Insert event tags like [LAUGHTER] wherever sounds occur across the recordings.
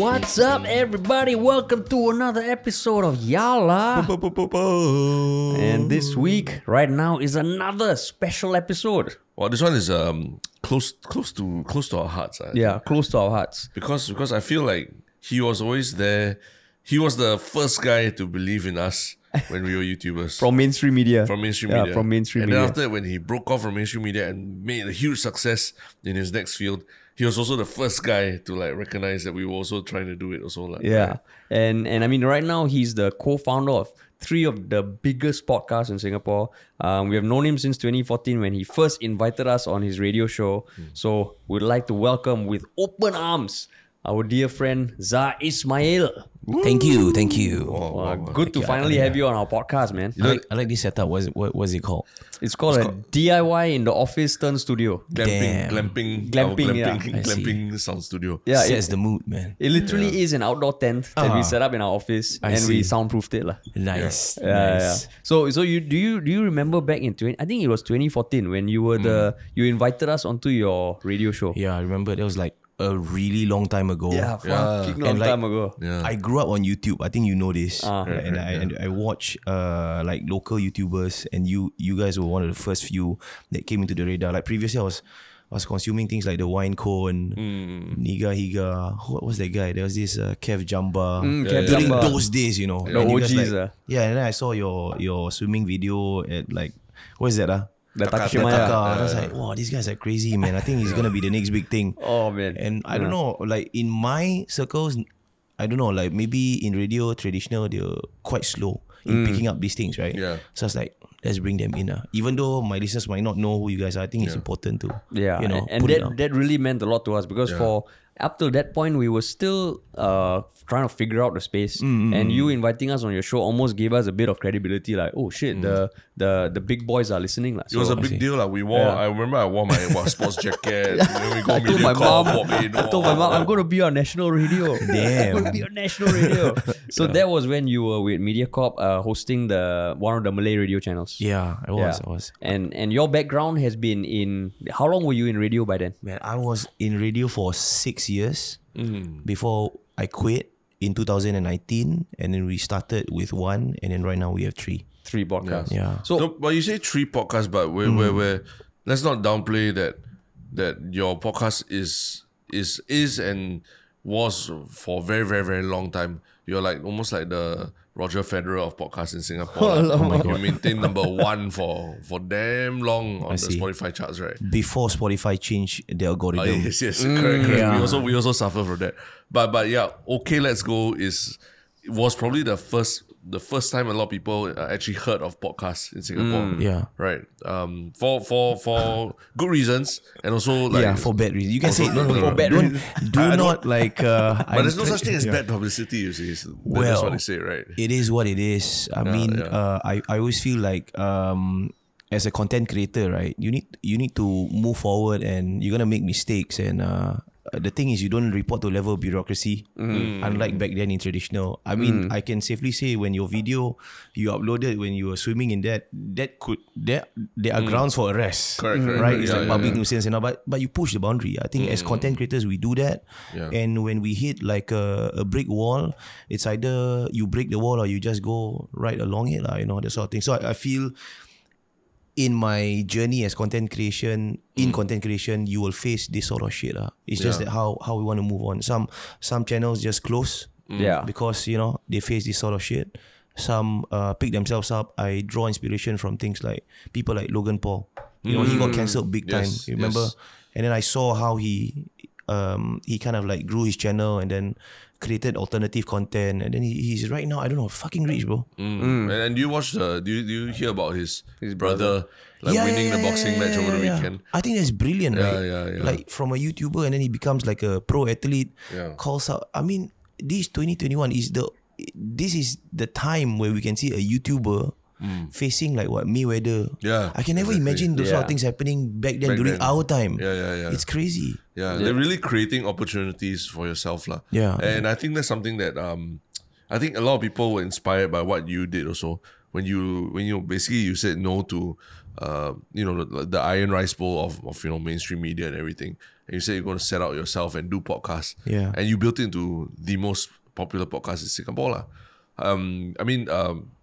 What's up, everybody? Welcome to another episode of Yala. And this week, right now, is another special episode. Well, this one is um close close to close to our hearts. I Yeah, close to our hearts. Because because I feel like he was always there. He was the first guy to believe in us when we were YouTubers. [LAUGHS] From mainstream media. from mainstream yeah, media. From mainstream and media. then after when he broke off from mainstream media and made a huge success in his next field, he was also the first guy to like recognize that we were also trying to do it also. Like, Yeah, and and I mean, right now he's the co-founder of three of the biggest podcasts in Singapore. Um, we have known him since 2014 when he first invited us on his radio show. So we'd like to welcome with open arms our dear friend Dzar Ismail. Thank you, thank you. Uh, good to finally have you on our podcast, man. I like, I like this setup. What is, what, what is it called? It's called a DIY in the office turn studio. Glamping, Damn. glamping, Glamping, our yeah. glamping, I see. glamping sound studio. Yeah, Sets it, the mood, man. it literally is an outdoor tent that we Ah. set up in our office I and we soundproofed it. lah. Nice, Yeah, yeah. nice. So so you do you do you remember back in 20 I think it was 2014 when you were the you invited us onto your radio show. Yeah, I remember that was like a really long time ago. Yeah, fucking long And like- time ago. Yeah. I grew up on YouTube. I think you know this. Ah. Right, and I and I watch uh like local YouTubers and you you guys were one of the first few that came into the radar. Like previously I was I was consuming things like the wine cone, Niga Higa. What was that guy? There was this uh, Kev Jamba. Mm, Kev During Jamba. those days, you know. The OGs, like- ah. Yeah, and then I saw your your swimming video at like what is that? Ah? The Taka- Takashimaya. Taka. I was like, wow, these guys are crazy, man. I think he's gonna be the next big thing. Oh man. And I don't know, like in my circles, I don't know, like maybe in radio traditional they're quite slow in picking up these things, right? Yeah. So it's like let's bring them in. Uh. Even though my listeners might not know who you guys are, I think it's important to yeah, you know, and, and that that really meant a lot to us because for up till that point we were still uh trying to figure out the space Mm, and you inviting us on your show almost gave us a bit of credibility like oh shit the the the big boys are listening lah. It was a big deal. Like we wore, Yeah. I remember I wore my what, sports jacket. [LAUGHS] then we go I told my Mediacorp, mom. walk in, I told my mom wow. I'm going to be on national radio. [LAUGHS] Damn. [LAUGHS] I'm going to be on national radio. so that was when you were with MediaCorp uh, hosting the one of the Malay radio channels. yeah, I was, Yeah. I was. And and your background has been in how long were you in radio by then? Man, I was in radio for six years Mm. before I quit in 2019, and then we started with one, and then right now we have three. Three podcasts. Yeah. So No, but you say three podcasts, but we're, we're, we're let's not downplay that that your podcast is is is and was for a very very very long time. You're like almost like the Roger Federer of podcasts in Singapore. [LAUGHS] Oh, like, You maintain number one for for damn long on the see. Spotify charts, right? Before Spotify changed the Oh, algorithm. yes, yes, correct, correct. Mm, yeah. We also we also suffer from that. But but yeah, okay, let's go is was probably the first the first time a lot of people uh, actually heard of podcasts in Singapore. Yeah. right. Um, for for for good reasons and also like yeah, for bad reasons. You can say no, no, no. For bad don't, [LAUGHS] do I- I not like. Uh, [LAUGHS] But there's no such thing as bad publicity. You see, It's- that's Well, what they say, right? It is what it is. I mean, yeah. Uh, I I always feel like um, as a content creator, right? You need you need to move forward, and you're gonna make mistakes. And uh, the thing is, you don't report to level of bureaucracy. Unlike back then in traditional, I mean, I can safely say when your video you uploaded when you were swimming in that, that could there there are grounds for arrest. Correct, correct. Right? It's Yeah, like yeah, public yeah. nuisance and all, but but you push the boundary. I think as content creators we do that, Yeah. and when we hit like a, a brick wall, it's either you break the wall or you just go right along it, lah. You know that sort of thing. So I, I feel in my journey as content creation, in content creation, you will face this sort of shit, lah. It's just Yeah. that how how we want to move on. Some some channels just close, Yeah. because you know they face this sort of shit. Some uh, pick themselves up. I draw inspiration from things like people like Logan Paul. You know, he got cancelled big time. Yes, You remember? yes. And then I saw how he um he kind of like grew his channel and then created alternative content and then he, he's right now I don't know fucking rich bro. Mm. And, and do you watch the? Do you, do you hear about his his brother, like Yeah, winning yeah, the boxing yeah, match yeah, over the yeah. weekend? I think that's brilliant, Yeah, right? yeah, yeah. Like from a YouTuber and then he becomes like a pro athlete. Yeah. Calls out. I mean, this 2021 is the this is the time where we can see a YouTuber facing like what Mayweather. Mm. Yeah, I can never exactly. imagine those sort of things happening back then Back during then. our time. Yeah, yeah, yeah. It's crazy. Yeah, they're really creating opportunities for yourself, lah. Yeah. and I think that's something that um, I think a lot of people were inspired by what you did also. When you when you basically you said no to, uh, you know, the, the iron rice bowl of, of you know mainstream media and everything, and you said you're going to set out yourself and do podcasts. Yeah. And you built it into the most popular podcast in Singapore. lah. Um, I mean, um,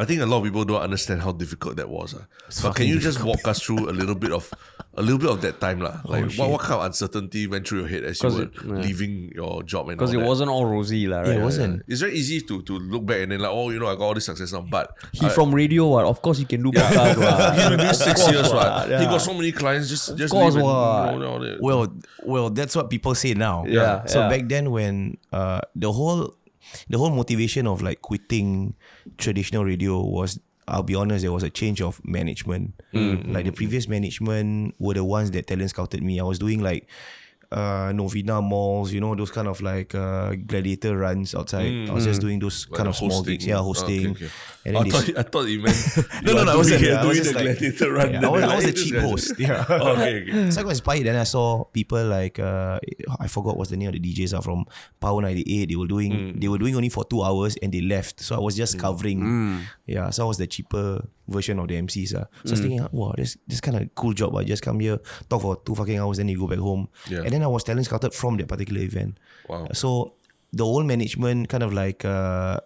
I think a lot of people don't understand how difficult that was. ah. But can you just walk us through a little bit of a little bit of that time? lah? Like what, shit. what kind of uncertainty went through your head as you 'Cause were it- yeah. leaving your job and Because it that? wasn't all rosy, lah, right? Yeah, it wasn't. It's very easy to to look back and then like, oh, you know, I got all this success now. But He from radio, what? Of course he can do podcast, [LAUGHS] what? he's been doing six course, years, what? what? He got so many clients. Just just course, leave and, you know, all that. Well, well, that's what people say now. Yeah, So yeah. back then, when uh, the whole, the whole motivation of like quitting traditional radio was, I'll be honest, there was a change of management. Mm. Like the previous management were the ones that talent scouted me. I was doing like. Uh, Novena malls, you know those kind of like uh, gladiator runs outside. I was just doing those Like kind of small gigs, yeah, Oh, hosting. okay, okay. And I then thought, they, I thought you meant [LAUGHS] no, no, no, I wasn't. doing- I was doing the like, gladiator run. yeah, I was, I was a [LAUGHS] cheap host. Yeah. Oh, okay, okay. So I got inspired. Then I saw people like uh, I forgot what's the name of the DJs are from Power 98. They were doing Mm. they were doing only for two hours and they left. So I was just covering. Mm. Yeah, so I was the cheaper version of the MCs. Uh. So I Mm. was thinking, wow, this this kind of cool job. I just come here, talk for two fucking hours, then you go back home. Yeah. And then I was talent scouted from that particular event. Wow. So the whole management kind of like uh,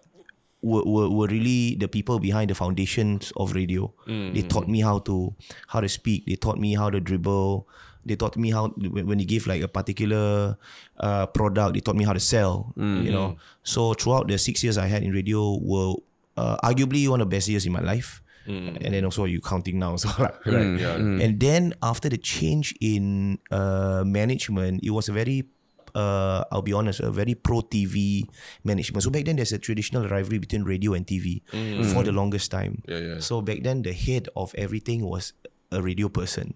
were, were, were really the people behind the foundations of radio. They taught me how to how to speak. They taught me how to dribble. They taught me how when they give like a particular uh, product. They taught me how to sell. You know. So throughout the six years I had in radio were uh, arguably one of the best years in my life. And then also you counting now, so like, right. Yeah. And then after the change in uh, management, it was a very, uh, I'll be honest, a very pro TV management. So back then, there's a traditional rivalry between radio and TV for the longest time. Yeah, yeah. So back then, the head of everything was a radio person.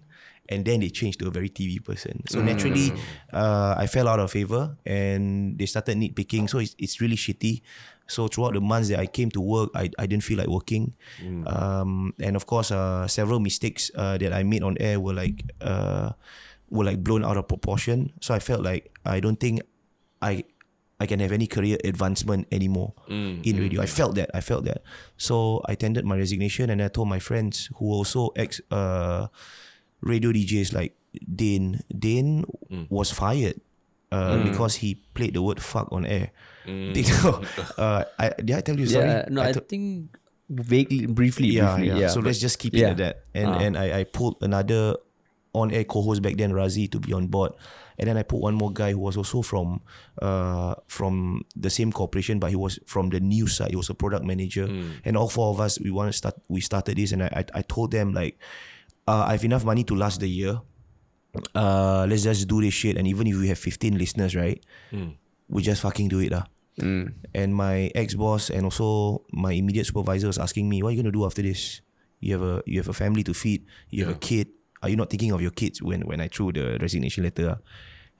And then they changed to a very TV person. So naturally, uh, I fell out of favor and they started nitpicking. So it's, it's really shitty. So throughout the months that I came to work, I, I didn't feel like working. Um, and of course, uh, several mistakes uh, that I made on air were like uh, were like blown out of proportion. So I felt like I don't think I I can have any career advancement anymore in radio. I felt that. I felt that. So I tendered my resignation and I told my friends who also ex uh, radio DJs like Dane. Dane was fired uh, because he played the word fuck on air. Did, you know, [LAUGHS] uh, I, did I tell you sorry? Yeah, no, I, to- think vaguely, briefly, yeah, briefly, yeah, yeah. So but- let's just keep yeah. it at that. And Ah. and I, I pulled another on air co-host back then, Razi, to be on board. And then I put one more guy who was also from uh from the same corporation, but he was from the news side. He was a product manager. And all four of us we want to start we started this and I I, I told them like uh, I have enough money to last the year. Uh let's just do this shit. And even if we have 15 listeners, right? We just fucking do it. lah. And my ex boss and also my immediate supervisor was asking me, "What are you gonna do after this? You have a you have a family to feed. You have a kid. Are you not thinking of your kids when when I threw the resignation letter?" ah?"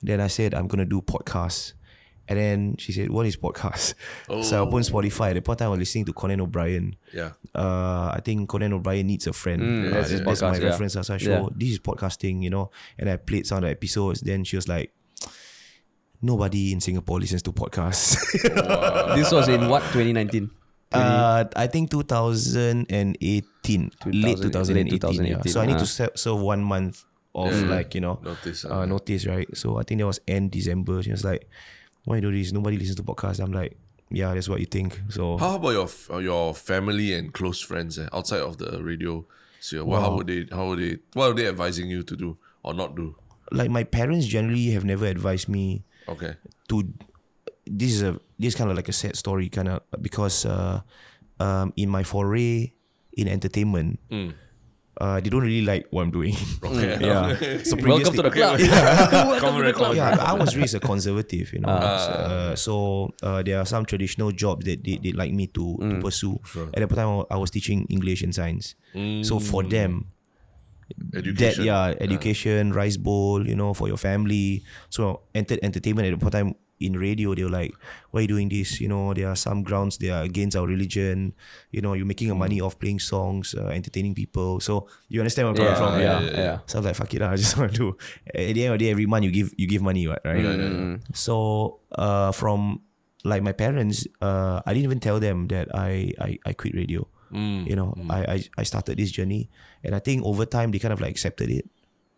Then I said, "I'm gonna do podcasts." And then she said, "What is podcast?" [LAUGHS] So I opened Spotify. At the point I was listening to Conan O'Brien. Yeah. Uh, I think Conan O'Brien needs a friend. Mm, Uh, that's his that's my yeah. reference. So I Yeah. show this is podcasting, you know. And I played some of the episodes. Then she was like, "Nobody in Singapore listens to podcasts." [LAUGHS] This was in what 2019. Uh, I think 2018, late 2018. late yeah. 2018, So I need to serve, serve one month of Yeah. like you know Notice, uh, notice right. So I think that was end December. She was like, "Why do this? Nobody listens to podcasts." I'm like, "Yeah, that's what you think." So How about your uh, your family and close friends eh, outside of the radio sphere? What, how would they how would they what are they advising you to do or not do? like my parents generally have never advised me Okay. to this is a this is kind of like a sad story kind of because uh, um, in my foray in entertainment uh, they don't really like what I'm doing [LAUGHS] Okay. [LAUGHS] yeah so [LAUGHS] Welcome to the club. Common record. yeah, I was raised a conservative, you know. Uh, so uh, there are some traditional jobs that they they like me to, to pursue. At the time, I was teaching English and science. So for them, that Education. yeah, education, rice bowl, you know, for your family. So enter- entertainment at the time in radio, they were like, "Why are you doing this?" You know, there are some grounds they are against our religion. You know, you're making a money off playing songs, uh, entertaining people. So you understand where I'm coming Yeah, from? yeah, yeah. So I was like, fuck it, I just [LAUGHS] want to do. At the end of the day, every month you give you give money, right? So uh, from like my parents, uh, I didn't even tell them that I I, I quit radio. Mm, you know, mm. I, I I started this journey, and I think over time they kind of like accepted it.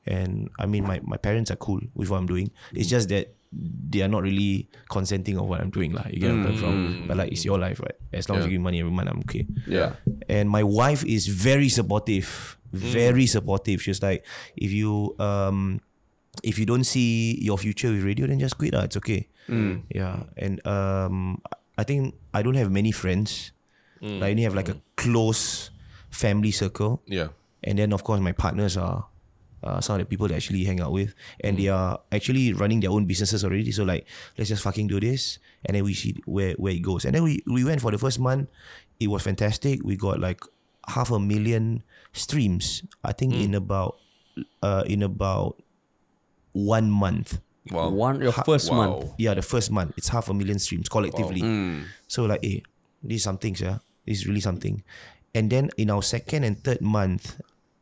and I mean my, my parents are cool with what I'm doing. It's mm. just that they are not really consenting of what I'm doing lah. You get where I'm from. But like it's your life, right? As long as you give money every month, I'm okay. Yeah. And my wife is very supportive, very supportive. She's like, if you um, if you don't see your future with radio, then just quit. lah. It's okay. Yeah, and um, I think I don't have many friends. I only have like a close family circle, Yeah. and then of course my partners are. Uh, some of the people that I actually hang out with, and they are actually running their own businesses already. So like, let's just fucking do this, and then we see where where it goes. And then we we went for the first month. It was fantastic. We got like half a million streams. I think in about uh in about one month. Wow. One your first Wow. month. Yeah, the first month. It's half a million streams collectively. Wow. So like, eh, this is something, yeah. Is really something. And then in our second and third month,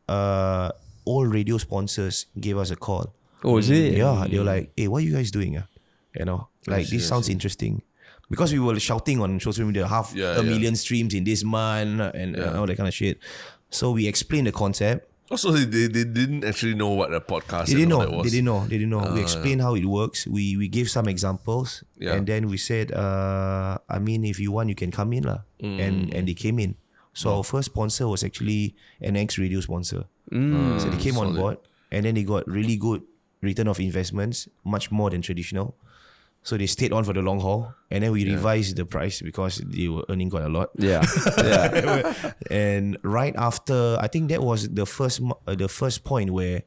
uh, all radio sponsors gave us a call. Oh, is it? Yeah, they were like, "Hey, what are you guys doing?" ah? You know, like this sounds interesting. Because we were shouting on social media, half Yeah, a yeah. million streams in this month and uh, all that kind of shit. So we explained the concept. Also, they, they, they didn't actually know what a podcast They didn't and all know. was. They didn't know. They didn't know. we Ah, explained how it works. We we gave some examples, Yeah. and then we said, uh, I mean, if you want, you can come in, lah. Mm. And and they came in. So our first sponsor was actually an ex radio sponsor. Mm. So they came on board, and then they got really good return of investments, much more than traditional. So they stayed on for the long haul, and then we revised the price because they were earning quite a lot. Yeah. [LAUGHS] Yeah. and right after, I think that was the first uh, the first point where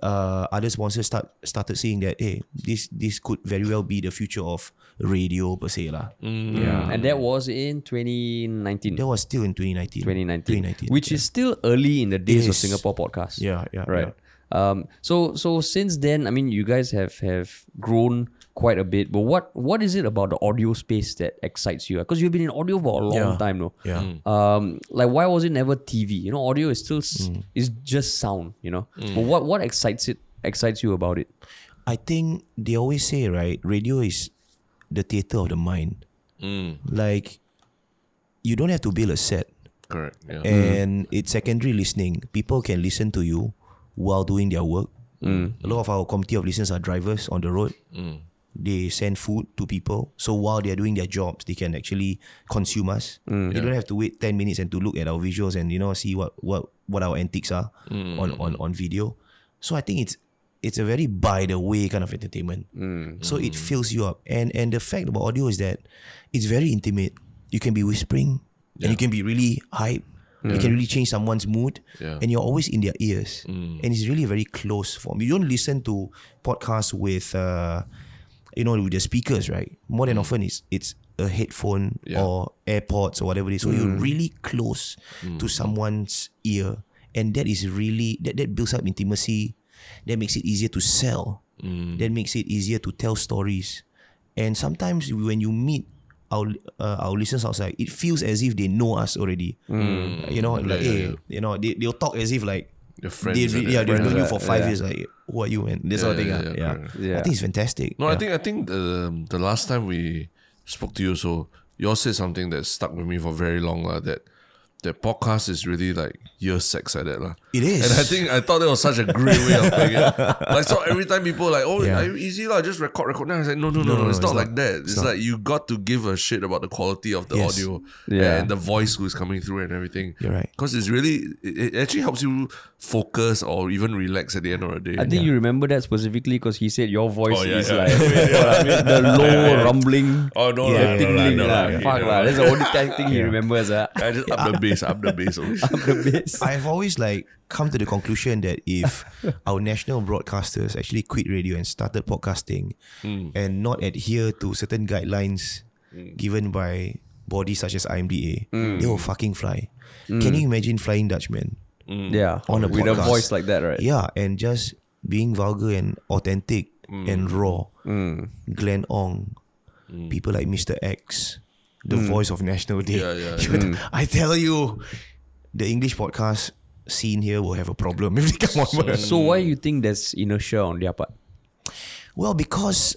uh, other sponsors start started seeing that hey, this this could very well be the future of radio per se lah. Yeah, and that was in 2019. that was still in 2019. 2019, 2019, which is still early in the days of Singapore podcast. yeah, yeah, right. Um, so so since then, I mean, you guys have have grown quite a bit. But what what is it about the audio space that excites you? Because you've been in audio for a long Yeah. time, no? Yeah. Um, like why was it never TV? You know, audio is still s Mm. is just sound. You know, but what what excites it excites you about it? I think they always say right, radio is the theater of the mind. Mm, Like you don't have to build a set. correct. Yeah. and it's secondary listening. People can listen to you while doing their work. A lot of our committee of listeners are drivers on the road. They send food to people, so while they are doing their jobs, they can actually consume us. Mm, they don't have to wait ten minutes and to look at our visuals and you know see what what what our antics are mm. on, on on video. So I think it's it's a very by the way kind of entertainment. Mm, so it fills you up, and and the fact about audio is that it's very intimate. You can be whispering, and you can be really hype. You can really change someone's mood, Yeah. and you're always in their ears, and it's really a very close form. You don't listen to podcasts with, uh, you know, with the speakers, right? More than often, it's it's a headphone Yeah. or AirPods or whatever it is. So you're really close to someone's ear, and that is really that that builds up intimacy. That makes it easier to sell. That makes it easier to tell stories, and sometimes when you meet our uh, our listeners outside, it feels as if they know us already. You know, like yeah, hey, yeah. you know, they they'll talk as if like Your friends. they re- yeah they've known you for five Yeah. years. Like, who are you, man? This sort of thing. yeah, ah. yeah, Yeah. Yeah. I think it's fantastic. No, I think I think the the last time we spoke to you, so you all said something that stuck with me for very long, lah. That that podcast is really like your sex like that. It is. And I think I thought that was such a great way of putting it. Like so, every time people are like, oh, Yeah. are you easy lah, just record, record. Now I said, no, no, no, no, no, it's, it's not, not. like that. It's, like you got to give a shit about the quality of the Yes. audio, Yeah. and the voice who's coming through and everything. You're right. Because it's really, it, it actually helps you focus or even relax at the end of the day. I think you remember that specifically because he said your voice Oh, yeah, is yeah. like [LAUGHS] the low rumbling. Oh no, Yeah, no, no, no, tingling no, lah. no, no, Fuck no, lah. That's the only time thing he remembers. Ah, I just up the bass, up the bass. [LAUGHS] only. the bass. I've always like come to the conclusion that if [LAUGHS] our national broadcasters actually quit radio and started podcasting hmm. and not adhere to certain guidelines hmm. given by bodies such as IMDA, hmm. they will fucking fly. Can you imagine Flying Dutchman? Yeah, On a with a voice like that, right? Yeah, and just being vulgar and authentic and raw. Glenn Ong, people like Mr. X, the voice of National Day. Yeah, yeah, [LAUGHS] You would- I tell you, the English podcast scene here will have a problem if they come on. So why you think there's inertia on their part? Well, because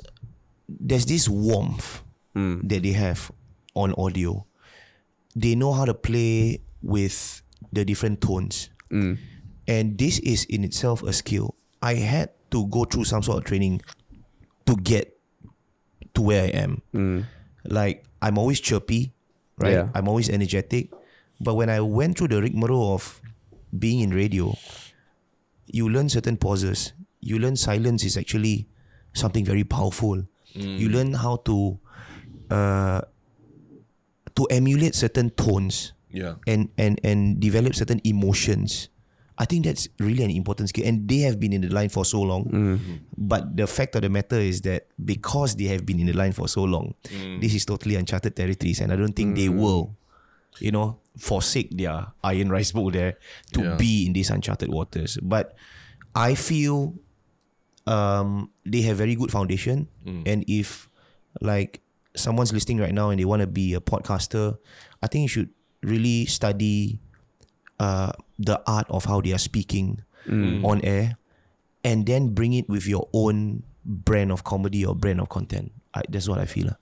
there's this warmth hmm. that they have on audio. They know how to play with the different tones. Hmm. And this is in itself a skill. I had to go through some sort of training to get to where I am. Hmm. Like I'm always chirpy, right? Yeah. I'm always energetic. But when I went through the rigmarole of being in radio, you learn certain pauses. You learn silence is actually something very powerful. You mm. learn how to uh, to emulate certain tones Yeah. and and and develop certain emotions. I think that's really an important skill, and they have been in the line for so long. Mm. Mm-hmm. But the fact of the matter is that because they have been in the line for so long, mm. this is totally uncharted territories, and I don't think they will, you know, forsake their iron rice bowl there to Yeah. be in these uncharted waters. But I feel um, they have very good foundation, and if like someone's listening right now and they want to be a podcaster, I think you should really study uh, the art of how they are speaking on air, and then bring it with your own brand of comedy or brand of content. I, that's what I feel. lah.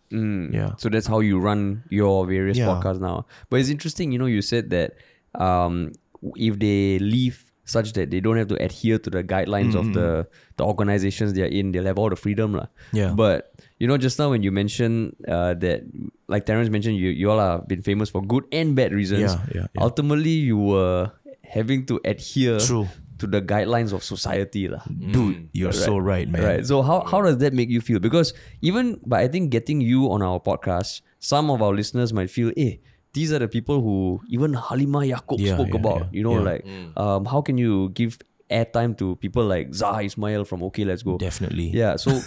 Yeah. So that's how you run your various Yeah. podcasts now. But it's interesting, you know, you said that um, if they leave such that they don't have to adhere to the guidelines of the the organizations they are in, they'll have all the freedom. lah. Yeah. But you know, just now when you mentioned uh, that, like Terence mentioned, you, you all have been famous for good and bad reasons. Yeah, yeah, yeah. Ultimately, you were having to adhere True. To the guidelines of society. lah. Dude, you're so right, man. Right. So how, how does that make you feel? Because even by I think getting you on our podcast, some of our listeners might feel, eh, these are the people who even Halimah Yacob Yeah, spoke yeah, about. yeah, You know, like um, how can you give airtime to people like Dzar Ismail from OK Let's Go? Definitely. Yeah. So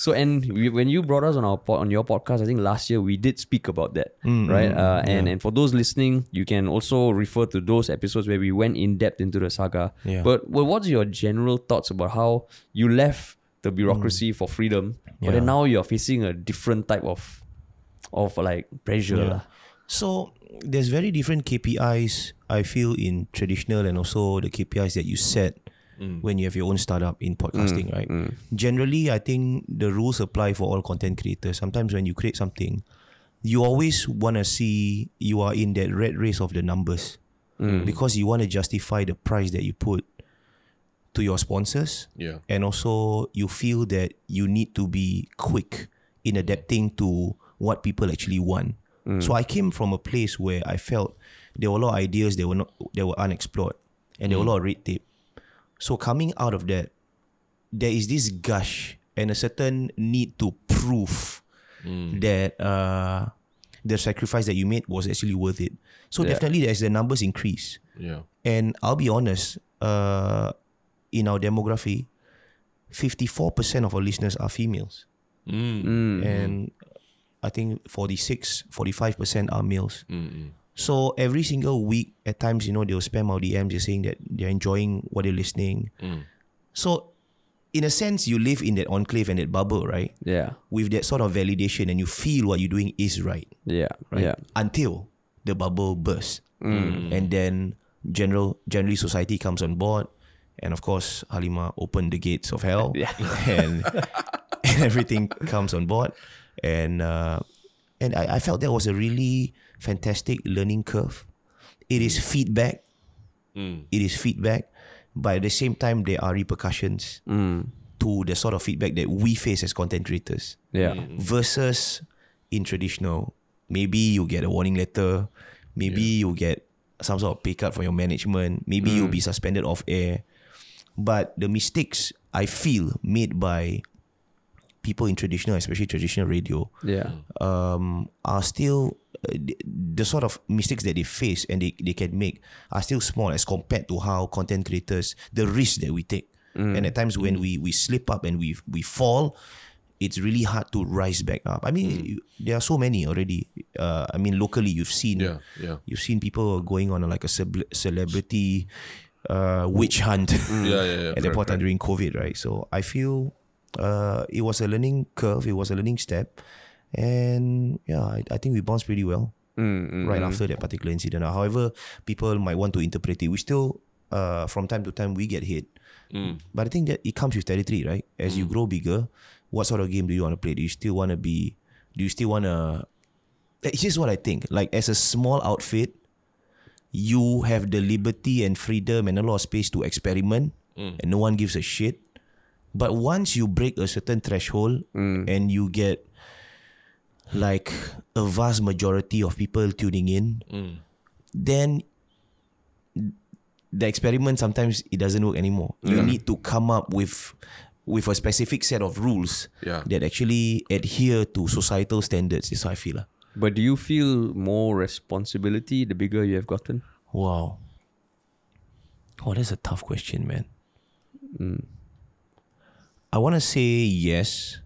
so and we, when you brought us on our po- on your podcast, I think last year we did speak about that, Mm, right? Uh, and and for those listening, you can also refer to those episodes where we went in depth into the saga. Yeah. But well, what's your general thoughts about how you left the bureaucracy for freedom, but then Mm. Now you're facing a different type of of like pressure. So there's very different KPIs I feel in traditional and also the KPIs that you set Mm. when you have your own startup in podcasting, mm, right? Mm. Generally, I think the rules apply for all content creators. Sometimes when you create something, you always want to see you are in that red race of the numbers because you want to justify the price that you put to your sponsors Yeah. and also you feel that you need to be quick in adapting to what people actually want. So I came from a place where I felt there were a lot of ideas that were not that were unexplored and there were a lot of red tape. So coming out of that, there is this gush and a certain need to prove that uh, the sacrifice that you made was actually worth it. So definitely as the numbers increase, Yeah. and I'll be honest, uh, in our demography, 54% of our listeners are females. Mm. And I think 46, 45% are males. Mm. So every single week, at times, you know, they'll spam our DMs, they're saying that they're enjoying what they're listening. Mm. So, in a sense, you live in that enclave and that bubble, right? Yeah. With that sort of validation, and you feel what you're doing is right Yeah. right? Yeah. Until the bubble bursts, Mm. and then general generally society comes on board, and of course Halimah opened the gates of hell, [LAUGHS] Yeah. [LAUGHS] and and everything comes on board, and uh, and I, I felt that was a really fantastic learning curve. It is feedback. Mm. It is feedback, but at the same time there are repercussions Mm. to the sort of feedback that we face as content creators Yeah. versus in traditional. Maybe you get a warning letter. Maybe you get some sort of pay cut from your management. Maybe you'll be suspended off air. But the mistakes I feel made by people in traditional, especially traditional radio, Yeah. um, are still the, the sort of mistakes that they face and they, they can make are still small as compared to how content creators the risk that we take and at times when we we slip up and we we fall it's really hard to rise back up i mean you- there are so many already uh, i mean locally you've seen Yeah. Yeah. you've seen people going on like a celeb- celebrity uh, witch hunt Yeah. Yeah. Yeah. [LAUGHS] at the point during COVID, right? So I feel uh, it was a learning curve, it was a learning step, and yeah, I, I think we bounced pretty well Mm, mm, right mm. after that particular incident. However, people might want to interpret it. We still, uh, from time to time, we get hit, Mm. but I think that it comes with territory, right? As you grow bigger, what sort of game do you want to play? Do you still want to be? Do you still want to? Here's what I think. Like as a small outfit, you have the liberty and freedom and a lot of space to experiment, and no one gives a shit. But once you break a certain threshold and you get like a vast majority of people tuning in, mm. then the experiment sometimes it doesn't work anymore. You need to come up with with a specific set of rules Yeah. that actually adhere to societal standards. Is how I feel. lah. But do you feel more responsibility the bigger you have gotten? Wow. Oh, that's a tough question, man. Mm. I want to say yes,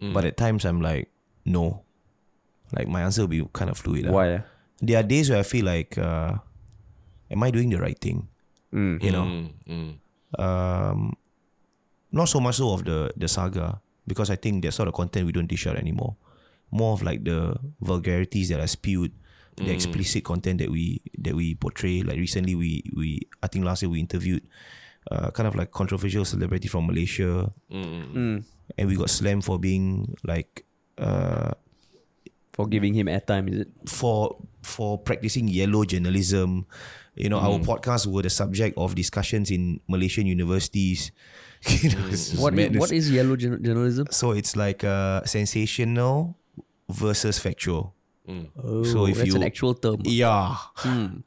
mm. but at times I'm like, no. Like my answer will be kind of fluid. lah. Why? ah? There are days where I feel like, uh, am I doing the right thing? Mm. You know, Mm, mm. um, not so much so of the the saga because I think that sort of content we don't dish out anymore. More of like the vulgarities that are spewed, the explicit content that we that we portray. Like recently, we we I think last year we interviewed, uh, kind of like controversial celebrity from Malaysia, Mm. and we got slammed for being like, uh, For giving him airtime, is it? for for practicing yellow journalism. You know, our podcasts were the subject of discussions in Malaysian universities. [LAUGHS] you know, it's what, is, what is yellow jour- journalism? So it's like uh, sensational versus factual. Oh, So if that's you- an actual term. Yeah.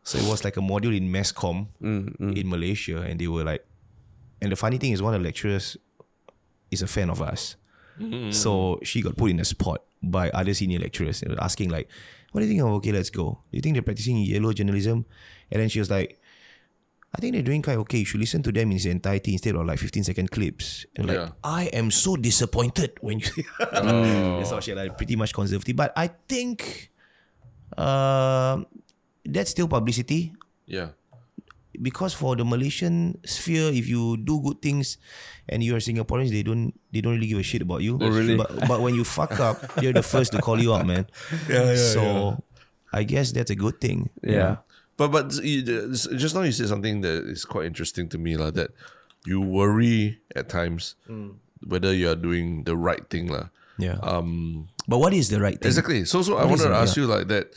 So it was like a module in mass com Mm, in Malaysia, and they were like, and the funny thing is, one of the lecturers is a fan of us. So she got put in a spot by other senior lecturers asking like, "What do you think of okay? Let's go. Do you think they're practicing yellow journalism?" And then she was like, "I think they're doing quite okay. You should listen to them in its entirety instead of like 15 second clips." And like. I am so disappointed when you. [LAUGHS] That's how she like pretty much conservative, but I think, um, that's still publicity Yeah. Because for the Malaysian sphere, if you do good things and you are Singaporeans, they don't they don't really give a shit about you. Oh, really? But but when you fuck up, they're the first to call you out, man. [LAUGHS] Yeah, yeah. So I guess that's a good thing. Yeah. But but just now you said something that is quite interesting to me, like that you worry at times whether you are doing the right thing, lah. Yeah. Um, but what is the right thing? exactly. So so I What is wanted to ask you like that.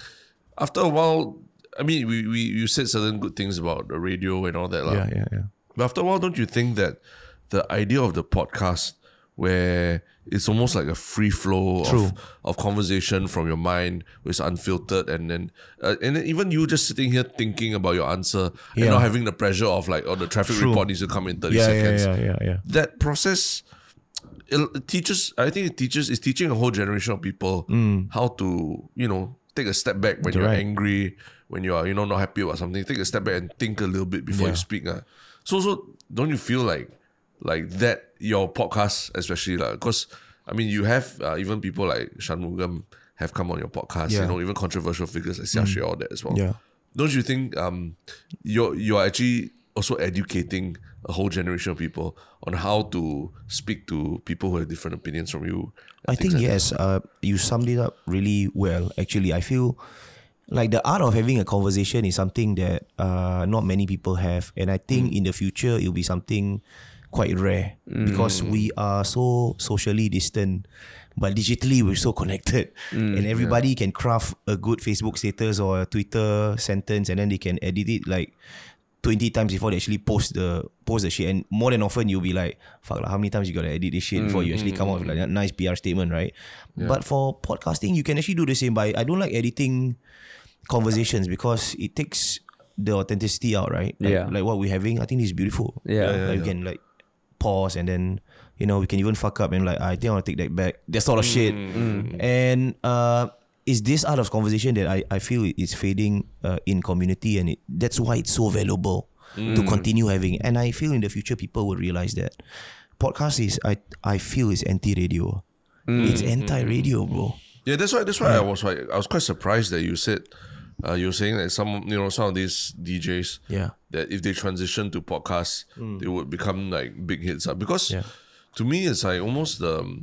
After a while, I mean, we, we you said certain good things about the radio and all that, lah. Yeah, yeah, yeah. But after a while, don't you think that the idea of the podcast, where it's almost like a free flow True. of, of conversation from your mind, which is unfiltered, and then uh, and then even you just sitting here thinking about your answer and Yeah. not having the pressure of like, oh, the traffic True. report needs to come in thirty Yeah, yeah, seconds. yeah, yeah, yeah. That process. It teaches. I think it teaches. It's teaching a whole generation of people how to, you know, take a step back when you're Mm. Right. angry, when you are, you know, not happy about something. Take a step back and think a little bit before you speak. Uh. So, so don't you feel like, like that your podcast, especially like, because I mean, you have uh, even people like Shanmugam have come on your podcast. You Yeah. Mm. know, even controversial figures like Xiaxue, all that as well. Yeah. Don't you think um, you're you're actually also educating a whole generation of people on how to speak to people who have different opinions from you? I think like yes. Uh, you summed it up really well. Actually, I feel like the art of having a conversation is something that uh, not many people have, and I think mm. in the future it'll be something quite rare mm. because we are so socially distant, but digitally we're so connected, mm, and everybody can craft a good Facebook status or a Twitter sentence, and then they can edit it like. 20 times before they actually post the post the shit. And more than often you'll be like fuck like, how many times you gotta edit this shit before you actually come out with like a nice PR statement right? But for podcasting you can actually do the same but I don't like editing conversations because it takes the authenticity out right? Like, Yeah. like what we're having I think this is beautiful. Yeah. Yeah, like we can like pause and then you know we can even fuck up and like I think I want to take that back. That sort of shit. Mm, mm. Mm, and uh is this art of conversation that I, I feel is fading uh, in community and it, that's why it's so valuable to continue having. And I feel in the future people will realize that podcast is I I feel is anti-radio. It's anti-radio bro. Yeah, that's why. That's why I was like, I was quite surprised that you said, uh, you were saying that some, you know, some of these DJs, Yeah. that if they transition to podcasts, they would become like big hits. Uh, because Yeah. to me, it's like almost the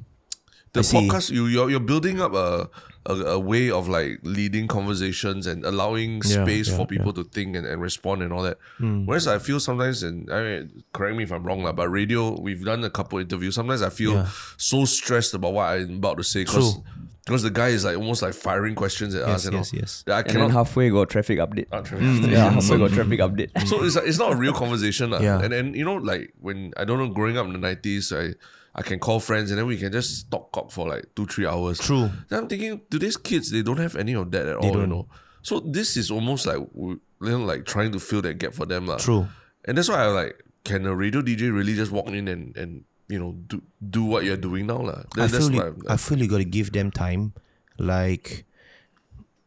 the I see. podcast. You you're, you're building up a, a a way of like leading conversations and allowing space yeah, for people to think and, and respond and all that. Hmm. Whereas I feel sometimes, and I mean, correct me if I'm wrong, lah, but radio, we've done a couple interviews. Sometimes I feel Yeah. so stressed about what I'm about to say because because the guy is like almost like firing questions at us. Yes, You know, yes, yes. that I And then halfway got traffic update. Ah, not true. Hmm, yeah, halfway got hmm. traffic update. so it's like, it's not a real conversation. lah. Yeah. And and you know, like when I don't know, growing up in the nineties, I I can call friends and then we can just talk cock for like two three hours. True. Then I'm thinking today's kids they don't have any of that at all. You don't. know. So this is almost like you know, like trying to fill that gap for them lah. True. And that's why I like can a radio DJ really just walk in and and you know do do what you're doing now. I That, that's feel you, I feel you got to give them time. Like,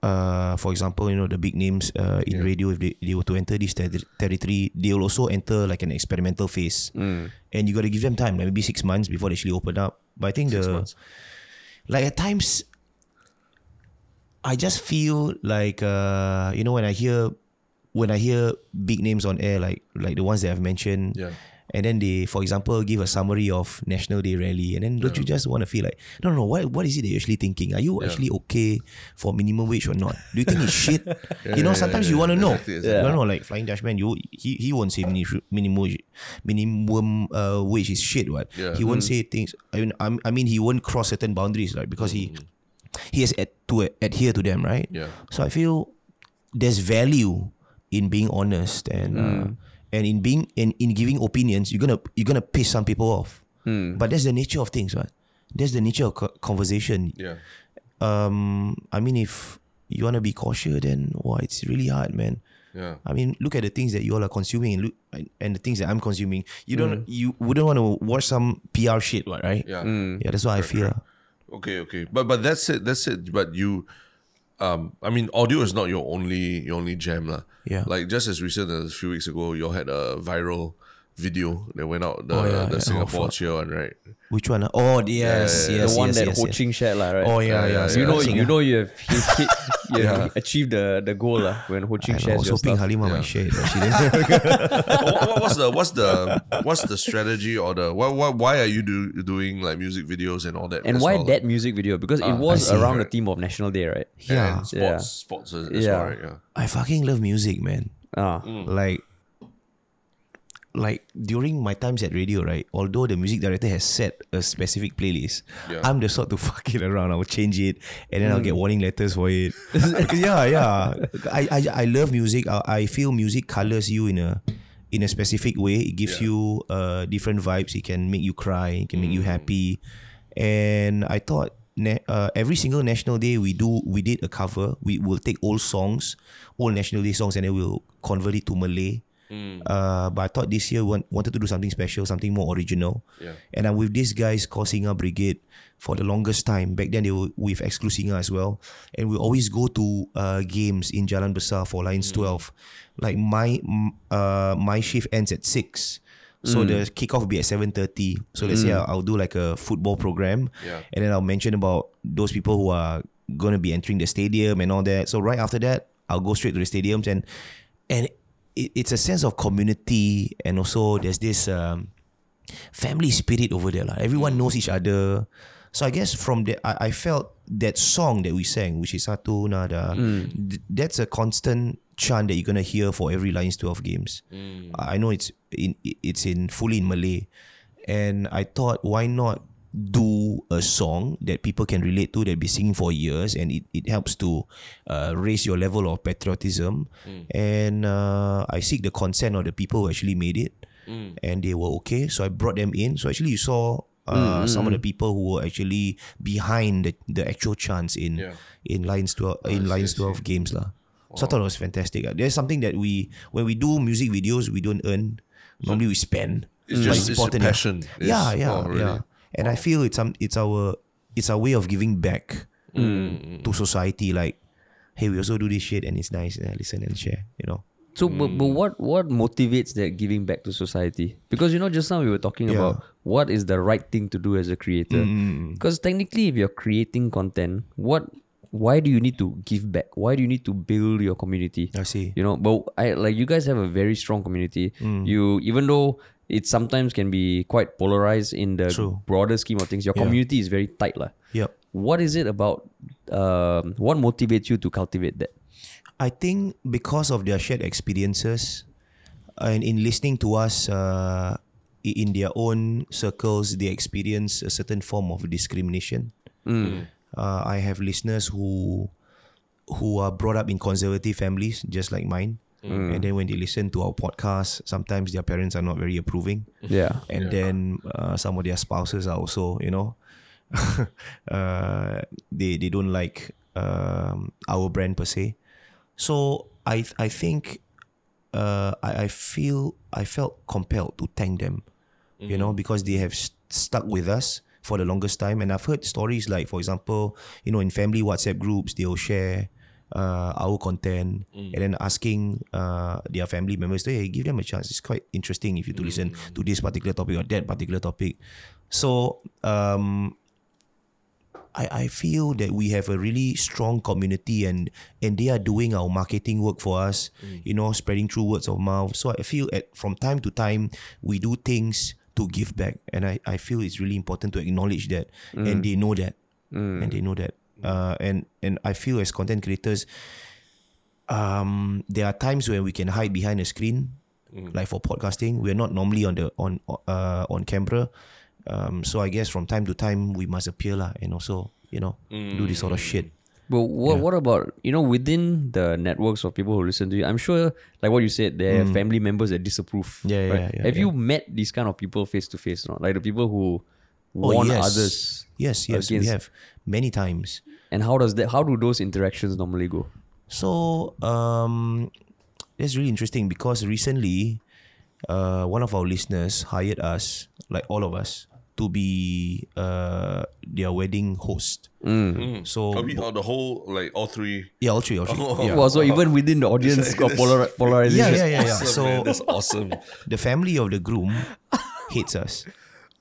uh, for example, you know the big names uh, in radio, if they, they were to enter this ter- territory, they will also enter like an experimental phase, Mm. and you got to give them time, like maybe six months before they actually open up. But I think the months. like at times, I just feel like uh, you know when I hear when I hear big names on air, like like the ones that I've mentioned, Yeah. And then they, for example, give a summary of National Day rally, and then don't you just want to feel like, no, no, no, what what is it that you're actually thinking? Are you actually okay for minimum wage or not? Do you think it's [LAUGHS] shit? you know, yeah, sometimes yeah, you want to know. exactly, exactly. You don't know, like Flying Dutchman, you he he won't say mini, minimum wage, minimum uh, wage is shit. What Yeah. he won't say things. I mean, I'm, I mean, he won't cross certain boundaries, right? Because he he has ad, to adhere to them, right? Yeah. So I feel there's value in being honest and uh, and in being in, in giving opinions. You're gonna you're gonna piss some people off, hmm. but that's the nature of things, right? That's the nature of co- conversation. Yeah. Um, I mean, if you wanna be cautious, then wow, it's really hard, man. Yeah. I mean, look at the things that you all are consuming and look and the things that I'm consuming. You don't hmm. you wouldn't want to watch some PR shit, right? Yeah. Hmm. Yeah, that's what I feel. Okay, okay. But but that's it. That's it. But you um I mean audio is not your only your only jam lah. Yeah. Like just as recent as a few weeks ago, you all had a viral video that went out the Oh, yeah, the yeah. Singapore Oh, cheer one, right? Which one? Oh, yes, yeah, yes, the one yes, that yes, Ho yes. Ching shared, lah, right? Oh yeah, yeah. yeah, So you know, Sing, you know, you have hit, hit, you have achieved the the goal, lah. When Ho Ching I shares was your hoping stuff. Halimah Yeah. might share it, but she didn't. [LAUGHS] [LAUGHS] what, what- what's the what's the what's the strategy or the why why, why are you do, doing like music videos and all that? And why well? that music video? Because it was see. around the theme of National Day, right? yeah, And sports Yeah. sports as, as Yeah. well, right? Yeah. I fucking love music, man. Ah, Like, like during my times at radio, right? Although the music director has set a specific playlist, Yeah. I'm the sort to [LAUGHS] fuck it around. I'll change it, and then I'll get warning letters for it. [LAUGHS] yeah, yeah. I, I, I love music. I, I feel music colors you in a in a specific way. It gives Yeah. you uh different vibes. It can make you cry. It can make you happy. And I thought. Na- uh, every single National Day we do we did a cover. We will take old songs, old National Day songs, and then we'll convert it to Malay. Uh, but I thought this year we want, wanted to do something special, something more original. Yeah. And I'm with these guys called Singa Brigade for the longest time. Back then they were with Exclu Singa as well. And we always go to uh, games in Jalan Besar for Lions 12. Like my uh, my shift ends at 6. So the kickoff will be at 7.30. So let's say I'll, I'll do like a football program. Yeah. And then I'll mention about those people who are going to be entering the stadium and all that. So right after that, I'll go straight to the stadiums and and it, it's a sense of community and also there's this um, family spirit over there. lah. Everyone knows each other. So I guess from that, I, I felt that song that we sang, which is Satu Nada, th- that's a constant chant that you're gonna hear for every Lions 12 games. I know it's in it's in fully in Malay, and I thought why not do a song that people can relate to that be singing for years and it, it helps to uh, raise your level of patriotism and uh, I seek the consent of the people who actually made it and they were okay so I brought them in so actually you saw uh, some of the people who were actually behind the, the actual chants in Yeah. in Lions 12 in Lions see. 12 games lah. So I thought it was fantastic. There's something that we when we do music videos we don't earn. Normally we spend. It's But just- it's important, your yeah. passion. Yeah, yeah, oh, really? yeah. And I feel it's um it's our it's our way of giving back Mm. to society. Like, hey, we also do this shit and it's nice. Uh, listen and share. You know. So, but, but what what motivates that giving back to society? Because you know, just now we were talking Yeah. about what is the right thing to do as a creator. Because technically, if you're creating content, what why do you need to give back? Why do you need to build your community? I see. You know, but I like you guys have a very strong community. You even though it sometimes can be quite polarized in the True. broader scheme of things, your Yeah. community is very tight, lah. Yep. What is it about? Um, what motivates you to cultivate that? I think because of their shared experiences and in listening to us uh, in their own circles, they experience a certain form of discrimination. Uh, I have listeners who who are brought up in conservative families, just like mine. And then when they listen to our podcast, sometimes their parents are not very approving. Yeah. and then uh, some of their spouses are also you know [LAUGHS] uh, they they don't like um, our brand per se. So i i think uh, I, I feel i felt compelled to thank them you know because they have st- stuck with us for the longest time. And i've heard stories like for example you know in family whatsapp groups they'll share uh, our content and then asking uh, their family members, hey, give them a chance. It's quite interesting if you to listen to this particular topic or that particular topic. So um, I, I feel that we have a really strong community and and they are doing our marketing work for us, you know, spreading through words of mouth. So I feel at from time to time we do things to give back. And I, I feel it's really important to acknowledge that. And they know that. And they know that. Uh, and and I feel as content creators, um, there are times when we can hide behind a screen, like for podcasting. We're not normally on the on uh, on camera, um, so I guess from time to time we must appear lah, and also you know do this sort of shit. But what what about you know within the networks of people who listen to you? I'm sure, like what you said, there are family members that disapprove. Mm. Yeah, yeah, right? yeah, Have yeah. you met these kind of people face to face? Not like the people who warn Oh, yes. others. Yes, yes, we have many times. And how does that? How do those interactions normally go? So um, that's really interesting because recently, uh, one of our listeners hired us, like all of us, to be uh, their wedding host. So Are we on the whole like all three? yeah, all three, all three. [LAUGHS] yeah. Well, so even within the audience, got polar- polarization. yeah, yeah, yeah, yeah. [LAUGHS] Awesome, So man, that's awesome. the family of the groom hates us.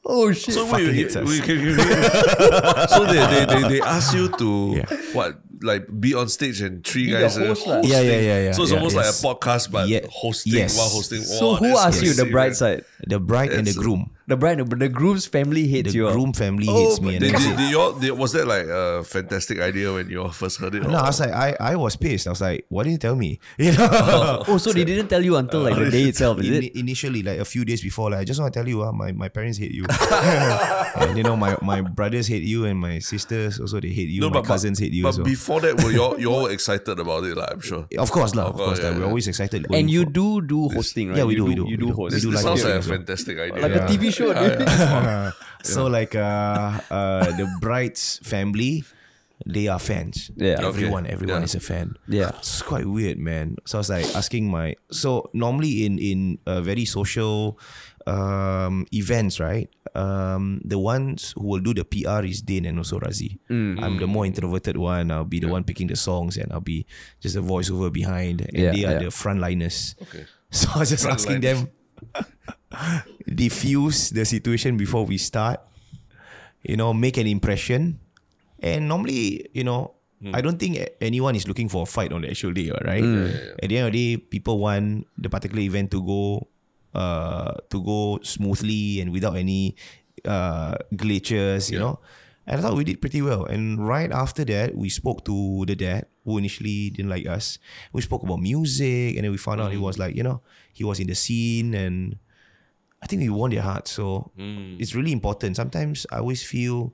Oh shit! So fucking wait, hits us. wait, can- can- can- [LAUGHS] so they, they, they, they ask you to Yeah. what like be on stage and three Be the guys uh, host lah. Yeah, yeah, yeah, yeah, So it's yeah, almost yes. like a podcast but Yeah, hosting yes. while hosting. so Wow, who that's asked you, the bride side? The bride and the It's- groom. The bride, but the groom's family hates The you. groom family Oh, hates me. And did, did, did you all, did, was that like a fantastic idea when you all first heard it? No, I was like, I, I was pissed. I was like, why didn't you tell me? [LAUGHS] You know, Oh, so they didn't tell you until like the day itself, is Ini- it? initially, like a few days before, like I just want to tell you, uh, my, my parents hate you, [LAUGHS] [LAUGHS] and you know my, my brothers hate you, and my sisters also they hate you. my cousins hate you. But as well. before that, were you all, you all excited about it? Like, I'm sure. of course, lah. Of course, course, yeah, like, we're always excited. And you do do hosting, right? Yeah, we do, we do, You we do do. host. This, do this like sounds like a fantastic idea. like a TV show. Dude. [LAUGHS] [LAUGHS] so like uh, uh, the bride's family, they are fans. Yeah. Okay. everyone, everyone Yeah. is a fan. Yeah. it's quite weird, man. So I was like asking my so normally in in uh, very social um, events, right? Um, the ones who will do the PR is Dane and also Razi. I'm the more introverted one. I'll be the one picking the songs and I'll be just a voiceover behind, and Yeah, they are yeah. the frontliners. Okay. [LAUGHS] So I was just asking them [LAUGHS] diffuse the situation before we start. You know, make an impression. And normally, you know, I don't think anyone is looking for a fight on the actual day, right? At the end of the day, people want the particular event to go uh to go smoothly and without any uh glitches, you know. And I thought we did pretty well. And right after that, we spoke to the dad who initially didn't like us. We spoke about music and then we found out he mm. was like, you know, he was in the scene and I think we won their hearts. So mm. it's really important. Sometimes I always feel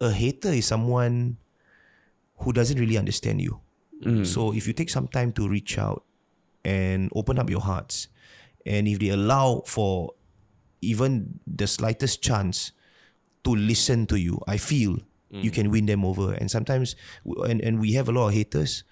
a hater is someone who doesn't really understand you. Mm. So if you take some time to reach out and open up your hearts, and if they allow for even the slightest chance to listen to you, I feel you can win them over. And sometimes, and, and we have a lot of haters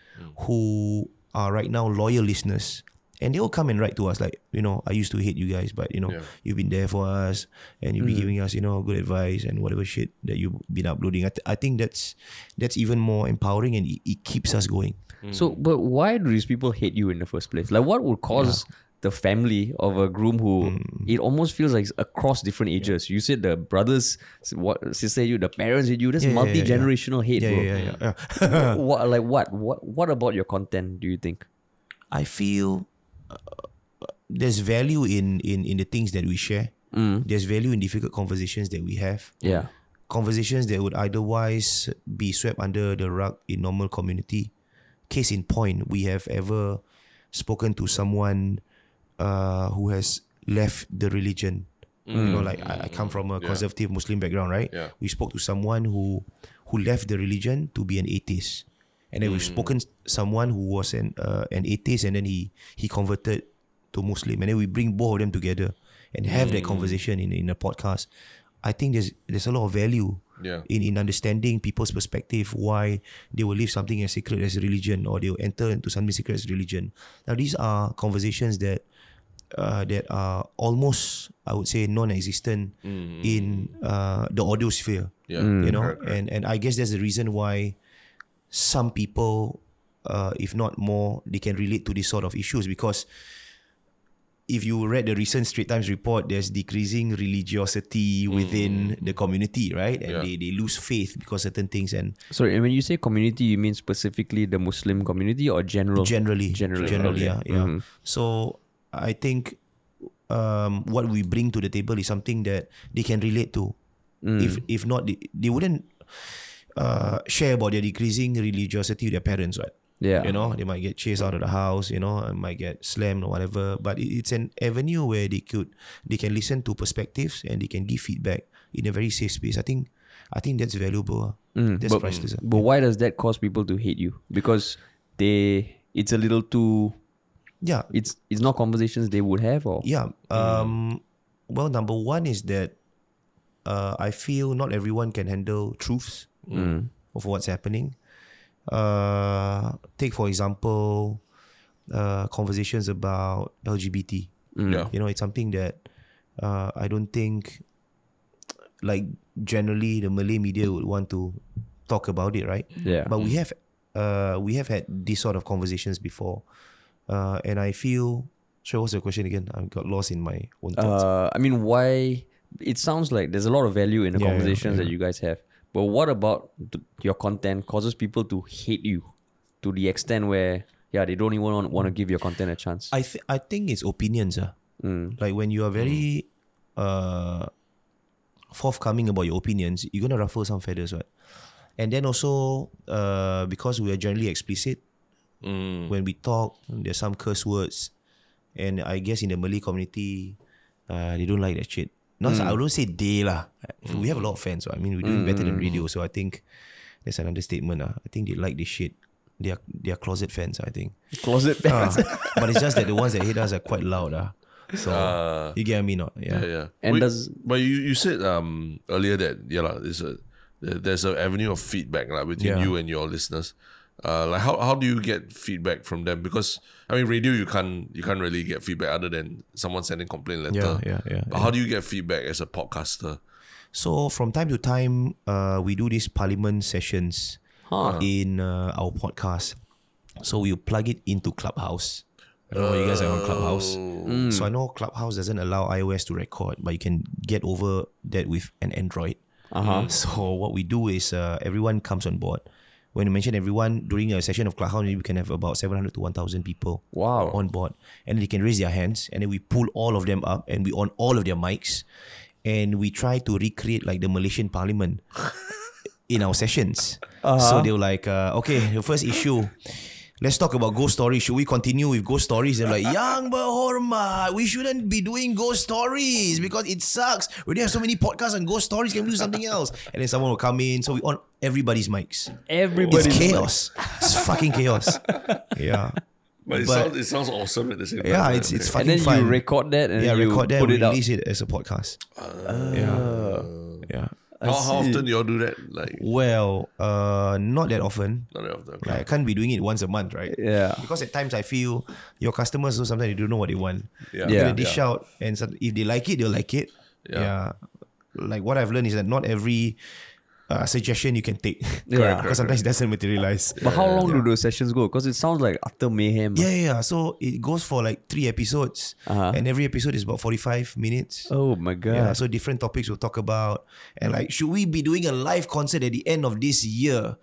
who are right now loyal listeners. And they will come and write to us like, you know, I used to hate you guys, but you know, Yeah. you've been there for us, and you've been giving us, you know, good advice and whatever shit that you've been uploading. I, th- I think that's that's even more empowering and it, it keeps us going. So, but why do these people hate you in the first place? Like, what would cause the family of a groom who Hmm. it almost feels like across different ages? You said the brothers, what sister you, the parents hate you. That's Yeah, yeah, yeah, multi generational hate, Yeah, bro. yeah, yeah, yeah. [LAUGHS] yeah. what, [LAUGHS] like what, what, what about your content? Do you think? I feel uh, there's value in, in in the things that we share. There's value in difficult conversations that we have. Yeah. Conversations that would otherwise be swept under the rug in normal community. Case in point, we have ever spoken to someone uh, who has left the religion. You know, like I, I come from a conservative Muslim background, right? Yeah. We spoke to someone who who left the religion to be an atheist. and then we've spoken someone who was an uh, an atheist, and then he he converted to Muslim, and then we bring both of them together and have that conversation in in a podcast. I think there's there's a lot of value Yeah. in, in understanding people's perspective, why they will leave something as sacred as religion or they will enter into something sacred as religion. Now these are conversations that uh, that are almost, I would say, non-existent in uh, the audio sphere. Yeah. You know, Correct, correct. and and I guess that's the reason why some people, uh, if not more, they can relate to these sort of issues because if you read the recent Straits Times report, there's decreasing religiosity within the community, right? And Yeah. they, they lose faith because certain things and Sorry, and when you say community, you mean specifically the Muslim community or general? generally, Generally, generally, okay. yeah, yeah. So I think um, what we bring to the table is something that they can relate to. If if not, they, they wouldn't uh, share about their decreasing religiosity with their parents, right? Yeah. You know, they might get chased out of the house, you know, and might get slammed or whatever. But it- it's an avenue where they could they can listen to perspectives and they can give feedback in a very safe space. I think I think that's valuable. ah. that's but, priceless. ah. but why does that cause people to hate you? Because they it's a little too Yeah. it's it's not conversations they would have or Yeah. Um well number one is that uh I feel not everyone can handle truths of what's happening. Uh take for example uh conversations about LGBT. Yeah. You know, it's something that uh, I don't think, like generally, the Malay media would want to talk about it, right? Yeah. But we have, uh, we have had these sort of conversations before, uh, and I feel. Sure, what's your question again? I got lost in my own thoughts. Uh, I mean, why? It sounds like there's a lot of value in the Yeah, yeah, conversations yeah. that you guys have. But what about your content causes people to hate you to the extent where, yeah, they don't even want, want to give your content a chance? I th- I think it's opinions. Uh. Like when you are very uh, forthcoming about your opinions, you're gonna ruffle some feathers, right? And then also uh, because we are generally explicit when we talk, there's some curse words, and I guess in the Malay community, uh, they don't like that shit. Not I don't say they lah. We have a lot of fans. So I mean, we're doing better than radio. So I think that's an understatement. Uh. I think they like this shit. They are they are closet fans. I think. Closet Ah, fans. [LAUGHS] but it's just that the ones that hate us are quite loud. Uh. So Uh, you get me not? Yeah. Yeah, yeah. And Wait, does- but you, you said um earlier that yeah lah, there's a there's an avenue of feedback like, between Yeah. you and your listeners. Uh, like how, how do you get feedback from them? Because I mean, radio you can't you can't really get feedback other than someone sending complaint letter. Yeah, yeah, yeah, But how do you get feedback as a podcaster? So from time to time, uh, we do these parliament sessions in uh, our podcast. So we plug it into Clubhouse. I don't know you guys are on Clubhouse. So I know Clubhouse doesn't allow iOS to record, but you can get over that with an Android. Uh-huh. So what we do is uh, everyone comes on board. When you mention everyone during a session of Clubhouse, maybe we can have about 700 to 1,000 people Wow. on board. And they can raise their hands and then we pull all of them up and we on all of their mics and we try to recreate like the Malaysian parliament [LAUGHS] in our sessions. So they were like, uh, okay, the first issue. Let's talk about ghost stories. Should we continue with ghost stories? They're like, Yang berhormat, we shouldn't be doing ghost stories because it sucks. We already have so many podcasts on ghost stories. Can we do something else? And then someone will come in. So we on everybody's mics. Everybody's it's chaos. It's fucking chaos. Yeah. But it, But- sounds, it sounds awesome at the same time. Yeah, right? it's it's Okay. and then fun. you record that and yeah, then you record that, put it out. release it as a podcast. Ah. yeah, yeah. How, how often do y'all do that? Like Well, uh, not that often. not that often. Okay. Like, I can't be doing it once a month, right? Yeah. Because at times I feel your customers, so sometimes they don't know what they want. Yeah. You're Yeah. gonna dish out, and some, if they like it, they'll like it. Yeah. Yeah. Like what I've learned is that not every uh, suggestion you can take. [LAUGHS] Yeah. Because sometimes it doesn't materialize. But how long do those sessions go? Because it sounds like utter mayhem. Yeah, yeah, yeah. So it goes for like three episodes, Uh-huh. and every episode is about forty-five minutes. Oh my god. Yeah, so different topics we'll talk about. And like, should we be doing a live concert at the end of this year?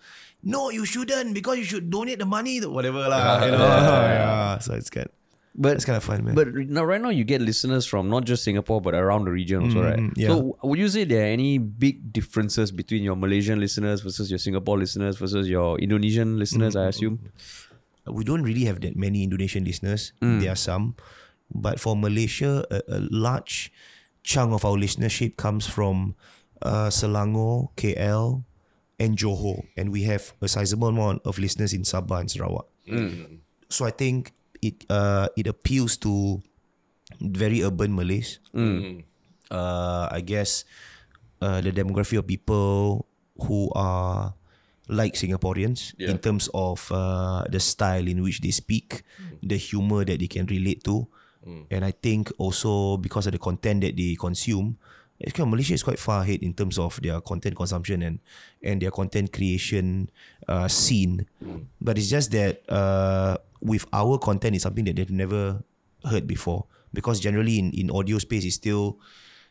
No, you shouldn't because you should donate the money to whatever lah. You know? yeah. So it's good. But It's kind of fun, man. But now, right now, you get listeners from not just Singapore but around the region also, right? Mm, yeah. So, would you say there are any big differences between your Malaysian listeners versus your Singapore listeners versus your Indonesian listeners? I assume. we don't really have that many Indonesian listeners. Mm. There are some, but for Malaysia, a, a large chunk of our listenership comes from uh, Selangor, KL, and Johor, and we have a sizable amount of listeners in Sabah and Sarawak. So I think it uh it appeals to very urban Malays. Uh, I guess uh, the demography of people who are like Singaporeans in Yeah. terms of uh, the style in which they speak, the humor that they can relate to, and I think also because of the content that they consume, it's kind Malaysia is quite far ahead in terms of their content consumption and and their content creation uh, scene. But it's just that uh, with our content, it's something that they've never heard before because generally in, in audio space it's still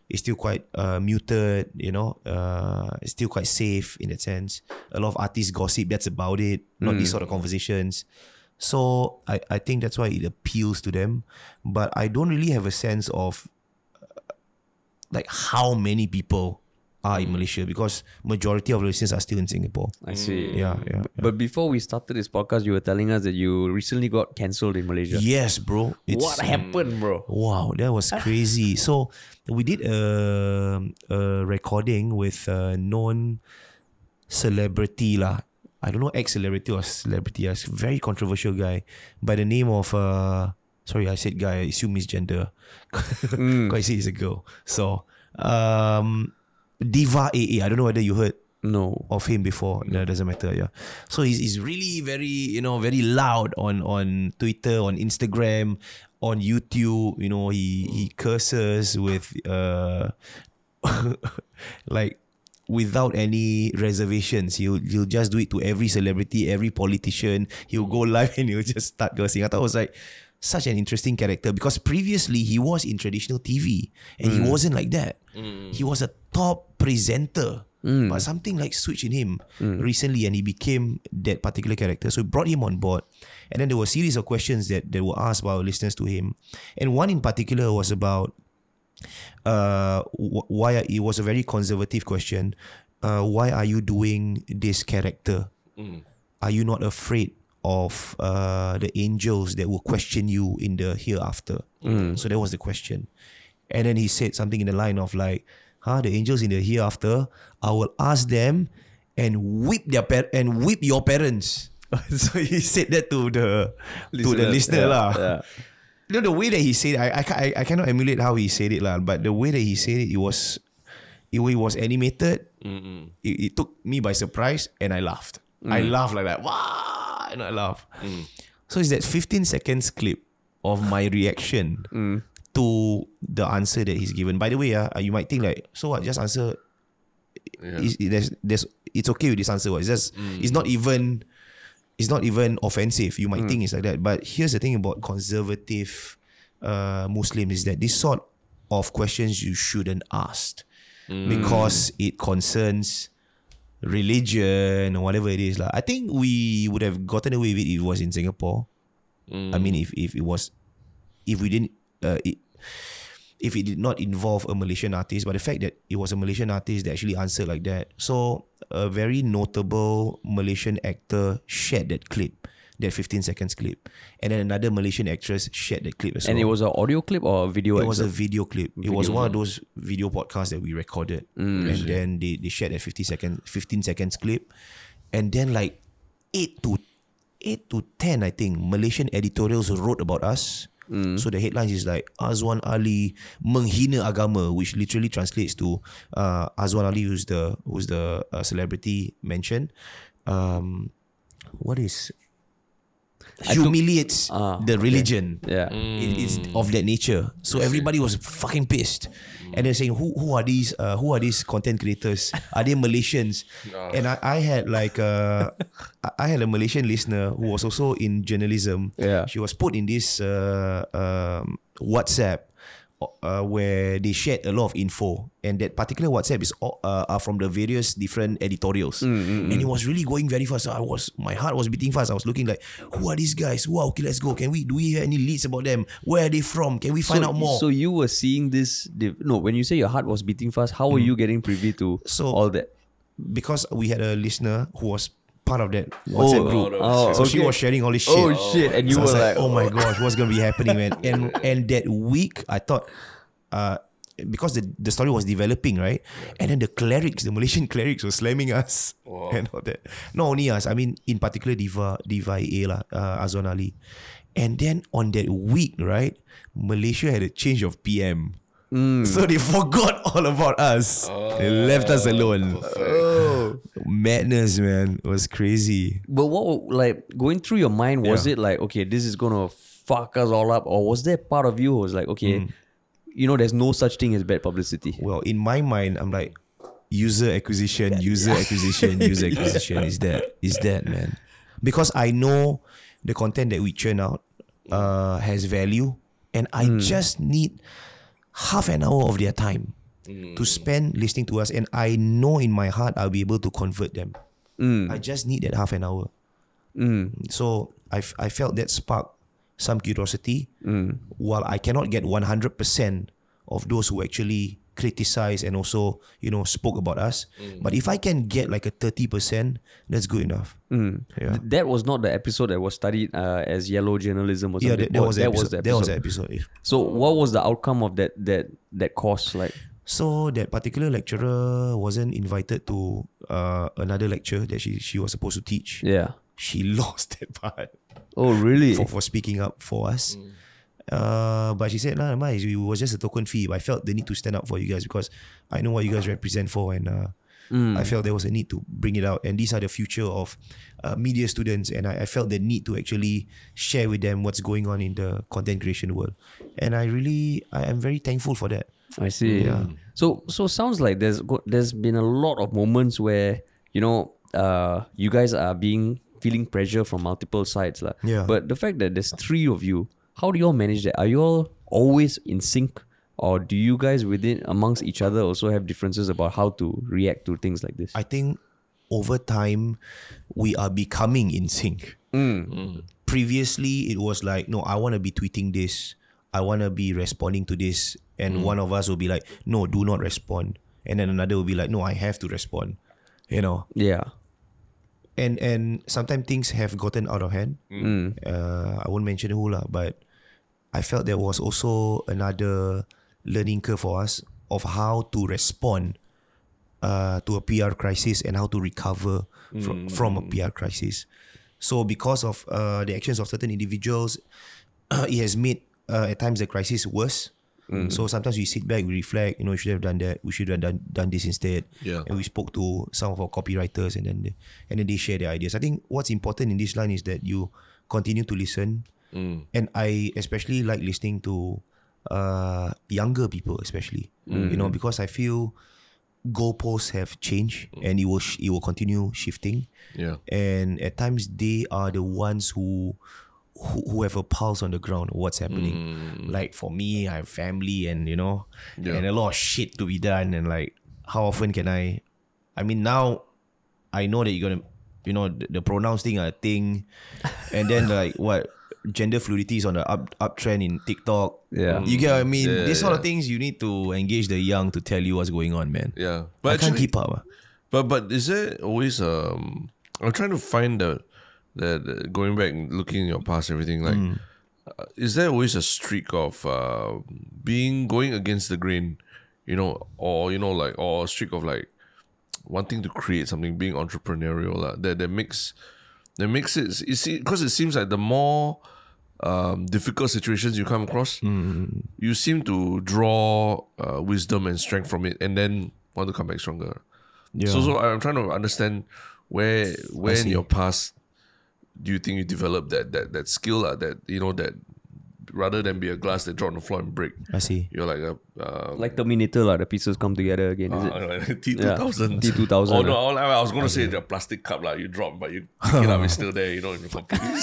it's still quite uh, muted, you know. Uh, it's still quite safe in that sense. A lot of artists gossip. That's about it. Not these sort of conversations. So I, I think that's why it appeals to them. But I don't really have a sense of like how many people are in Malaysia because majority of listeners are still in Singapore. I see. Yeah, yeah. yeah. But before we started this podcast, you were telling us that you recently got cancelled in Malaysia. Yes, bro. It's, What happened, bro? Wow, that was [LAUGHS] crazy. so we did a, a recording with a known celebrity lah. I don't know ex celebrity or celebrity. A very controversial guy by the name of uh sorry I said guy. I assume he's misgender. Because [LAUGHS] I see he's a girl. So um Diva AA. I don't know whether you heard No. of him before. No, it doesn't matter. Yeah. So he's, he's really very you know very loud on on Twitter, on Instagram, on YouTube. You know he he curses with uh [LAUGHS] like without any reservations. He'll he'll just do it to every celebrity, every politician. He'll go live [LAUGHS] and he'll just start cursing. I thought it was like such an interesting character because previously he was in traditional TV and he mm. wasn't like that. Mm. He was a top presenter. Mm. But something like switched in him recently and he became that particular character. So we brought him on board. And then there were a series of questions that, that were asked by our listeners to him. And one in particular was about uh, why it was a very conservative question. Uh, why are you doing this character? Are you not afraid of uh, the angels that will question you in the hereafter? So that was the question. And then he said something in the line of like, huh, the angels in the hereafter, I will ask them and whip their par- and whip your parents. [LAUGHS] so he said that to the to the listener yeah, lah. yeah. You know the way that he said, it, I I, I cannot emulate how he said it lah. But the way that he said it, it was, it, it was animated. It, it took me by surprise, and I laughed. I laughed like that. Wow, and I laughed. So it's that 15 seconds clip of my reaction to the answer that he's given. By the way, uh, you might think like, so what? Just answer. Is, there's, there's, it's okay with this answer. What? It's just, it's not even it's not even offensive. You might think it's like that. But here's the thing about conservative uh, Muslims is that this sort of questions you shouldn't ask because it concerns religion or whatever it is. Like, I think we would have gotten away with it if it was in Singapore. I mean, if, if it was, if we didn't, uh, it, if it did not involve a Malaysian artist, but the fact that it was a Malaysian artist that actually answered like that. So a very notable Malaysian actor shared that clip, that 15 seconds clip. And then another Malaysian actress shared that clip as And well. it was an audio clip or a video? It was a video clip. it was one of those video podcasts that we recorded. and then they, they shared that 50 second, 15 seconds clip. And then like 8 to 8 to 10, I think, Malaysian editorials wrote about us. So the headlines is like Azwan Ali menghina agama, which literally translates to uh, Azwan Ali, who's the who's the uh, celebrity mentioned. Um, what is humiliates Ah, the religion? yeah. It- it's of that nature. So everybody was fucking pissed. And they're saying, who who are these uh, who are these content creators? Are they Malaysians? And I, I had like uh, I- I had a Malaysian listener who was also in journalism. Yeah. She was put in this uh, um, WhatsApp uh, where they shared a lot of info, and that particular WhatsApp is all, uh, are from the various different editorials, and it was really going very fast. So I was my heart was beating fast. I was looking like, who are these guys? Wow, okay, let's go. Can we do we hear any leads about them? Where are they from? Can we find so, out more? So you were seeing this? No, when you say your heart was beating fast, how were you getting privy to Mm. So- all that? because we had a listener who was part of that WhatsApp Oh, group. oh, so she was sharing all this shit. Oh, shit, and you So were like, oh my gosh, what's gonna be happening, man? And [LAUGHS] and that week, I thought, uh, because the, the story was developing, right? And then the clerics, the Malaysian [LAUGHS] clerics were slamming us and all that. Not only us, I mean, in particular Diva, Diva A lah, uh, Azwan Ali. And then on that week, right, Malaysia had a change of PM. So they forgot all about us. they left us alone. Oh, madness, man. It was crazy. But what like going through your mind was Yeah. it like okay this is gonna fuck us all up or was there part of you who was like okay Mm. you know there's no such thing as bad publicity Well, in my mind, I'm like user acquisition, user acquisition, user [LAUGHS] acquisition. Is that is that man? Because I know the content that we churn out uh, has value, and I just need half an hour of their time to spend listening to us, and I know in my heart I'll be able to convert them. I just need that half an hour. So I, I felt that spark some curiosity. While I cannot get 100% of those who actually criticize and also, you know, spoke about us. But if I can get like a 30%, that's good enough. Yeah. Th- that was not the episode that was studied uh, as yellow journalism or Yeah, something that, that, Oh, was, the episode. that was the episode. so what was the outcome of that that that course like So that particular lecturer wasn't invited to uh, another lecture that she, she was supposed to teach. yeah She [LAUGHS] lost that part. oh really for, for speaking up for us. Uh, but she said, nah, ma, it was just a token fee. But I felt the need to stand up for you guys because I know what you guys represent for. And uh, I felt there was a need to bring it out. And these are the future of uh, media students. And I, I felt the need to actually share with them what's going on in the content creation world. And I really, I am very thankful for that. I see. Yeah. So so sounds like there's there's been a lot of moments where you know uh you guys are being feeling pressure from multiple sides lah. Yeah. But the fact that there's three of you, how do you all manage that? Are you all always in sync, or do you guys within amongst each other also have differences about how to react to things like this? I think over time we are becoming in sync. Mm. Previously, it was like, no, I want to be tweeting this. I want to be responding to this. And mm. one of us will be like, no, do not respond. And then another will be like, no, I have to respond. You know, yeah. And and sometimes things have gotten out of hand. Uh, I won't mention who lah, but I felt there was also another learning curve for us of how to respond uh, to a PR crisis and how to recover fr- from a PR crisis. So because of uh, the actions of certain individuals, [CLEARS THROAT] it has made uh, at times the crisis worse. So sometimes we sit back, we reflect. You know, we should have done that. We should have done done this instead. Yeah. And we spoke to some of our copywriters, and then they, and then they share their ideas. I think what's important in this line is that you continue to listen, and I especially like listening to uh, younger people, especially you know, because I feel goalposts have changed, and it will sh- it will continue shifting Yeah. and at times they are the ones who who, who have a pulse on the ground what's happening. Like for me, I have family and you know, Yeah. and a lot of shit to be done. And like, how often can I? I mean, now I know that you're gonna, you know, the, the pronouns thing are a thing, [LAUGHS] and then like what gender fluidity is on the up uptrend in TikTok. Yeah. you get what I mean. Yeah, These sort of things you need to engage the young to tell you what's going on, man. Yeah. But I But can't keep up. ah. But but is there always um? I'm trying to find the the going back and looking in your past everything like. Uh, is there always a streak of uh, being going against the grain, you know, or you know, like, or a streak of like wanting to create something, being entrepreneurial, uh, that that makes that makes it you see because it seems like the more um, difficult situations you come across, you seem to draw uh, wisdom and strength from it, and then want to come back stronger. Yeah. So, so I'm trying to understand where where in your past do you think you develop that that that skill uh, that you know that rather than be a glass that drop on the floor and break, I see. you're like a uh, Like Terminator, lah, the pieces come together again. Is it? [LAUGHS] T two thousand. Yeah, T2000, [LAUGHS] Oh no, ah. I I was going to say the plastic cup like you drop, but you pick it up, it's still there. You know, in the [LAUGHS] computer.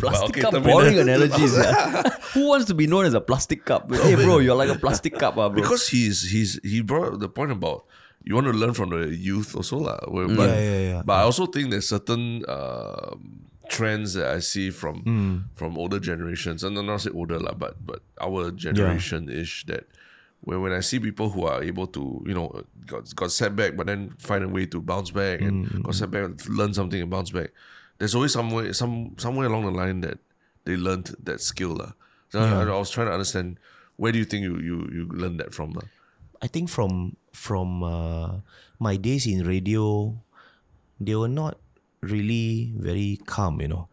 Plastic cup, boring analogies. yeah. Who wants to be known as a plastic cup? Hey, bro, you're like a plastic cup, ah, bro. because he's he's he brought the point about you want to learn from the youth also lah. where- But, Yeah, yeah, yeah. But I also think there's certain um trends that I see from Hmm. from older generations, and I'm not say older lah, but but our generation ish that. When, when I see people who are able to, you know, got, got set back, but then find a way to bounce back and Hmm, got set back, learn something and bounce back. There's always somewhere, some somewhere along the line that they learned that skill. lah. So I, I was trying to understand where do you think you you, you learned that from? lah? I think from from uh, my days in radio, they were not really very calm. You know,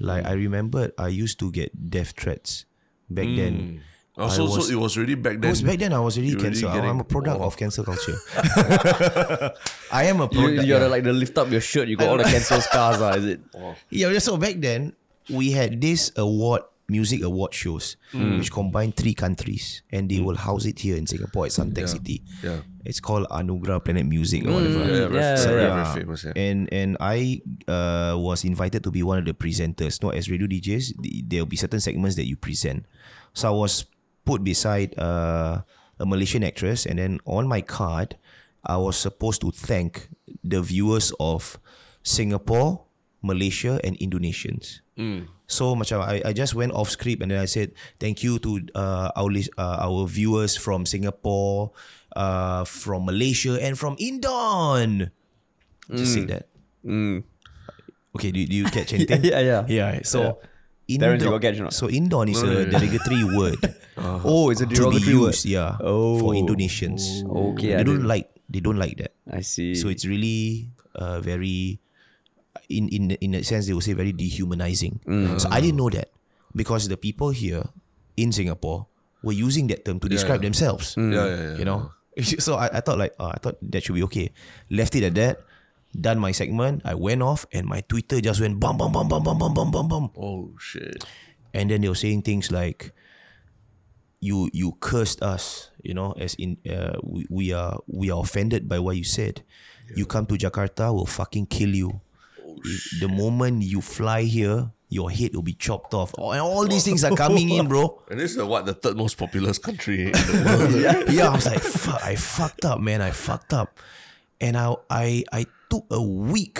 like I remember I used to get death threats back then. Oh, so, was- so it was really back then. Because back then I was already cancer. already cancel. I'm a product oh. of cancer culture. [LAUGHS] I am a You, product. you're yeah. like the lift up your shirt. You got all the cancer scars, ah, is it? [LAUGHS] Yeah, so back then we had this award music award shows which combine three countries and they will house it here in Singapore at Suntec City. Yeah. It's called Anugerah Planet Muzik or whatever. Yeah, very, Yeah, very, yeah. very famous. Yeah. And and I uh, was invited to be one of the presenters. Not as radio DJs, there'll be certain segments that you present. So I was put beside uh, a Malaysian actress, and then on my card, I was supposed to thank the viewers of Singapore, Malaysia, and Indonesians. So macam I, I just went off script and then I said thank you to uh, our uh, our viewers from Singapore, uh, from Malaysia, and from Indon. Just say that. Okay, do, do you catch [LAUGHS] anything? yeah, yeah. Yeah. So, you Indon, got catch or not? so Indon is a derogatory [LAUGHS] word. Oh, it's a derogatory word. yeah, Oh. for Indonesians. Okay, I they don't didn't- like they don't like that. I see. So it's really uh, very in in in a sense they will say very dehumanizing. So I didn't know that because the people here in Singapore were using that term to describe themselves. Yeah, yeah, yeah. You know, [LAUGHS] so I, I thought like uh, I thought that should be okay. Left it at that. Done my segment. I went off and my Twitter just went bum bum bum bum bum bum bum bum bum. Oh shit. And then they were saying things like, "You you cursed us," you know, as in uh, we, we are we are offended by what you said. You come to Jakarta, we'll fucking kill you. The moment you fly here, your head will be chopped off. Oh, and all these things are coming in, bro. [LAUGHS] And this is the, what the third most populous country in the [LAUGHS] world. yeah, I was like, fuck, I fucked up, man. I fucked up. And I I I took a week.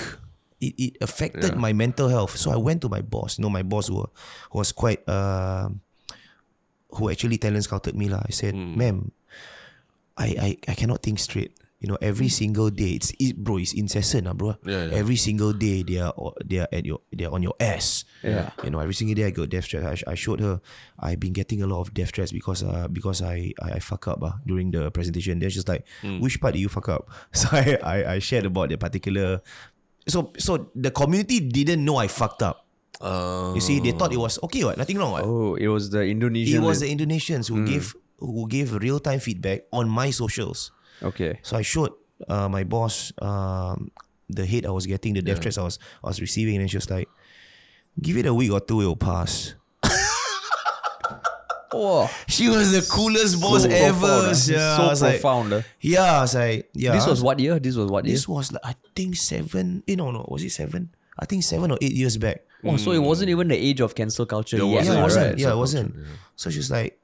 It, it affected my mental health. So I went to my boss. You know, my boss who was quite uh, who actually talent scouted me. lah. I said, ma'am, I, I I cannot think straight. You know, every single day, it's it, bro, it's incessant, ah, bro. Yeah, yeah. Every single day, they are they are at your they are on your ass. Yeah. You know, every single day I got death threats. I, I showed her I've been getting a lot of death threats because uh because I I, I fuck up uh, during the presentation. They're just like, which part did you fuck up? [LAUGHS] So I, I I shared about the particular. So so the community didn't know I fucked up. Uh, You see, they thought it was okay. What nothing wrong. What? oh, it was the Indonesian. it was the Indonesians who gave who gave real time feedback on my socials. Okay. So I showed uh, my boss um, the hate I was getting, the death threats I was I was receiving, and she was like, "Give it a week or two, it will pass." [LAUGHS] Oh, She was the coolest boss so ever. profound, ah. sia. so I was like- profound. ah. yeah, I was like, yeah. This was what year? This was what year? This was like I think seven. You know, no, was it seven? I think seven or eight years back. Oh, so it wasn't even the age of cancel culture There yet. wasn't, yeah, it wasn't. right. Yeah, it wasn't. So she's like,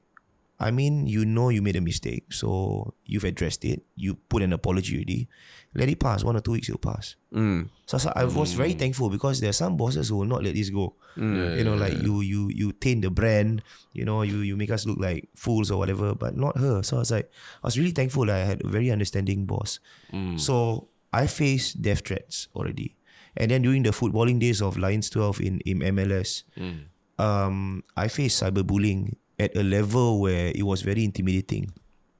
I mean, you know you made a mistake, so you've addressed it. You put an apology already. Let it pass. One or two weeks, it'll pass. Mm. So, so I was very thankful because there are some bosses who will not let this go. you know, like you you you taint the brand. You know, you you make us look like fools or whatever, but not her. So I was like, I was really thankful that I had a very understanding boss. So I faced death threats already, and then during the footballing days of Lions Twelve in in MLS, um, I faced cyberbullying at a level where it was very intimidating.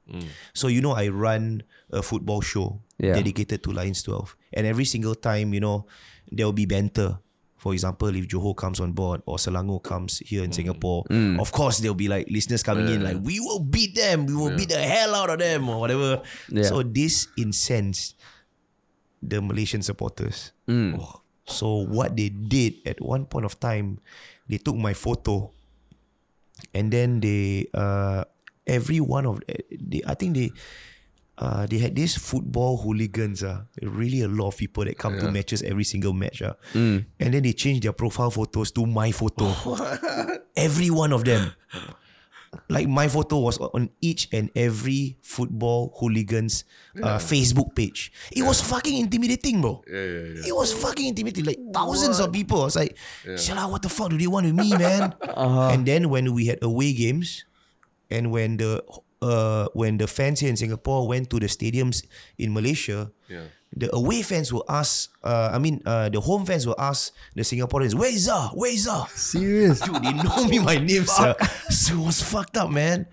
Mm. So you know, I run a football show Yeah. dedicated to Lions 12, and every single time, you know, there will be banter. For example, if Johor comes on board or Selangor comes here in mm. Singapore, mm. of course there'll be like listeners coming in like, "We will beat them, we will beat the hell out of them," or whatever. Yeah. So this incensed the Malaysian supporters. Oh. So what they did at one point of time, they took my photo, and then they uh every one of they I think they uh they had these football hooligans uh really a lot of people that come to matches every single match uh. and then they changed their profile photos to my photo. [LAUGHS] Every one of them like my photo was on each and every football hooligans uh, Facebook page. It was fucking intimidating, bro. Yeah, yeah, yeah. It was fucking intimidating. Like thousands of people. I was like, Shala, what the fuck do they want with me, man? [LAUGHS] And then when we had away games, and when the uh when the fans here in Singapore went to the stadiums in Malaysia, Yeah. the away fans will ask. Uh, I mean, uh, the home fans will ask the Singaporeans, "Where is Dzar? Where is Dzar?" Serious? Dude, they know me my name, sir. So it was fucked up, man.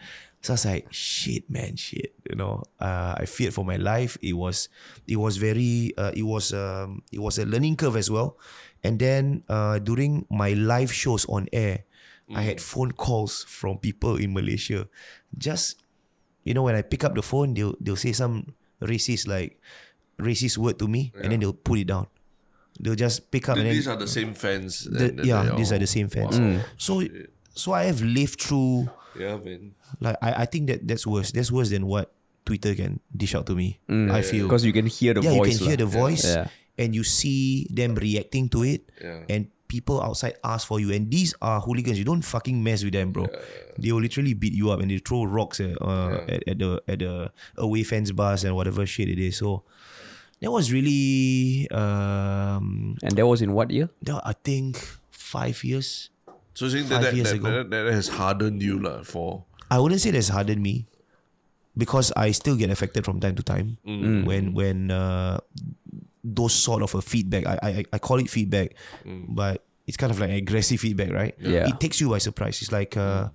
So I was like, shit, man, shit. You know, uh, I feared for my life. It was, it was very, uh, it was, um, it was a learning curve as well. And then uh, during my live shows on air, I had phone calls from people in Malaysia. Just, you know, when I pick up the phone, they'll they'll say some racist like racist word to me, and then they'll put it down. They'll just pick up and then These are the same fans. the, and- and yeah, they these are the same fans. Wow. Mm. So, so I have lived through Yeah, man. like I, I think that that's worse. That's worse than what Twitter can dish out to me. Mm. I feel Because you can hear the yeah, voice. you can hear lah. the voice, Yeah. and you see them reacting to it, Yeah. and people outside ask for you. And these are hooligans. You don't fucking mess with them, bro. They will literally beat you up and they throw rocks at, uh, at, at the at the away fans bus and whatever shit it is. So that was really um And that was in what year? that, I think five years. So saying that Five that, years that, ago. that, that has hardened you lah for I wouldn't say that's hardened me because I still get affected from time to time Mm. when when uh, those sort of a feedback. I, I I call it feedback, but it's kind of like aggressive feedback, right? Yeah. It takes you by surprise. It's like uh,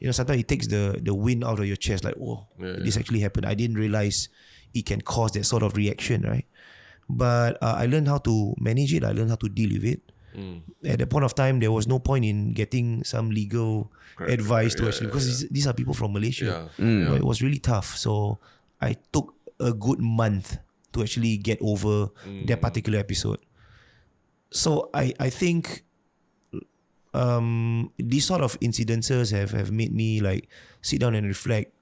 you know sometimes it takes the the wind out of your chest. Like oh, this actually happened. I didn't realize it can cause that sort of reaction, right? But uh, I learned how to manage it. I learned how to deal with it. At that point of time, there was no point in getting some legal advice to actually because these, these are people from Malaysia. Yeah. You know, it was really tough. So I took a good month to actually get over that particular episode. So I I think um these sort of incidences have have made me like sit down and reflect.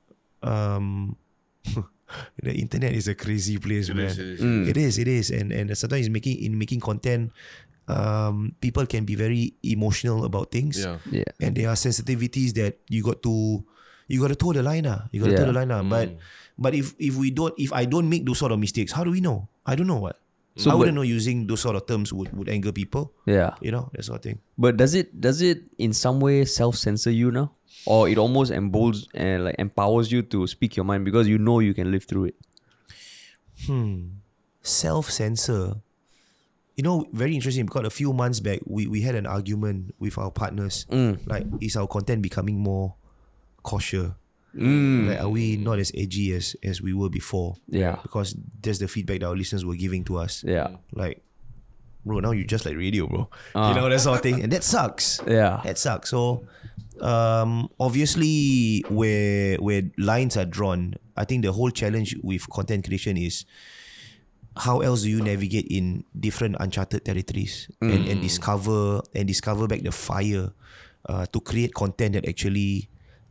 Um [LAUGHS] the internet is a crazy place, man. is, it is. It is, it is, and and sometimes making in making content, um, people can be very emotional about things, Yeah. Yeah. and there are sensitivities that you got to, you got to toe the line, ah. You got to toe the line, ah. But but if if we don't, if I don't make those sort of mistakes, how do we know? I don't know what. So I wouldn't know using those sort of terms would, would anger people. Yeah. You know that sort of thing. But does it does it in some way self censor you now, or it almost emboldens and like empowers you to speak your mind because you know you can live through it? Hmm. Self censor. You know, very interesting because a few months back we, we had an argument with our partners. Like, is our content becoming more cautious? Like, are we not as edgy as as we were before? Yeah. Because that's the feedback that our listeners were giving to us. Yeah. Like, bro, now you just like radio, bro. You know that sort of thing, and that sucks. Yeah. That sucks. So, um, obviously, where where lines are drawn, I think the whole challenge with content creation is how else do you navigate in different uncharted territories and, and discover and discover back the fire uh, to create content that actually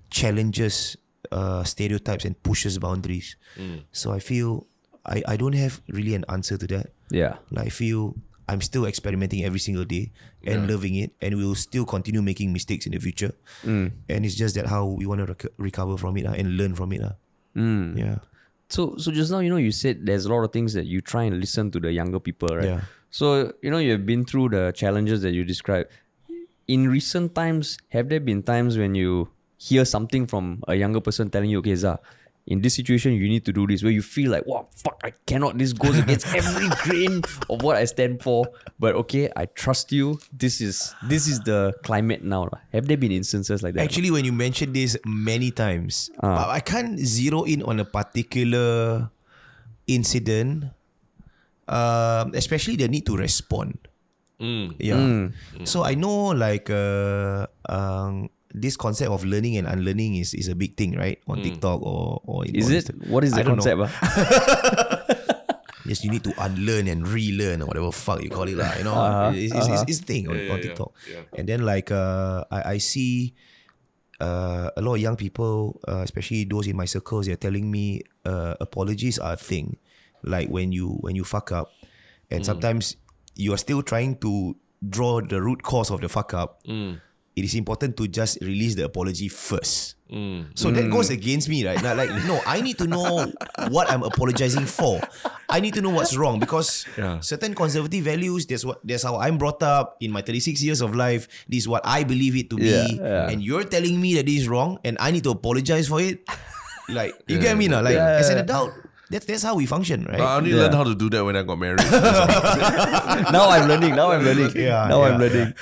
challenges uh, stereotypes and pushes boundaries. So I feel I, I don't have really an answer to that. Yeah. Like I feel I'm still experimenting every single day and loving it, and we will still continue making mistakes in the future. And it's just that how we want to rec- recover from it uh, and learn from it. Uh. Yeah. So so just now you know you said there's a lot of things that you try and listen to the younger people, right? Yeah. So you know you've been through the challenges that you described. In recent times, have there been times when you hear something from a younger person telling you, okay, Dzar, in this situation you need to do this, where you feel like, wow, fuck, I cannot. This goes against [LAUGHS] every grain of what I stand for. But okay, I trust you. This is this is the climate now. Have there been instances like that? Actually, when you mentioned this many times, but I can't zero in on a particular incident, um, especially the need to respond. Yeah. So I know like uh, um, this concept of learning and unlearning is, is a big thing, right? On TikTok or or is it? Insta- What is the I concept? ah? [LAUGHS] Yes, you need to unlearn and relearn or whatever fuck you call it lah. You know, it's, it's, it's, it's a thing on, on TikTok. And then like uh, I, I see uh, a lot of young people, uh, especially those in my circles, they're telling me uh, apologies are a thing. Like when you when you fuck up, and sometimes you are still trying to draw the root cause of the fuck up. It is important to just release the apology first. Mm. So that mm. goes against me, right? Now, like, no, I need to know [LAUGHS] what I'm apologizing for. I need to know what's wrong because Yeah. certain conservative values. That's what. That's how I'm brought up in my 36 years of life. This is what I believe it to be, Yeah, yeah. and you're telling me that this is wrong, and I need to apologize for it. Like, you get me now? Like, as an adult, that's that's how we function, right? I only Yeah. learned how to do that when I got married. [LAUGHS] now I'm learning. Now I'm learning. Yeah, now I'm yeah, learning.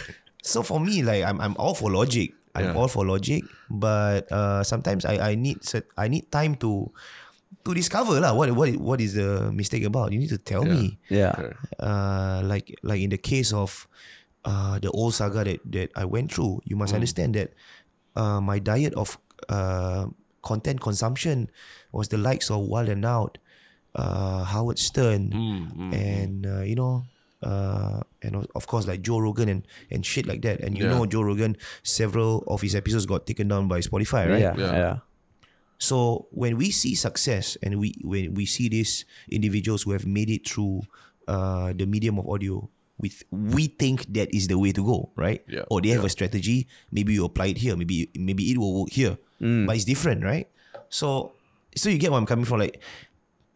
So for me, like I'm I'm all for logic. I'm Yeah. all for logic, but uh, sometimes I I need I need time to to discover lah what what what is the mistake about. You need to tell me. Yeah. Uh, like like in the case of uh, the old saga that that I went through, you must understand that uh, my diet of uh, content consumption was the likes of Wild and Out, uh, Howard Stern, and uh, you know. Uh, and of- of course, like Joe Rogan and, and shit like that. And you Yeah. know, Joe Rogan, several of his episodes got taken down by Spotify, right? Yeah. Yeah. Yeah. So when we see success and we when we see these individuals who have made it through uh, the medium of audio, with we think that is the way to go, right? Yeah. Or they have a strategy. Maybe you apply it here. Maybe maybe it will work here, but it's different, right? So so you get where I'm coming from. Like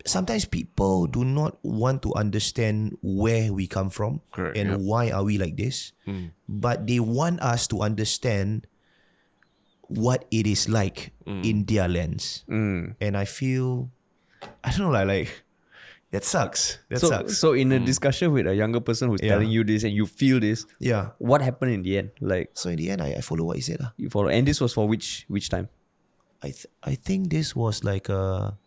sometimes people do not want to understand where we come from Correct, and yeah. why are we like this, hmm. but they want us to understand what it is like hmm. in their lens. Hmm. And I feel, I don't know, like, like that sucks. That So, sucks. so in a discussion with a younger person who's Yeah. telling you this and you feel this, yeah. what happened in the end? Like So in the end, I, I follow what he said. ah. you follow, and this was for which which time? I th- I think this was like a.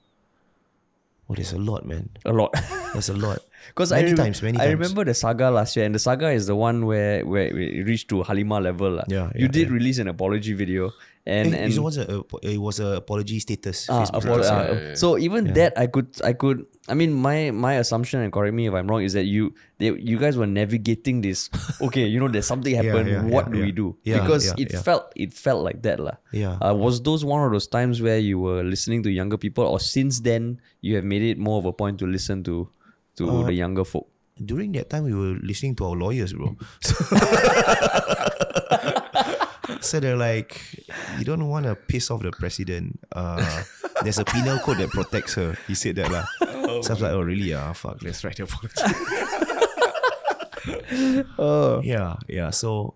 Oh, there's a lot, man. A lot. There's a lot. Because many I rem- times, many I times. remember the saga last year, and the saga is the one where where it reached to Halimah level. lah. Yeah, you did yeah. release an apology video, and Eh, and it was a it was a apology status. Ah, Facebook apolo- status, ah, yeah. yeah, yeah. so even that I could I could I mean my my assumption and correct me if I'm wrong is that you they, you guys were navigating this [LAUGHS] okay you know there's something happened yeah, what yeah, do we do Yeah, because yeah, it yeah. felt it felt like that lah. Yeah. Uh, was those one of those times where you were listening to younger people or since then you have made it more of a point to listen to to Uh, the younger folk? During that time, we were listening to our lawyers, bro. [LAUGHS] so they're like, you don't want to piss off the president. Uh, there's a penal code that protects her. He said that lah. so I was like, oh really? Ah, fuck. Let's write the apology. [LAUGHS] Yeah, yeah. So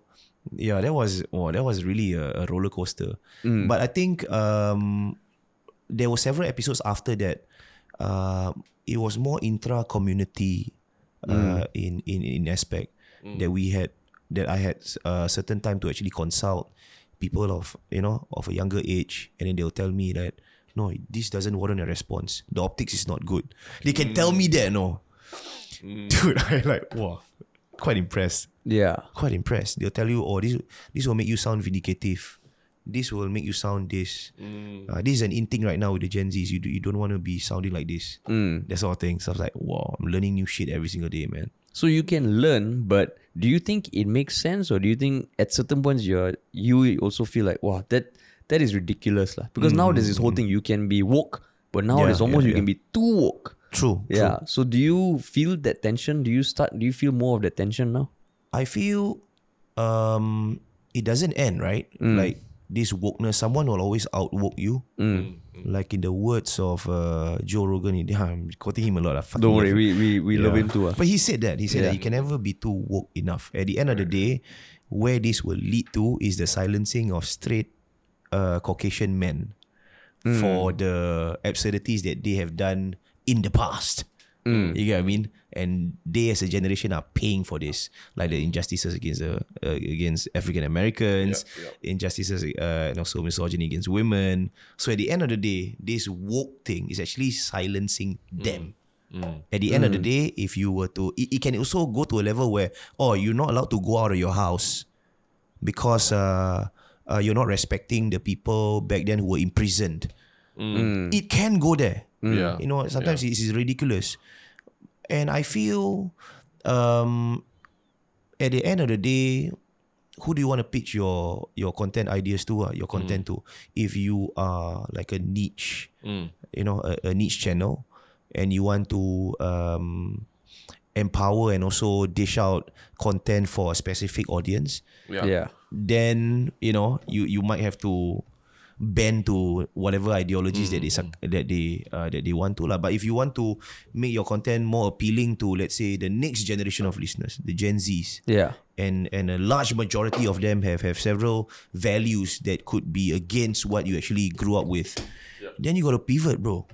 yeah, that was oh, that was really a, a roller coaster. But I think um, there were several episodes after that. Uh, it was more intra community uh, mm. in, in in aspect mm. that we had that I had a certain time to actually consult people of you know of a younger age, and then they'll tell me that no, this doesn't warrant a response. The optics is not good. They can tell me that no, mm. [LAUGHS] dude. I like wow, quite impressed Yeah. quite impressed. They'll tell you, oh, this this will make you sound vindicative. This will make you sound this. Uh, this is an in thing right now with the Gen Zs. You, do, you don't want to be sounding like this. That sort of thing. So I was like, wow, I'm learning new shit every single day, man. So you can learn, but do you think it makes sense, or do you think at certain points you're you also feel like wow that that is ridiculous lah? Because now there's this whole thing you can be woke, but now Yeah, there's almost yeah, you can be too woke. True. Yeah. So do you feel that tension? Do you start? Do you feel more of that tension now? I feel um, it doesn't end, right? Like this wokeness, someone will always outwoke you. Like in the words of uh, Joe Rogan, I'm [LAUGHS] quoting him a lot. I fucking Don't love worry, we we, we love Yeah. him too. ah. But he said that. He said Yeah. that you can never be too woke enough. At the end of the day, where this will lead to is the silencing of straight uh, Caucasian men for the absurdities that they have done in the past. You get what I mean? And they as a generation are paying for this, like the injustices against the uh, against African Americans, injustices uh, and also misogyny against women. So at the end of the day, this woke thing is actually silencing them. At the end of the day, if you were to, it, it can also go to a level where, oh, you're not allowed to go out of your house because uh, uh, you're not respecting the people back then who were imprisoned. It can go there. Yeah. You know, sometimes it is ridiculous. And I feel um, at the end of the day, who do you want to pitch your your content ideas to? Uh, your content to? If you are like a niche, you know, a, a niche channel, and you want to um, empower and also dish out content for a specific audience, Yeah. Yeah. then you know you you might have to bend to whatever ideologies that they Mm. that they uh, that they want to lah. But if you want to make your content more appealing to let's say the next generation of listeners, the Gen Zs, Yeah. and and a large majority of them have have several values that could be against what you actually grew up with, then you got to pivot, bro.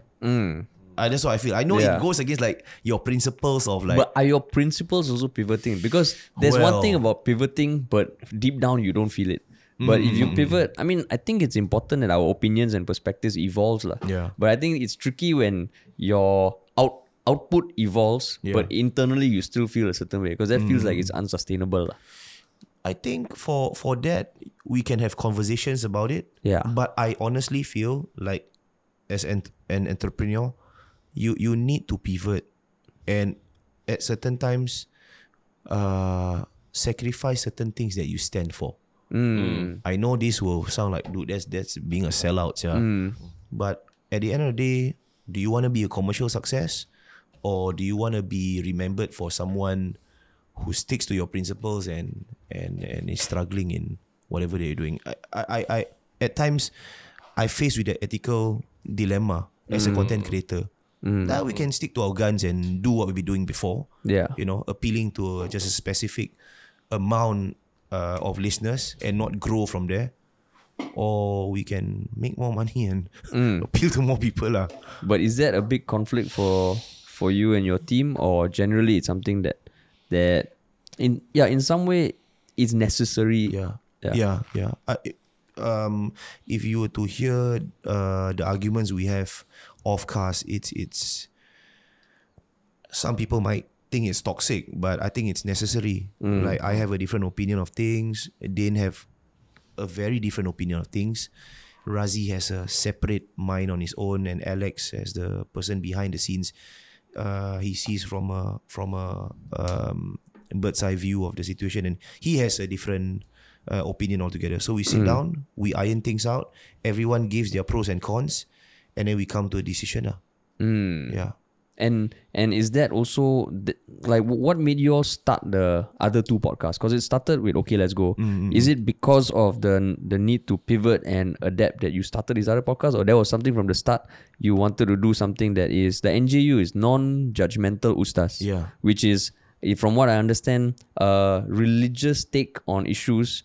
Uh, that's what I feel. I know Mm. Yeah. it goes against like your principles of like But are your principles also pivoting? Because there's one thing about pivoting, but deep down you don't feel it. But if you pivot, I mean, I think it's important that our opinions and perspectives evolves, lah. Yeah. But I think it's tricky when your out output evolves, Yeah. but internally you still feel a certain way because that feels like it's unsustainable, lah. I think for for that we can have conversations about it. Yeah. But I honestly feel like as an an entrepreneur, you you need to pivot, and at certain times, uh, sacrifice certain things that you stand for. Mm. I know this will sound like dude that's that's being a sellout, yeah. Mm. But at the end of the day, do you want to be a commercial success, or do you want to be remembered for someone who sticks to your principles and and and is struggling in whatever they're doing? I I, I, at times I face with the ethical dilemma as a mm. content creator. That we can stick to our guns and do what we've been doing before Yeah. you know, appealing to just a specific amount uh, of listeners and not grow from there. Or we can make more money and [LAUGHS] appeal to more people. lah. But is that a big conflict for for you and your team, or generally it's something that that in yeah in some way it's necessary? Yeah. Yeah. Yeah. Yeah. I, um, if you were to hear uh, the arguments we have off cast, it's it's some people might think it's toxic, but I think it's necessary. Like I have a different opinion of things. Dane have a very different opinion of things. Razi has a separate mind on his own, and Alex as the person behind the scenes, uh, he sees from a from a um, bird's eye view of the situation, and he has a different uh, opinion altogether. So we sit down, we iron things out. Everyone gives their pros and cons, and then we come to a decision. ah. Yeah. And and is that also th- like what made you all start the other two podcasts? Because it started with okay, let's go. Mm, mm, is mm. it because of the the need to pivot and adapt that you started these other podcasts, or there was something from the start you wanted to do something that is the NJU is non-judgmental ustaz, Yeah. which is from what I understand, a religious take on issues,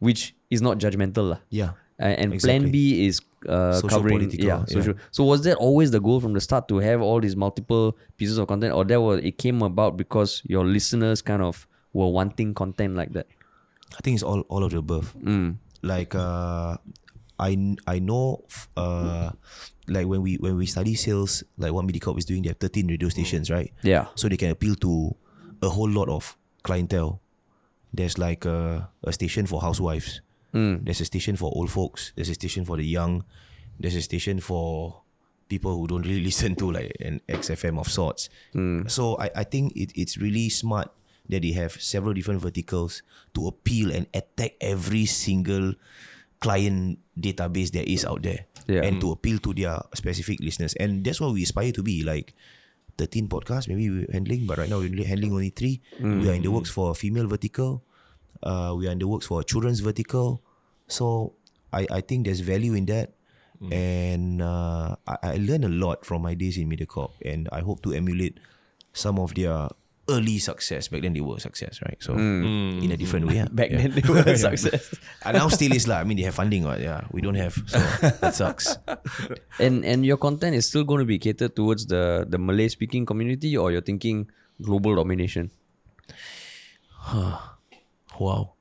which is not judgmental lah. Yeah. Uh, and Exactly. Plan B is uh, Social covering political, yeah, yeah. So was that always the goal from the start to have all these multiple pieces of content, or that was it came about because your listeners kind of were wanting content like that? I think it's all all of the above. Like uh, I I know uh, like when we when we study sales, like what Mediacorp is doing, they have thirteen radio stations, right? Yeah. So they can appeal to a whole lot of clientele. There's like a, a station for housewives. There's a station for old folks. There's a station for the young. There's a station for people who don't really [LAUGHS] listen to like an XFM of sorts. So I, I think it, it's really smart that they have several different verticals to appeal and attack every single client database there is out there. Yeah. And to appeal to their specific listeners. And that's what we aspire to be. Like 13 podcasts, maybe we're handling, but right now we're handling only three. We are in the works for a female vertical. Uh, we are in the works for a children's vertical. So I, I think there's value in that. And uh, I, I learned a lot from my days in Mediacorp. And I hope to emulate some of their early success. Back then they were a success, right? So in a different way. yeah. Back Yeah. then they were [LAUGHS] [LAUGHS] success. And now still is lah. I mean they have funding, right? Yeah. We don't have. So that sucks. [LAUGHS] and and your content is still going to be catered towards the the Malay speaking community, or you're thinking global domination. Wow.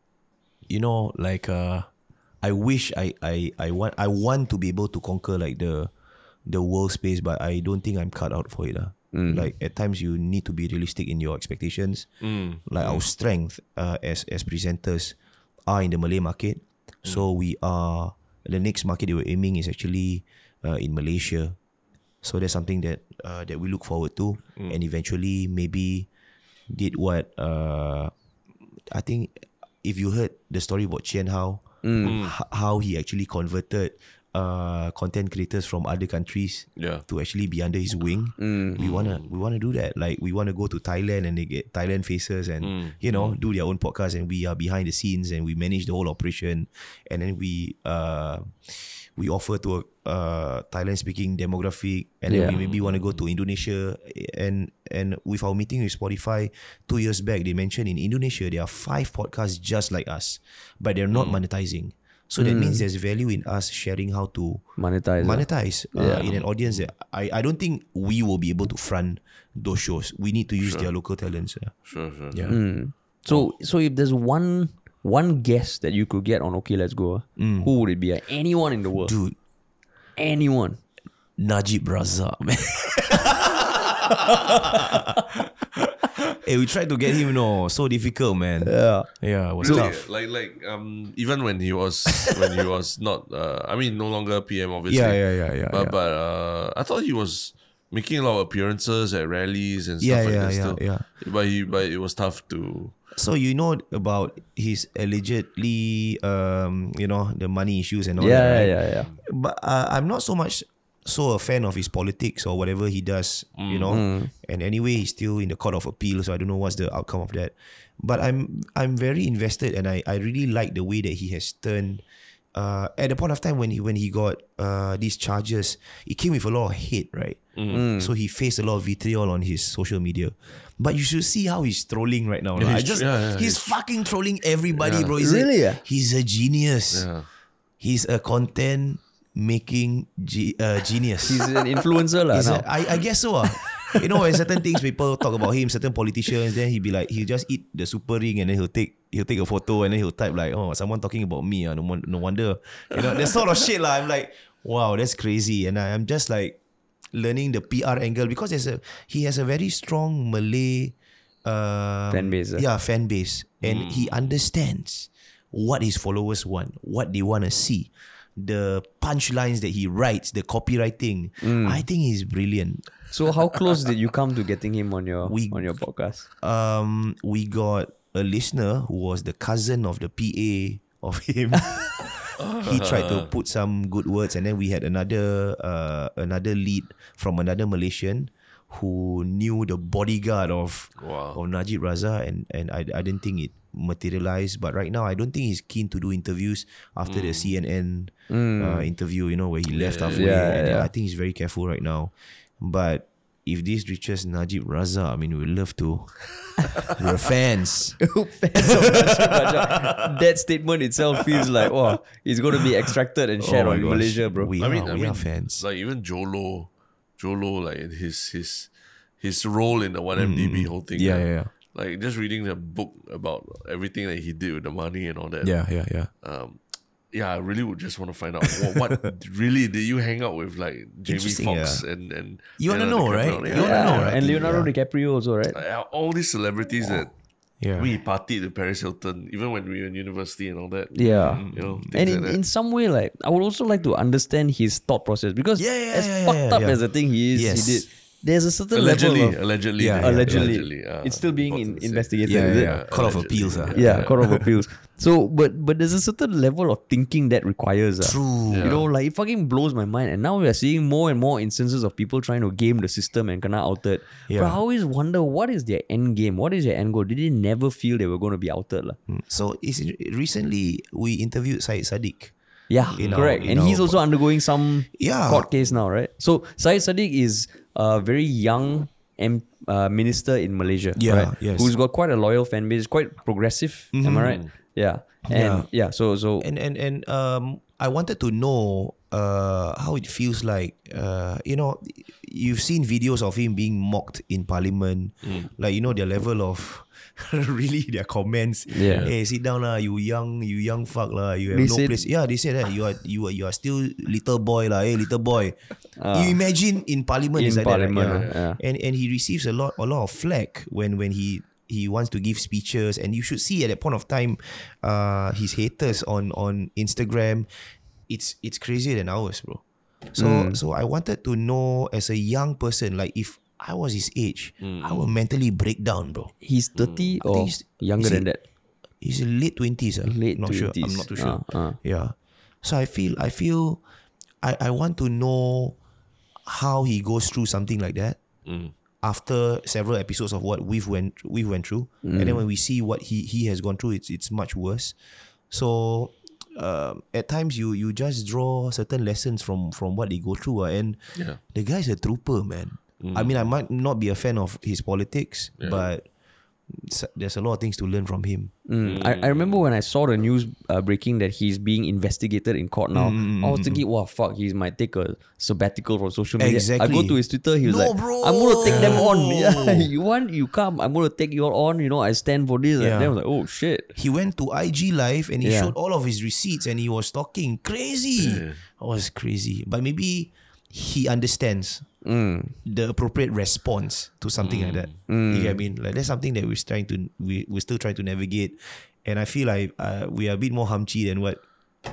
You know, like uh I wish I, I, I want I want to be able to conquer like the the world space, but I don't think I'm cut out for it. Uh. Like at times you need to be realistic in your expectations. Like our strength uh, as as presenters are in the Malay market. So we are the next market that we're aiming is actually uh, in Malaysia. So that's something that uh, that we look forward to, and eventually maybe did what uh, I think if you heard the story about Chien Hao, h- how he actually converted uh, content creators from other countries Yeah. to actually be under his wing. We wanna we wanna do that. Like we wanna go to Thailand and they get Thailand faces and you know do their own podcast and we are behind the scenes and we manage the whole operation. And then we uh we offer to a uh, Thailand speaking demographic and then we maybe want to go to Indonesia. And and with our meeting with Spotify two years back they mentioned in Indonesia there are five podcasts just like us but they're not monetizing so that means there's value in us sharing how to Monetize. monetize uh, in an audience that I, I don't think we will be able to front those shows we need to use their local talents yeah. Sure, sure. Yeah. So so if there's one one guest that you could get on Okay Let's Go, ah, who would it be? ah? Anyone in the world. Dude, Anyone. Najib Razak, man. [LAUGHS] hey, we tried to get him, no, so difficult, man. Yeah. Yeah, it was Really, tough. like like um even when he was when he was not uh I mean no longer PM obviously. Yeah, yeah, yeah, yeah, But yeah. but uh I thought he was making a lot of appearances at rallies and stuff Yeah, like yeah, that. yeah, still. yeah. But he but it was tough to So you know about his allegedly, um, you know, the money issues and all Yeah, that, right? yeah, yeah. But uh, I'm not so much so a fan of his politics or whatever he does, you know. And anyway, he's still in the court of appeal, so I don't know what's the outcome of that. But I'm I'm very invested, and I, I really like the way that he has turned. Uh, at the point of time when he when he got uh these charges, it came with a lot of hate, right? So he faced a lot of vitriol on his social media. But you should see how he's trolling right now. Yeah, lah. I he's just yeah, yeah, he's he's- fucking trolling everybody, Yeah. bro. He's Really, A? He's a genius. yeah. He's a content making ge- uh, genius. He's an influencer lah now. a, I, I guess so. Ah. you know, when certain things people talk about him, certain politicians, then he'll be like, he'll just eat the super ring and then he'll take he'll take a photo and then he'll type like, oh, someone talking about me. Ah, no, no wonder. You know, that sort of shit. lah. I'm like, wow, that's crazy. And I, I'm just like learning the PR angle because there's a he has a very strong Malay um, Fan base, ah. Yeah, fan base. And he understands what his followers want, what they want to see. The punchlines that he writes, the copywriting, I think he's brilliant. So how close did you come to getting him on your We- on your podcast? Um, we got a listener who was the cousin of the PA of [LAUGHS] him. he tried to put some good words, and then we had another uh, another lead from another Malaysian who knew the bodyguard of Wow. of Najib Razak, and and I, I didn't think it materialized. But right now, I don't think he's keen to do interviews after the hmm. CNN hmm. uh, interview. You know where he left halfway. Yeah, and uh, yeah. I think he's very careful right now. But if this reaches Najib Razak, I mean, we'd love to. [LAUGHS] We're fans. [LAUGHS] Fans of that statement itself feels like, oh, it's going to be extracted and shared Oh on gosh. Malaysia, bro. We I are, mean, I we mean, are fans. Like even Jho Low, Jho Low, like his his his role in the one MDB whole thing. Mm, Yeah, right? yeah, yeah. Like just reading the book about everything that he did with the money and all that. Yeah, yeah, yeah. Um, yeah, I really would just want to find out what, what [LAUGHS] really did you hang out with like Jamie Interesting, Foxx yeah. and and You wanna Leonardo know, right? DiCaprio? You wanna know, right? And Leonardo DiCaprio also, right? Uh, all these celebrities that Yeah. we partied with Paris Hilton, even when we were in university and all that. Yeah. You know, And in, like in some way, like I would also like to understand his thought process because Yeah, yeah, as yeah, yeah, fucked yeah, up yeah. as the thing he is, Yes. he did. There's a certain allegedly, level of allegedly, Yeah, they- yeah, allegedly. uh, it's still being in, important to say. investigated. Yeah, is yeah, yeah. Court of allegedly, appeals. ah. Yeah, Court of Appeals. So, but but there's a certain level of thinking that requires. ah. True. You know, like it fucking blows my mind. And now we are seeing more and more instances of people trying to game the system and kena outed. Yeah. But I always wonder what is their end game? What is their end goal? Did they never feel they were going to be outed? lah? So is recently we interviewed Syed Saddiq. Yeah, In our- correct. and he's our- also undergoing some Yeah. court case now, right? So Syed Saddiq is a very young M- uh, minister in Malaysia, Yeah, right? yes. Who's got quite a loyal fan base, quite progressive. Am I right? Yeah, and yeah. so so And and and um, I wanted to know uh how it feels like. Uh, you know, you've seen videos of him being mocked in Parliament, like you know their level of. [LAUGHS] really their comments Yeah. hey sit down lah you young you young fuck lah you have They no said- place yeah they said that you are you are you are still little boy lah hey little boy [LAUGHS] you imagine in parliament In it's like parliament, that, right? yeah. and and he receives a lot a lot of flack when when he he wants to give speeches and you should see at that point of time uh his haters on on Instagram it's it's crazier than ours bro so Hmm. so I wanted to know as a young person like if I was his age I would mentally break down bro he's thirty I or think he's- younger is than that. he's in late 20s uh. Late not sure I'm 20s. not too sure Ah, ah. yeah so I feel I feel I I want to know how he goes through something like that Mm. After several episodes of what we've went we've went through, and Mm. then when we see what he he has gone through, it's it's much worse. So um, at times you you just draw certain lessons from from what they go through, uh, and Yeah. the guy's a trooper, man. I mean, I might not be a fan of his politics, but s- there's a lot of things to learn from him. Mm. I, I remember when I saw the news uh, breaking that he's being investigated in court now. Mm, I was thinking, wow, fuck, he might take a sabbatical from social media. I go to his Twitter, he was No, like, bro. I'm going to take them on. [LAUGHS] Yeah, you want, you come. I'm going to take you all on. You know, I stand for this. Yeah. And then I was like, oh, shit. He went to IG live and he Yeah. showed all of his receipts and he was talking crazy. That was crazy. But maybe he understands Mm. the appropriate response to something like that. You get what I mean? Like that's something that we're trying to we we're still trying to navigate. And I feel like uh, we are a bit more humchy than what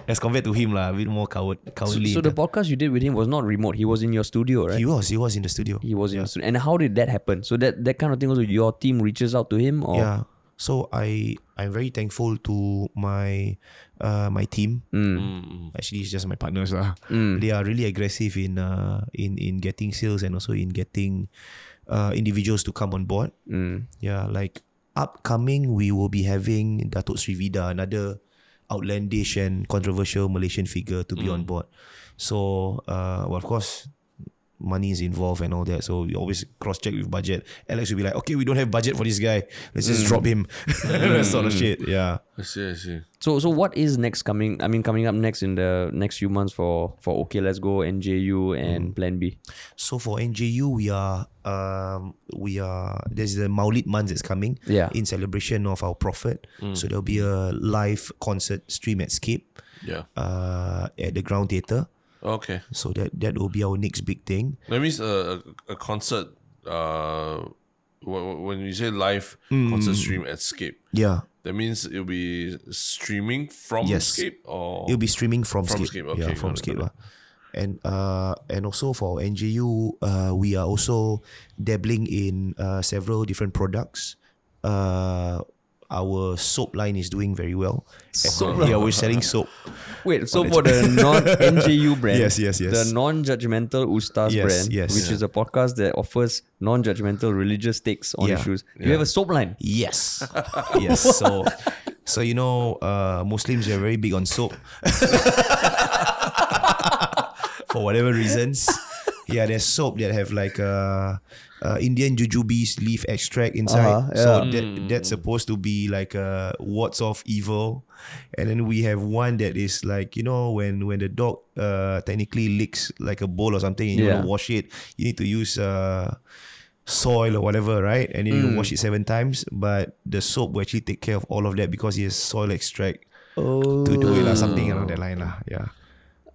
as compared to him lah, a bit more coward cowardly. so the podcast you did with him was not remote. He was in your studio, right? he was he was in the studio. He was in your studio. And how did that happen? So that, that kind of thing also, your team reaches out to him? Or? Yeah. So I I'm very thankful to my uh my team. Mm. Actually, it's just my partners lah. They are really aggressive in uh in in getting sales and also in getting uh individuals to come on board. Mm. Yeah, like upcoming, we will be having Datuk Sri Vida, another outlandish and controversial Malaysian figure to be on board. So, uh, well, of course, money is involved and all that. So we always cross check with budget. Alex will be like, okay, we don't have budget for this guy. Let's just drop him. [LAUGHS] that sort of shit. Yeah. I see, I see. So so what is next coming? I mean, coming up next in the next few months for for OK Let's Go, NJU, and Plan B. So for NJU, we are um we are there's the Maulid month that's coming. Yeah. In celebration of our prophet. So there'll be a live concert stream at Scape, Yeah. uh at the Ground Theatre. Okay. So that that will be our next big thing. That means a, a, a concert, uh, wh- when you say live concert stream at Scape, Yeah. that means it'll be streaming from Yes. Scape or It'll be streaming from, From Scape. Scape, okay, yeah, from Scape. lah. And uh and also for NJU, uh we are also dabbling in uh several different products. Uh our soap line is doing very well. Soap yeah, we're selling soap. Wait, so for the [LAUGHS] non NJU brand, Yes, yes, yes. the non-judgmental Ustaz Yes, brand, yes. which is a podcast that offers non-judgmental religious takes on Yeah. issues. You have a soap line. Yes. [LAUGHS] yes. So so you know, uh Muslims are very big on soap. [LAUGHS] For whatever reasons. Yeah, there's soap that have like uh, uh Indian jujubes leaf extract inside. Uh-huh, So that that's supposed to be like uh wards off evil. And then we have one that is like, you know, when when the dog uh technically licks like a bowl or something and you Yeah. want to wash it, you need to use uh soil or whatever, right? And then you Mm. wash it seven times. But the soap will actually take care of all of that because it has soil extract Oh, to do it, lah, something around that line. lah. Yeah.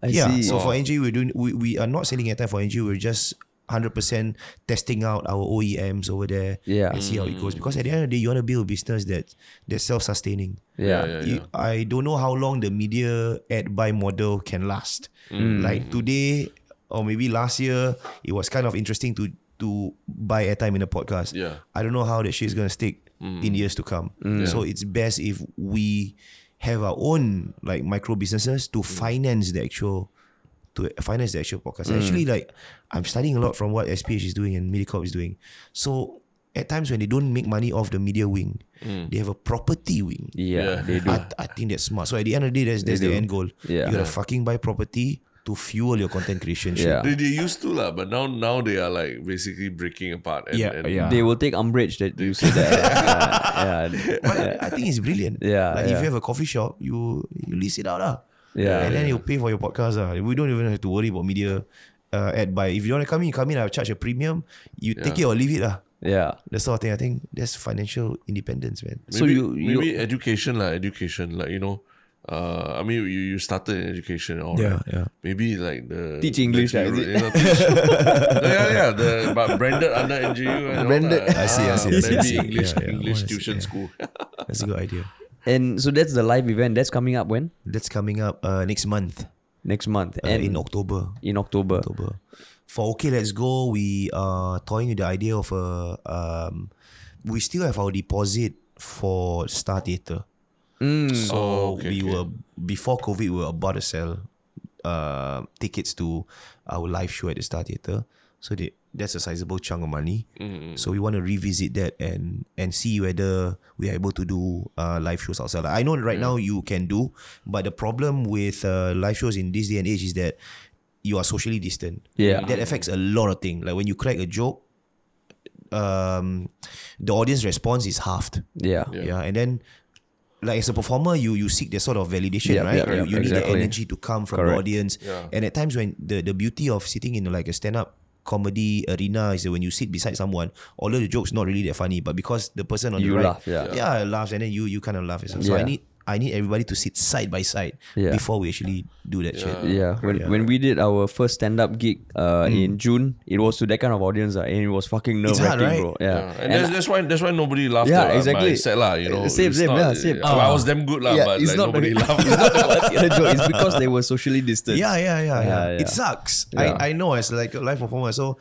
I yeah. see. So for NG, we're doing we, we are not selling airtime for NG, we're just hundred percent testing out our OEMs over there Yeah. and see how it goes. Because at the end of the day, you want to build a business that that's self sustaining. yeah. yeah, You, I don't know how long the media ad buy model can last. Like today or maybe last year, it was kind of interesting to to buy airtime in a podcast. Yeah. I don't know how that shit is gonna stick in years to come. So it's best if we have our own like micro businesses to finance the actual to finance the actual podcast. Actually, like I'm studying a lot from what SPH is doing and MediaCorp is doing. So at times when they don't make money off the media wing, mm. they have a property wing. Yeah, Yeah. they do. I, I think that's smart. So at the end of the day, that's, that's the end goal. Yeah. You gotta fucking buy property to fuel your content creation. Yeah. They, they used to lah, but now now they are like basically breaking apart. And, Yeah, and yeah. They will take umbrage that you say that. [LAUGHS] yeah, yeah. But I think it's brilliant. Yeah, Like if you have a coffee shop, you you lease it out lah. Yeah, And then you pay for your podcast lah. We don't even have to worry about media uh, ad buy. If you want to come in, you come in. I'll charge a premium. You take it or leave it lah. Yeah. That sort of thing. I think that's financial independence, man. So maybe, you- you- maybe education lah, education like you know. Uh, I mean, you, you started in education, all Yeah, right? yeah. Maybe like the Teach English, the, lah, is it? you know, [LAUGHS] teach, yeah, yeah. The but branded under NJU and Branded. All that. I see, I see, I see, I see. English, Yeah, yeah. English tuition yeah. school. [LAUGHS] That's a good idea. And so that's the live event. That's coming up when? That's coming up uh, next month Next month. uh, and in October. in October. October. For OK, let's go. We are toying with the idea of a. Um, we still have our deposit for Star Theatre. Mm. So Oh, okay, we okay. were before COVID, we were about to sell uh, tickets to our live show at the Star Theatre. So they, that's a sizable chunk of money. So we want to revisit that and and see whether we are able to do uh, live shows ourselves. I know right now you can do, but the problem with uh, live shows in this day and age is that you are socially distant. Yeah. that affects a lot of things. Like when you crack a joke, um, the audience response is halved. Yeah. Yeah. and then like as a performer, you you seek the sort of validation, Yeah, right? yeah, you yeah, you need the energy to come from the audience. Yeah. And at times when the the beauty of sitting in like a stand up comedy arena is that when you sit beside someone, although the joke's not really that funny, but because the person on You the right, laugh, yeah. yeah, laughs, and then you you kind of laugh. So I need I need everybody to sit side by side Yeah. before we actually do that shit. Yeah, when when we did our first stand up gig uh, in June, it was to that kind of audience, uh, and it was fucking nerve wracking, right? bro. Yeah, Yeah. And, that's, that's why that's why nobody laughed Yeah, at uh, exactly. my set lah, you know. Same, same, not- yeah, same. Well, I was damn good lah, but like nobody the, laughed. [LAUGHS] it's not the the joke. It's because they were socially distanced. Yeah, yeah, yeah, yeah. Yeah, It sucks. Yeah. I, I know as like a live performer, so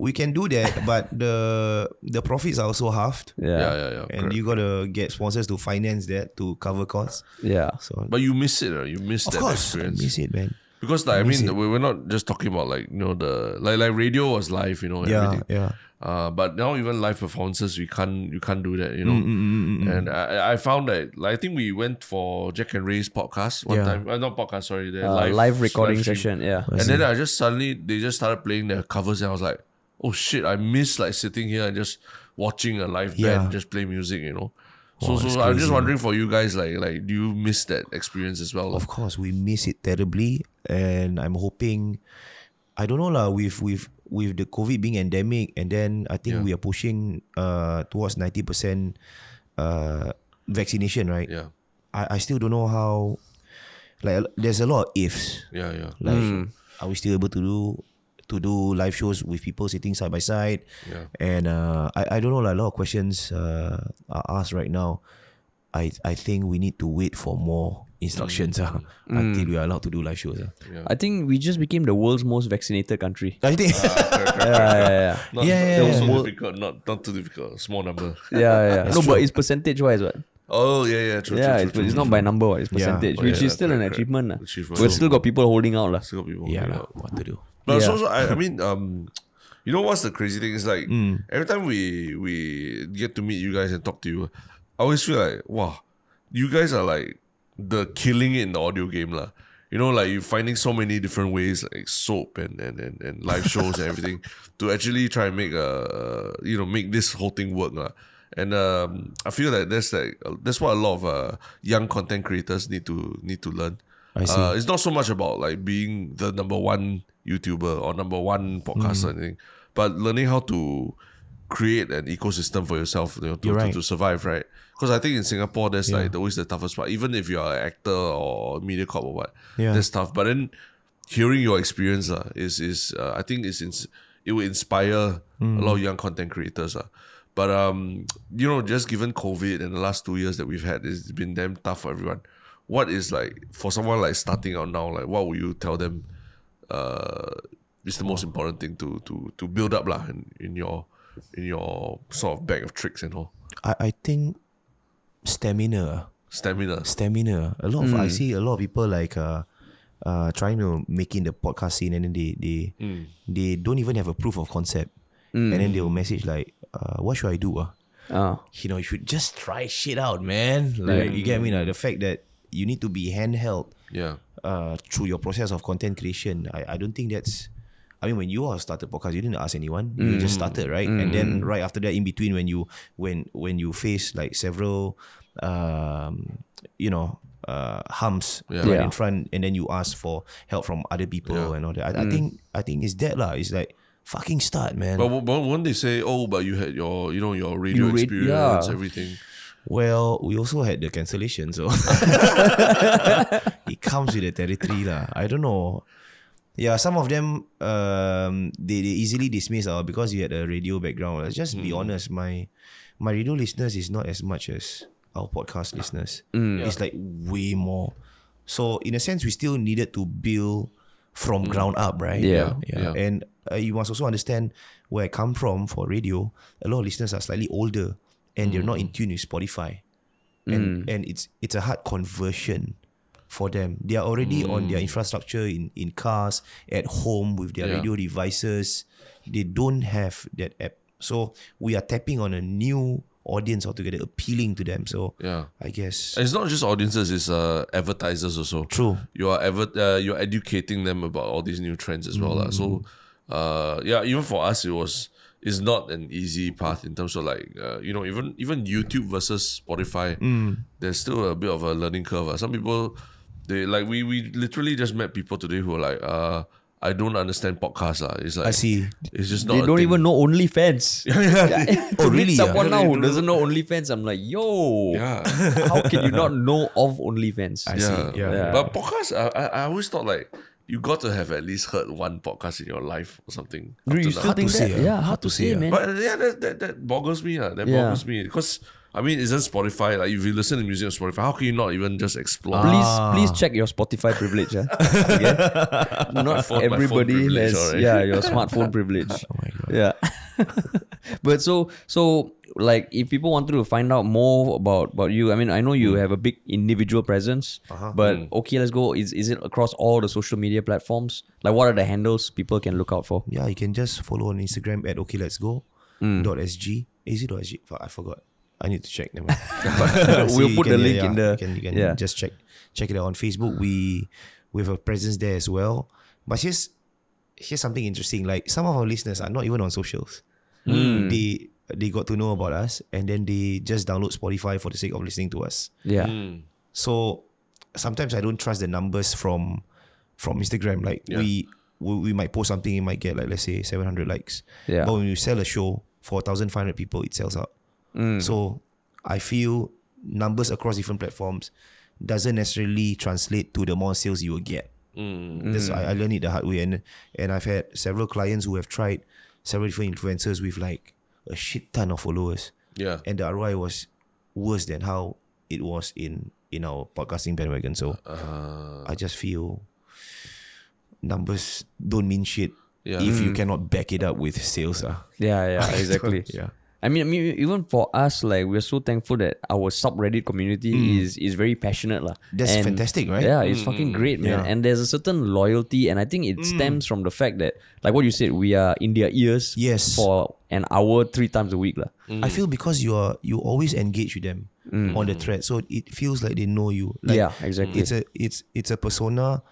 we can do that, [LAUGHS] but the the profits are also halved. yeah, yeah, yeah, yeah. And correct. you gotta get sponsors to finance that to cover costs. yeah. So but you miss it, uh, you miss of that course, I experience. miss it, man. Because like I miss mean, it. we- we're not just talking about like you know the like like radio was live, you know, and Yeah, everything. yeah. Uh, but now even live performances, we can't you can't do that, you Mm, know. And I, I found that like I think we went for Jack and Rai's podcast one Yeah. time. Uh, not podcast, sorry, the Uh, live live recording stream. session. Yeah, And then I just suddenly they just started playing their covers, and I was like, oh shit, I miss like sitting here and just watching a live Yeah. band just play music, you know. So, Oh, so it's I'm just crazy. wondering for you guys, like, like, do you miss that experience as well? Of course, we miss it terribly, and I'm hoping. I don't know lah. With with with the COVID being endemic, and then I think Yeah. we are pushing uh towards ninety percent uh vaccination, right? Yeah, I, I still don't know how. Like, there's a lot of ifs. yeah, yeah, Like, are we still able to do to do live shows with people sitting side by side? yeah. And uh, I, I don't know, like, a lot of questions uh, are asked right now. I I think we need to wait for more instructions ah, until we are allowed to do live shows. ah. I think we just became the world's most vaccinated country. [LAUGHS] I think yeah, yeah, Not, Yeah, yeah, not yeah. so More- difficult. Not not too difficult. Small number. [LAUGHS] yeah, yeah. yeah. [LAUGHS] No, but it's percentage wise, what? Oh yeah, yeah. True, yeah, true, it's, true, it's true, not by number, what? It's Yeah. percentage, Oh, which yeah, is still an correct, correct. achievement. Achievement. We've still got people holding out. lah. Still got people yeah, holding lah, out. what to do? But Yeah. also, I, I mean, um, you know what's the crazy thing is like every time we we get to meet you guys and talk to you, I always feel like wow, you guys are like the killing it in the audio game lah. You know, like you're finding so many different ways, like soap and and, and, and live shows and everything, [LAUGHS] to actually try and make a you know make this whole thing work lah. And um, I feel that that's like that's what a lot of uh, young content creators need to need to learn. I see. Uh, it's not so much about like being the number one YouTuber or number one podcaster or anything, but learning how to create an ecosystem for yourself you know, to, You're to, to survive, right? Because I think in Singapore, that's like always the toughest part. Even if you're an actor or media corp or what, Yeah. that's tough. But then hearing your experience uh, is is uh, I think is ins- it will inspire Hmm. a lot of young content creators. Uh. But um, you know, just given COVID and the last two years that we've had, it's been damn tough for everyone. What is like for someone like starting out now? Like, what would you tell them? Uh, is the most important thing to to to build up lah in, in your in your sort of bag of tricks and all I, I think stamina. stamina. Stamina. A lot of Hmm. I see a lot of people like uh uh trying to make in the podcast scene and then they they Hmm. they don't even have a proof of concept. And then they will message like, uh, what should I do? Uh? Ah. You know, you should just try shit out, man. Like you get me? Uh, the fact that you need to be handheld Yeah, uh, through your process of content creation. I, I don't think that's. I mean, when you all started podcast, you didn't ask anyone. You just started, right? And then right after that, in between, when you when when you face like several, um, you know, uh, humps Yeah. right Yeah. in front, and then you ask for help from other people Yeah. and all that. I, I think I think it's that lah. It's like fucking start, man. but but when they say, oh, but you had your you know your radio You rad- experience, yeah. everything. Well, we also had the cancellation, so [LAUGHS] it comes with the territory lah. I don't know. Yeah, some of them um they, they easily dismiss uh, because you had a radio background. Let's just be honest, my my radio listeners is not as much as our podcast listeners. It's like way more. So in a sense, we still needed to build from ground up, right? Yeah. yeah. Yeah. And uh, you must also understand where I come from for radio. A lot of listeners are slightly older and they're not in tune with Spotify, and and it's it's a hard conversion for them. They are already on their infrastructure in in cars at home with their Yeah. radio devices. They don't have that app, so we are tapping on a new audience altogether, appealing to them. So Yeah. I guess And it's not just audiences; it's uh, advertisers also. True. You are ever uh, you're educating them about all these new trends as well, lah. So, uh, yeah, even for us, it was is not an easy path in terms of like uh, you know even even YouTube versus Spotify. Mm. There's still a bit of a learning curve. ah. Some people they like we we literally just met people today who are like uh I don't understand podcasts. lah. It's like I see. It's just not They don't thing. even know OnlyFans. [LAUGHS] Oh, [LAUGHS] To meet really, Someone ah? now who doesn't know OnlyFans, I'm like, yo, Yeah. how can you not know of OnlyFans? [LAUGHS] I see. Yeah. Yeah. But podcasts, I, I, I always thought like you got to have at least heard one podcast in your life or something. up Really, to you still think to that? say, ah. yeah, Hard hard to to say, say, man. But yeah, that, that, that boggles me. Uh, that Yeah. boggles me because I mean, isn't Spotify like if you listen to music on Spotify, how can you not even just explore? Please, Ah. please check your Spotify privilege. ah. [LAUGHS] Okay? Not phone- everybody has, alright. yeah, your [LAUGHS] smartphone privilege. Oh my god. Yeah. [LAUGHS] but so so like if people wanted to find out more about about you, I mean I know you have a big individual presence, but okay, let's go. Is is it across all the social media platforms? Like what are the handles people can look out for? Yeah, you can just follow on Instagram at okay let's go Mm. dot sg. Is it dot sg? I forgot. I need to check. Never mind. [LAUGHS] [LAUGHS] We'll put you the link yeah, in the- You can, you can yeah. just check check it out on Facebook. We we have a presence there as well. But here's here's something interesting. Like some of our listeners are not even on socials. Hmm. They they got to know about us and then they just download Spotify for the sake of listening to us. Yeah. Mm. So sometimes I don't trust the numbers from from Instagram. Like Yeah. we, we we might post something, it might get like let's say seven hundred likes. Yeah. But when you sell a show for thousand five hundred people, it sells out. Mm. So I feel numbers across different platforms doesn't necessarily translate to the more sales you will get. Mm. That's I, I learned it the hard way, and and I've had several clients who have tried several different influencers with like a shit ton of followers, Yeah. and the ROI was worse than how it was in in our podcasting bandwagon. So Uh, I just feel numbers don't mean shit Yeah. if you cannot back it up with sales. Ah, Yeah, yeah, [LAUGHS] exactly. [LAUGHS] yeah. I mean, I mean, even for us, like we're so thankful that our subreddit community is is very passionate, lah. Mm. That's And fantastic, right? Yeah, it's fucking great, man. Yeah. And there's a certain loyalty, and I think it stems from the fact that, like what you said, we are in their ears, Yes. for an hour three times a week, lah. I feel because you are you always engage with them on the thread, so it feels like they know you. Like, Yeah, exactly. It's a it's it's a persona.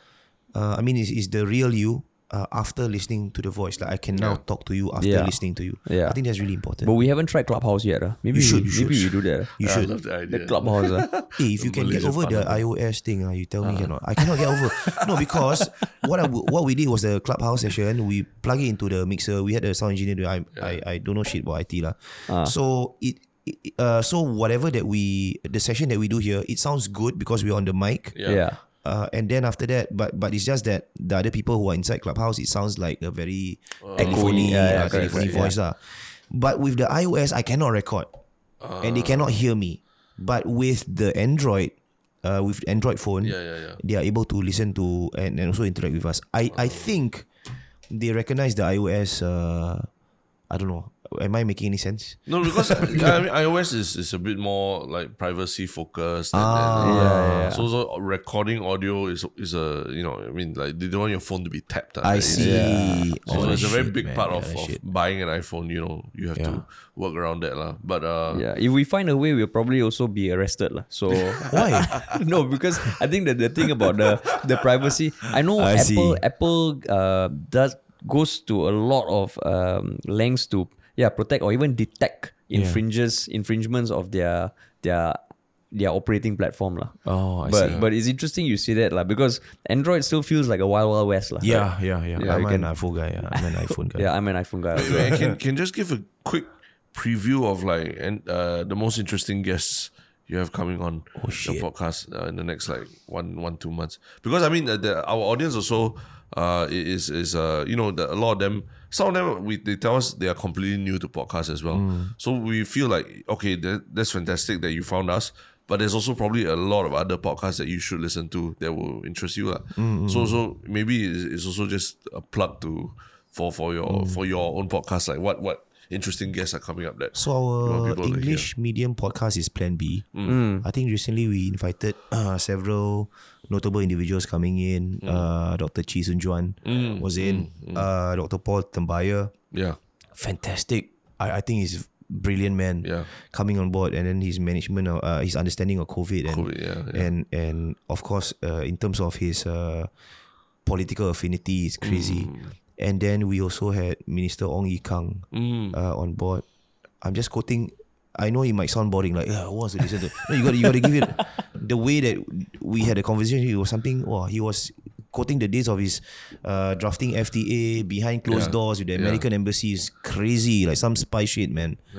Uh, I mean, it's, it's the real you. Uh, after listening to the voice, like I can now Yeah. talk to you after Yeah. listening to you. Yeah. I think that's really important. But we haven't tried Clubhouse yet, ah. Maybe You should, you maybe should. we do that. ah. you I should. love the idea. The Clubhouse, ah. [LAUGHS] Hey, if you can get Malaysia over the iOS thing, uh, you tell me cannot. I cannot get over. [LAUGHS] no, because what I w- what we did was the clubhouse session. We plug it into the mixer. We had a sound engineer. do- I I, I don't know shit about IT lah. So it. it- Uh, so whatever that we the session that we do here, it sounds good because we're on the mic. Yeah. yeah. Uh, and then after that, but but it's just that the other people who are inside clubhouse, it sounds like a very telephony, Yeah, yeah, uh, correct, telephony correct, voice lah. But with the iOS, I cannot record, and they cannot hear me. But with the Android, uh, with Android phone, Yeah, yeah, yeah. they are able to listen to and, and also interact with us. I I think they recognize the iOS. Uh, I don't know. Am I making any sense? No, because [LAUGHS] I mean, iOS is, is a bit more like privacy focused. Ah. and, uh, Yeah, yeah, yeah. So, so recording audio is is a you know I mean like they don't want your phone to be tapped. uh, I It's- see. So, Oh, it's a very big man. part of, that of buying an iPhone. You know, you have to work around that lah. But uh, Yeah, if we find a way, we'll probably also be arrested, lah. So [LAUGHS] Why? [LAUGHS] no, because I think that the thing about the the privacy, I know I Apple see. Apple uh, does goes to a lot of um, lengths to yeah protect or even detect infringes infringements of their their their operating platform lah. Oh, I but see. but but it's interesting you say that lah because Android still feels like a wild wild west lah. Yeah, yeah, yeah. Yeah, I'm an can- [LAUGHS] iPhone guy. Yeah. I'm an iPhone guy. Yeah, I'm an iPhone guy. also. Anyway, can can just give a quick preview of like and uh, the most interesting guests you have coming on Oh, the podcast uh, in the next like one one two months because I mean the, the, our audience also uh is is uh you know the, a lot of them some of them we they tell us they are completely new to podcasts as well Mm. so we feel like okay that, that's fantastic that you found us but there's also probably a lot of other podcasts that you should listen to that will interest you lah. Mm, so so maybe it's, it's also just a plug to for for your Mm. for your own podcast like what what interesting guests are coming up that So our English medium podcast is Plan B. Mm. I think recently we invited uh, several notable individuals coming in. Uh, Dr. Chi Sun Juan was in. Uh, Dr. Paul Tembaya, yeah fantastic. I, I think he's brilliant man. Yeah. coming on board, and then his management, of, uh, his understanding of COVID, and COVID, yeah, yeah. and and of course, uh, in terms of his uh, political affinity, is crazy. And then we also had Minister Ong Ye Kung Mm. uh, on board. I'm just quoting. I know it might sound boring, like yeah, what's the listen to? No, you got you got to give it [LAUGHS] the way that we had a conversation. It was something. Oh, he was quoting the days of his uh, drafting FTA behind closed Yeah. doors with the Yeah. American embassy is crazy, like some spy shit, man. [LAUGHS]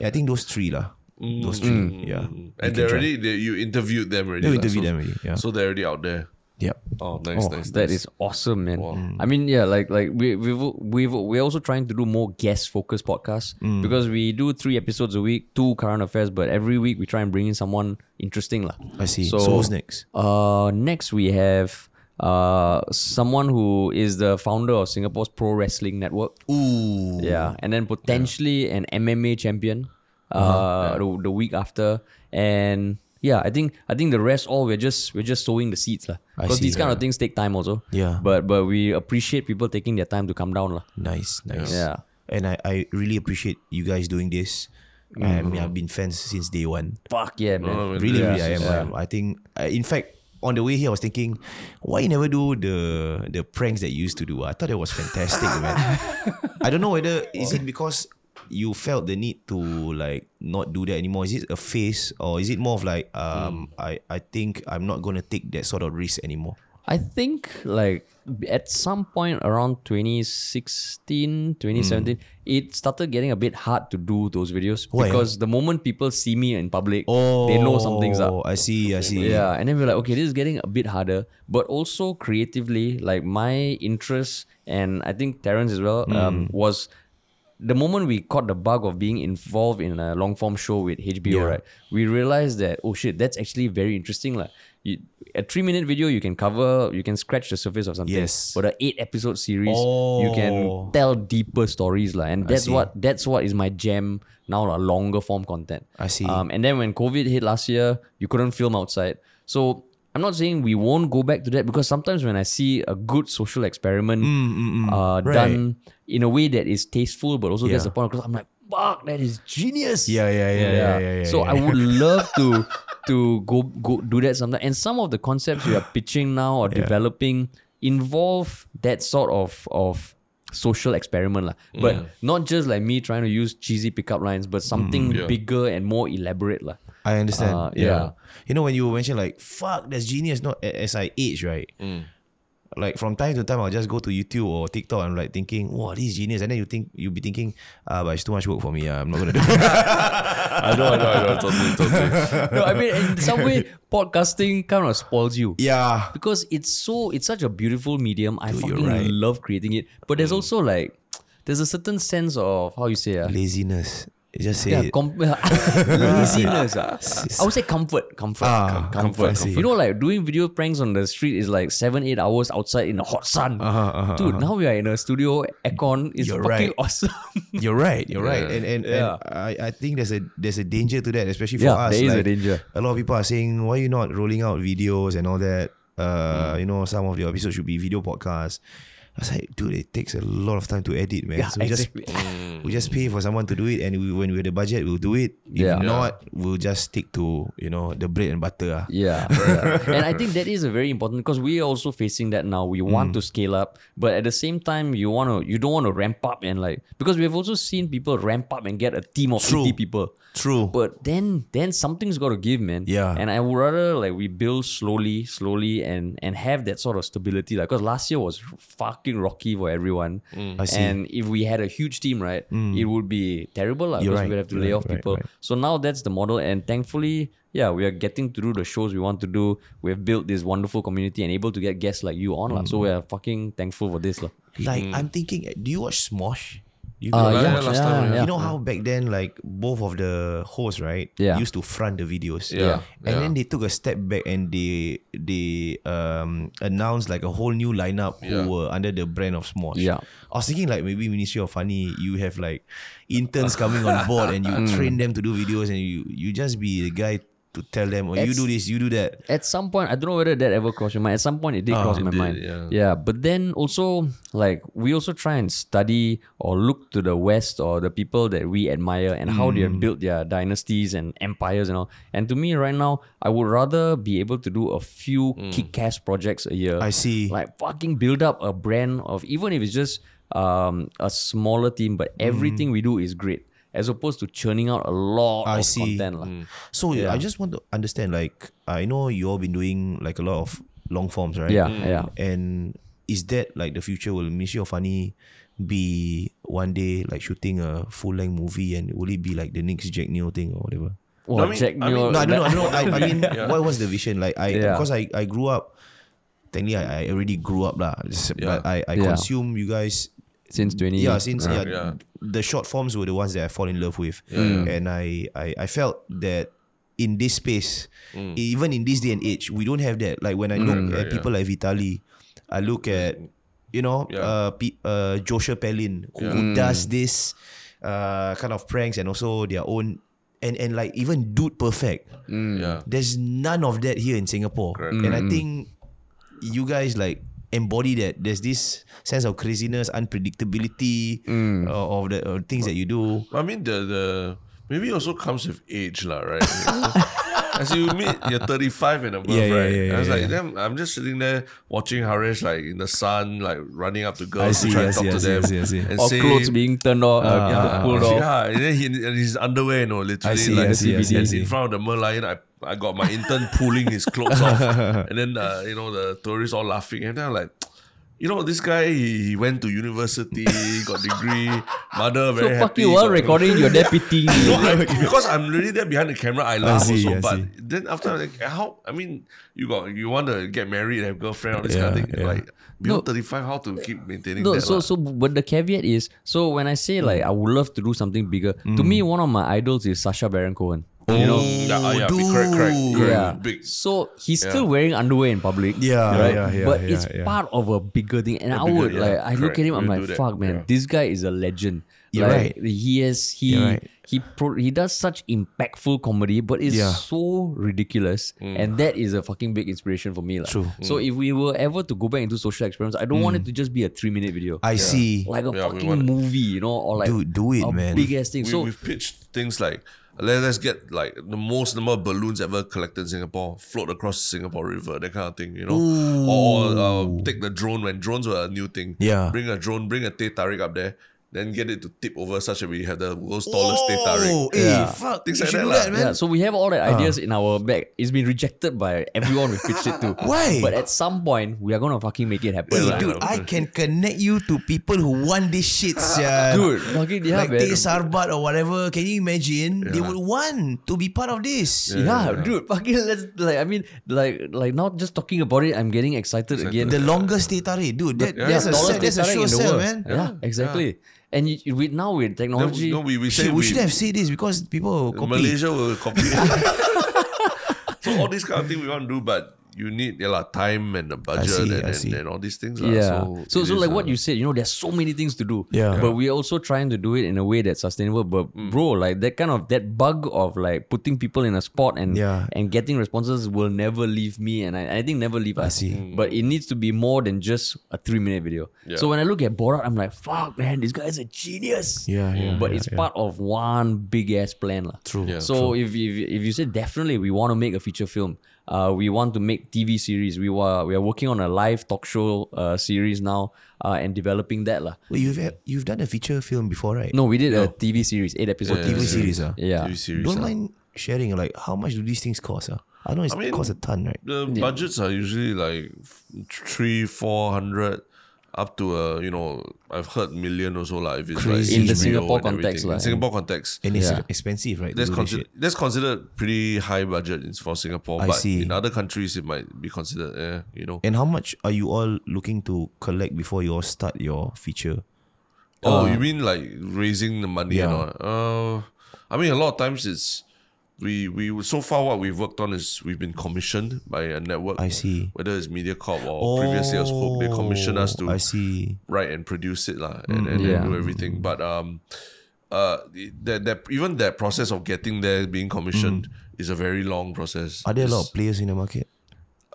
yeah, I think those three lah. Those three, yeah. And You they already they, you interviewed them already. You interviewed so, them already, yeah. So they're already out there. Yep. Oh, nice, Oh, nice. that nice. is awesome, man. Wow. I mean, yeah, like like we we we we're also trying to do more guest focused podcasts Mm. because we do three episodes a week, two current affairs, but every week we try and bring in someone interesting, lah. I see. So, who's next? Uh, next we have uh someone who is the founder of Singapore's Pro Wrestling Network. Ooh. Yeah, and then potentially an MMA champion uh Uh-huh. the, the week after and yeah I think I think the rest all we're just we're just sowing the seeds lah because these kind of things take time also Yeah. but but we appreciate people taking their time to come down lah Nice, nice. Yeah. And I, I really appreciate you guys doing this. I mean, I've been fans since day one. fuck yeah man Oh. Really, Yeah. really, I am. I am. I think, I, in fact, on the way here, I was thinking, why you never do the the pranks that you used to do? I thought it was fantastic, man. [LAUGHS] I don't know whether is it because you felt the need to like not do that anymore. Is it a phase or is it more of like um I I think I'm not gonna take that sort of risk anymore. I think like at some point around 2016 2017 it started getting a bit hard to do those videos Why, because the moment people see me in public they know something's up Oh, I see. I see. Yeah, and then we're like, okay, this is getting a bit harder, but also creatively, like my interest and I think Terrence as well um, was the moment we caught the bug of being involved in a long form show with HBO, Yeah. right? We realized that oh shit, that's actually very interesting, like. You, a three minute video, you can cover, you can scratch the surface of something. Yes. But an eight episode series, you Oh. can tell deeper stories, lah. And that's what that's what is my jam now, a longer form content. I see. Um, and then when COVID hit last year, you couldn't film outside. So I'm not saying we won't go back to that because sometimes when I see a good social experiment Mm, uh, Right. done in a way that is tasteful but also gets Yeah. the point because I'm like, fuck, that is genius. Yeah, yeah, yeah, yeah, yeah, yeah, so. I would [LAUGHS] love to to go go do that sometime. And some of the concepts we are pitching now or developing involve that sort of of social experiment lah. But not just like me trying to use cheesy pickup lines, but something Yeah. bigger and more elaborate lah. I understand. Uh, yeah. yeah. You know when you mention like fuck that's genius not as I age, right? Like from time to time I'll just go to YouTube or TikTok and like thinking, wow, this is genius. And then you think you'll be thinking, ah, but it's too much work for me. Uh, I'm not gonna do it. [LAUGHS] I know, I know, I know. Totally, totally. no, I mean in some way podcasting kind of spoils you. yeah. because it's so it's such a beautiful medium. I Dude, fucking right. love creating it. But there's also like there's a certain sense of how you say uh, Laziness. [LAUGHS] [LAUGHS] Just say yeah, com- laziness. ah. I would say comfort, comfort, Ah, com- comfort. I see. You know, like doing video pranks on the street is like seven, eight hours outside in the hot sun. Uh-huh, uh-huh, Dude, now we are in a studio. Aircon is You're fucking right. awesome. [LAUGHS] You're right. You're right. And and, Yeah. and I, I think there's a there's a danger to that, especially for Yeah, us. there is a danger. A lot of people are saying, why are you not rolling out videos and all that? Uh, you know, some of your episodes should be video podcasts. I was like, dude, it takes a lot of time to edit, man. Yeah, so we just exactly. [LAUGHS] we just pay for someone to do it, and we, when we have the budget, we'll do it. If Yeah. not, we'll just stick to you know the bread and butter. ah. Yeah, yeah. and I think that is a very important because we are also facing that now. We want Mm. to scale up, but at the same time, you want to you don't want to ramp up and like because we have also seen people ramp up and get a team of True. fifty people. True. But then then something's got to give, man. Yeah. And I would rather like we build slowly, slowly, and and have that sort of stability. Like, because last year was fucking rocky for everyone. I see. Mm. And if we had a huge team, right, it would be terrible. Like, because right. we'd have to lay off right, people. right. So now that's the model, and thankfully, yeah, we are getting to do the shows we want to do. We've built this wonderful community and able to get guests like you on, lah. So Mm. we are fucking thankful for this, lah. Like I'm thinking, do you watch Smosh? You Uh, guys yeah, last time, yeah, You know how back then, like both of the hosts, right, Yeah. used to front the videos. Yeah, And yeah. then they took a step back and they they um announced like a whole new lineup Yeah. who were under the brand of Smosh. Yeah. I was thinking like maybe Ministry of Funny, you have like interns coming on board and you [LAUGHS] train them to do videos and you you just be the guy to tell them, oh, you do this, you do that. at some point, I don't know whether that ever crossed your mind. At some point, it did cross my did, mind. yeah. yeah, but then also, like, we also try and study or look to the West or the people that we admire and how they Mm. have built their dynasties and empires and all. And to me, right now, I would rather be able to do a few kick-ass projects a year. Mm. I see. Like, fucking build up a brand of, even if it's just um, a smaller team, but Mm. everything we do is great. As opposed to churning out a lot I of see. content. lah. Mm. So I just want to understand, like, I know you all been doing like a lot of long forms, right? Yeah, yeah. And is that like the future? Will Ministry of Funny be one day like shooting a full length movie, and will it be like the next Jack Neo thing or whatever? Well, I mean- Jack I mean- Neo- No, I don't know. I don't know. [LAUGHS] I, I mean, Yeah. what was the vision? Like, I Yeah. because I, I grew up. Technically, I, I already grew up lah. Just- Yeah. But I, I Yeah. consume you guys. Since 20 Yeah, since yeah, Yeah. the short forms were the ones that I fall in love with, and I, I I felt that in this space, even in this day and age, we don't have that. Like when I look at people like Vitali, I look at you know Yeah. uh, pe- uh Joshua Pelin who, who does this uh kind of pranks and also their own and and like even Dude Perfect. Yeah. There's none of that here in Singapore. Correct. And I think you guys like embody that. There's this sense of craziness, unpredictability uh, of the uh, things that you do. I mean the the maybe also comes with age lah, right? [LAUGHS] As you meet, you're 35 and above, Yeah, yeah, right? yeah, I was yeah, like, yeah. damn, I'm just sitting there watching Harish like in the sun, like running up to I girls see, to try I and talk see, to I them I see, I see. and or say, clothes being turned off, uh, yeah, pulled off. yeah, and then he and his underwear, you know, literally I see, like I see, I see, and see. in front of the Merlion, I I got my intern pulling his clothes off, [LAUGHS] and then uh, you know the tourists all laughing, and then I'm like. You know, this guy, he, he went to university, got degree, mother very So very fuck you while recording, you're there [LAUGHS] pitying no, I, [LAUGHS] because I'm really there behind the camera. I laugh see, also, I but see. then after like, how? I mean, you got you want to get married, have girlfriend, all this kind of thing. yeah. Like beyond 35, how to keep maintaining No, that? so lah? so but the caveat is so when I say like I would love to do something bigger, to me one of my idols is Sacha Baron Cohen. You know? Oh, yeah, ah, yeah, big, correct, correct, correct, Yeah. big. So he's still wearing underwear in public. Yeah, right? yeah, yeah, But yeah, it's yeah. part of a bigger thing. And I bigger, would yeah, like I look at him, I'm We'll like, fuck man, Yeah. this guy is a legend. You're like, right. He has he You're right. he pro, he does such impactful comedy, but it's Yeah. so ridiculous. Mm. And that is a fucking big inspiration for me. lah. True. So mm. if we were ever to go back into social experiments, I don't want it mm. to just be a three minute video I see. like a Yeah, fucking movie, you know, or like Dude, do it, a man. big ass thing. We, so we've pitched things like let, let's get like the most number of balloons ever collected in Singapore, float across the Singapore River, that kind of thing, you know. Or, or uh, take the drone when drones were a new thing. Yeah. Bring a drone, bring a Teh Tarik up there, then get it to tip over such that we have the world's tallest Teh Tarik. Oh, hey, eh, Yeah. fuck. Things like that that, man. yeah, so we have all that ah. ideas in our bag. It's been rejected by everyone we pitched it to. [LAUGHS] Why? But at some point, we are gonna fucking make it happen. Hey, lah. dude, I can connect you to people who want this shit, [LAUGHS] sia. Dude, fucking yeah, like man. Teh Sarbat or whatever. Can you imagine? They would want to be part of this. yeah, dude, fucking let's like. I mean, like, like now just talking about it, I'm getting excited again. The longest Teh Tarik, dude. That, Yeah, that's a tallest that's a teh sure in the sell, world. man. Yeah, exactly. And you, with now with technology, no, we, we say we we, should have said this because people will copy. Malaysia will copy. [LAUGHS] so all these kind of things we want to do, but you need yeah, lah, time and the budget see, and, and, and all these things. lah. Yeah. So, So, so, is, like uh, what you said, you know, there's so many things to do. Yeah. But we're also trying to do it in a way that's sustainable. But Mm. bro, like that kind of that bug of like putting people in a spot and Yeah. and getting responses will never leave me, and I, I think never leave us. I see. Mm. But it needs to be more than just a three minute video. Yeah. So when I look at Borat, I'm like, fuck, man, this guy's a genius. Yeah, yeah, But yeah, it's yeah. part of one big ass plan, lah. True. Yeah. So if, if if you say definitely we want to make a feature film, uh, we want to make TV series. We were we are working on a live talk show uh, series now, uh, and developing that lah. Well, you've had, you've done a feature film before, right? No, we did a TV series, eight episode Yeah, TV TV series, ah. Yeah. TV series. Don't mind sharing like how much do these things cost? Ah, I know it's I mean- cost a ton, right? The budgets are usually like three, four hundred, up to a you know I've heard million or so lah. If it's Crazy. like In the HBO Singapore context everything. lah. In Singapore context, And it's Yeah. expensive, right? to that's do this considered that's considered pretty high budget in- for Singapore. I but see. in other countries, it might be considered, eh, you know. And how much are you all looking to collect before you all start your feature? Oh, you mean like raising the money and Yeah. all? Uh, I mean, a lot of times it's we we so far what we've worked on is we've been commissioned by a network. I see. Whether it's Mediacorp or previously it was Hope, they commissioned us to Oh, I see. write and produce it lah, and, and, Yeah. and do everything. But um, uh, that that even that process of getting there, being commissioned, is a very long process. Are there a lot of players in the market?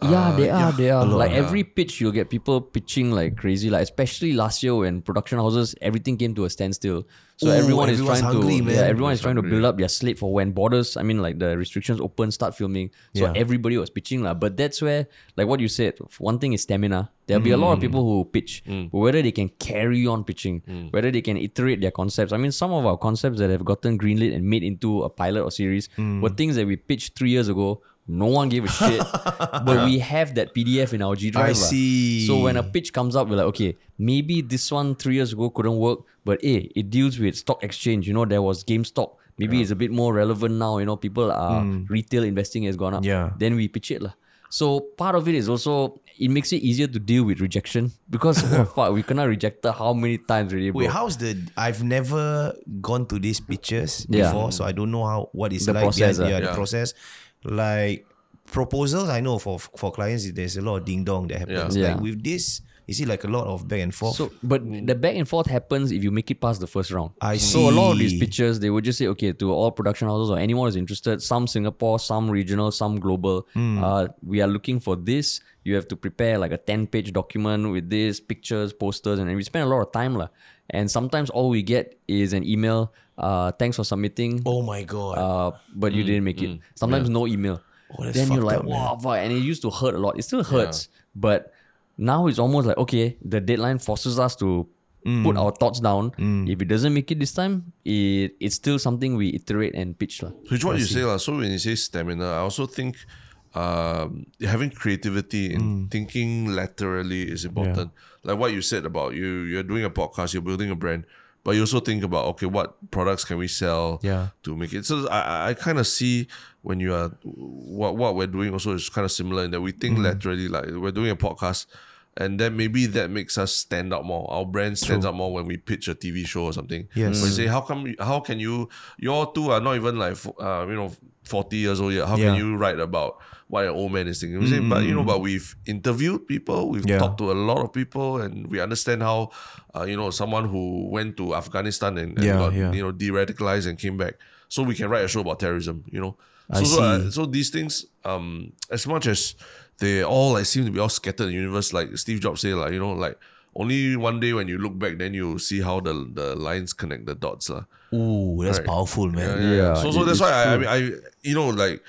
Yeah, they are. They are. lot, like yeah. every pitch, you'll get people pitching like crazy. Like especially last year when production houses everything came to a standstill. So Ooh, everyone is trying hungry, to man. yeah, everyone is trying to build up their slate for when borders. I mean, like the restrictions open, start filming. So Yeah. everybody was pitching lah. But that's where, like what you said, one thing is stamina. There'll be a Mm. lot of people who pitch, but whether they can carry on pitching, whether they can iterate their concepts. I mean, some of our concepts that have gotten greenlit and made into a pilot or series Mm. were things that we pitched three years ago. No one gave a shit, [LAUGHS] but we have that PDF in our G drive. I lah. see. So when a pitch comes up, we're like, okay, maybe this one three years ago couldn't work, but hey, it deals with stock exchange. You know, there was GameStop. Maybe it's a bit more relevant now. You know, people are retail investing has gone up. Yeah. Then we pitch it lah. So part of it is also it makes it easier to deal with rejection because oh, [LAUGHS] fuck, we cannot reject how many times really, bro. Wait, how's the? I've never gone to these pictures Yeah. before, so I don't know how what it's The like. process, behind- ah. yeah, the Yeah. process. Like proposals, I know for for clients, there's a lot of ding dong that happens. Yeah. Like Yeah. with this, you see like a lot of back and forth. So, but the back and forth happens if you make it past the first round. I So a lot of these see. pitches, they would just say, okay, to all production houses or anyone who's interested, some Singapore, some regional, some global. Hmm. Uh, we are looking for this. You have to prepare like a ten-page document with this pictures, posters, and we spend a lot of time lah. And sometimes all we get is an email. Uh, thanks for submitting. oh my god. Uh, but you didn't make it. Sometimes no email. Oh, that's then you're like, up, man. wow, fuck. and it used to hurt a lot. It still hurts, but now it's almost like okay, the deadline forces us to Mm. put our thoughts down. If it doesn't make it this time, it it's still something we iterate and pitch lah. So it's what you say, lah. So when you say stamina, I also think um, having creativity in Mm. thinking laterally is important. Like what you said about you, you're doing a podcast, you're building a brand, but you also think about okay, what products can we sell Yeah. to make it. So I, I- kind of see when you are what what we're doing also is kind of similar in that we Mm. think laterally. Like we're doing a podcast. And then maybe that makes us stand out more. Our brand stands out more when we pitch a TV show or something. Yes. When you say, how come? How can you? Your two are not even like uh, you know forty years old yet. How Yeah. can you write about what an old man is thinking? We say, but you know, but we've interviewed people. We've Yeah. talked to a lot of people, and we understand how uh, you know someone who went to Afghanistan and, and Yeah, got yeah. you know de-radicalized and came back. So we can write a show about terrorism. You know. I So so, uh, see. so these things, um, as much as they all like seem to be all scattered in the universe, like Steve Jobs say, like you know, like only one day when you look back, then you see how the the lines connect the dots, lah. Ooh, that's Right. powerful, man. Yeah, So so it- that's why I, I mean I you know like.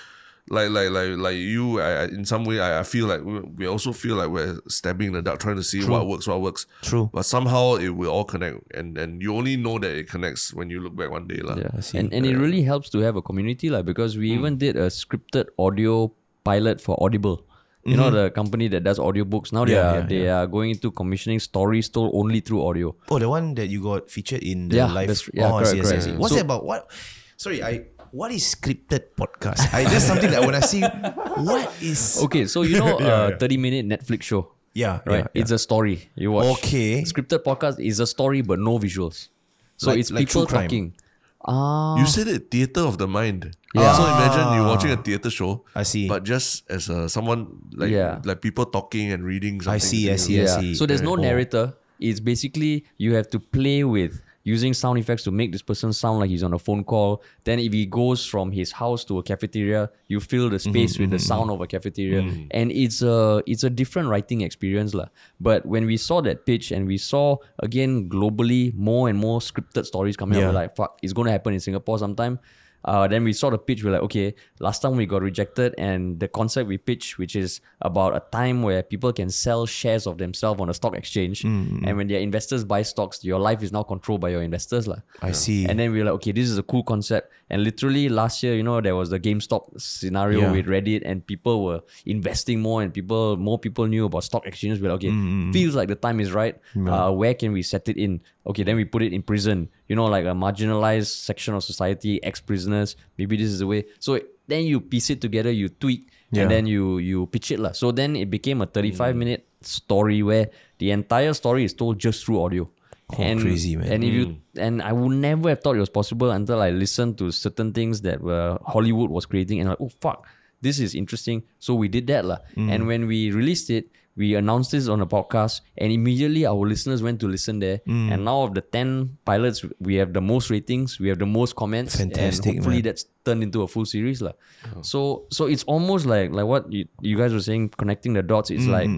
Like, like, like, like you. I, I, in some way, I, I feel like we, we also feel like we're stabbing in the dark, trying to see what works, what works. True. But somehow it will all connect, and and you only know that it connects when you look back one day, lah. Yeah, I see. and and it really helps to have a community like because we hmm. even did a scripted audio pilot for Audible. You know mm-hmm. the company that does audiobooks. Now they Yeah, are yeah, they are going into commissioning stories told only through audio. Oh, the one that you got featured in the Yeah, live. that's- yeah, oh, I see, correct, I correct. see. What's So- that about? What? Sorry, I. What is scripted podcast? I, that's something that when I see, what is? Okay, so you know [LAUGHS] a thirty minute Netflix show, Yeah, right? yeah, It's a story you watch. Okay. Scripted podcast is a story but no visuals. So Like- it's like people talking. Ah, You said it, theater of the mind. Yeah. So imagine you're watching a theater show. I see. But just as a, someone like Yeah. like people talking and reading something. I see, I you. see, I see. So there's no narrator. It's basically you have to play with using sound effects to make this person sound like he's on a phone call. Then if he goes from his house to a cafeteria, you fill the mm-hmm, space with the mm-hmm, sound of a cafeteria. Mm-hmm. And it's a it's a different writing experience. lah. But when we saw that pitch and we saw again globally more and more scripted stories coming Yeah. out, we're like, fuck, it's gonna happen in Singapore sometime. Uh, then we saw the pitch. We're like, okay, last time we got rejected, and the concept we pitched, which is about a time where people can sell shares of themselves on a stock exchange, Mm, and when their investors buy stocks, your life is now controlled by your investors, lah. I see. And then we are like, okay, this is a cool concept. And literally last year, you know, there was the GameStop scenario Yeah. with Reddit, and people were investing more, and people more people knew about stock exchanges. We're like, okay, Mm, feels like the time is right. Uh, where can we set it in? Okay, then we put it in prison. You know, like a marginalized section of society, ex prisoners. Maybe this is the way. So then you piece it together, you tweak, Yeah. and then you you pitch it lah. So then it became a 35 mm. minute story where the entire story is told just through audio. Oh, and, crazy, man. And if you mm. and I would never have thought it was possible until I listened to certain things that were Hollywood was creating and I'm like, oh fuck, this is interesting. So we did that. lah. Mm. And when we released it, we announced this on a podcast and immediately our listeners went to listen there. Mm. And now of the 10 pilots, we have the most ratings, we have the most comments. Fantastic, And hopefully man. that's turned into a full series. lah. Oh. So so it's almost like like what you, you guys were saying, connecting the dots. It's mm, like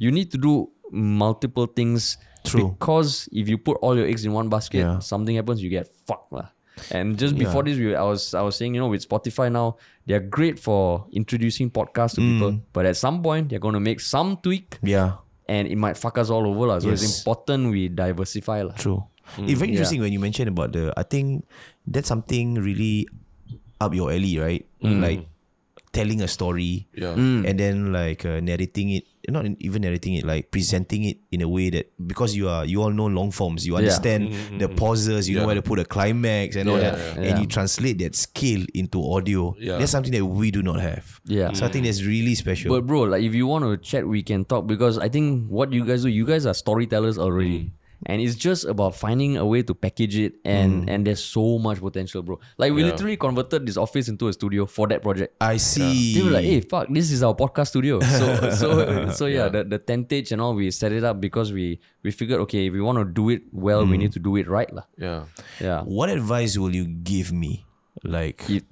you need to do multiple things. True. Because if you put all your eggs in one basket, Yeah. something happens, you get fucked. And just before this, we, I was I was saying, you know, with Spotify now, they're great for introducing podcasts to mm. people. But at some point, they're going to make some tweak, Yeah. and it might fuck us all over. lah. So it's important we diversify. lah. True. Mm. it's very interesting when you mentioned about the. I think that's something really up your alley, right? Mm. Like telling a story, Yeah. Mm. and then like uh, narrating it. Not in- even narrating it, like presenting it in a way that because you are you all know long forms, you understand mm-hmm, mm-hmm, the mm-hmm. pauses, you know where to put a climax and all that, yeah. and you translate that skill into audio. Yeah. That's something that we do not have. Yeah. So I think that's really special. But bro, like if you want to chat, we can talk because I think what you guys do, you guys are storytellers already. Mm. And it's just about finding a way to package it and mm. and there's so much potential, bro. Like we Yeah. literally converted this office into a studio for that project. I see. They were like, hey, fuck, this is our podcast studio. So [LAUGHS] so so yeah, the, the tentage and all we set it up because we we figured okay, if we want to do it well, we mm. need to do it right. lah. Yeah. Yeah. What advice will you give me? Like If-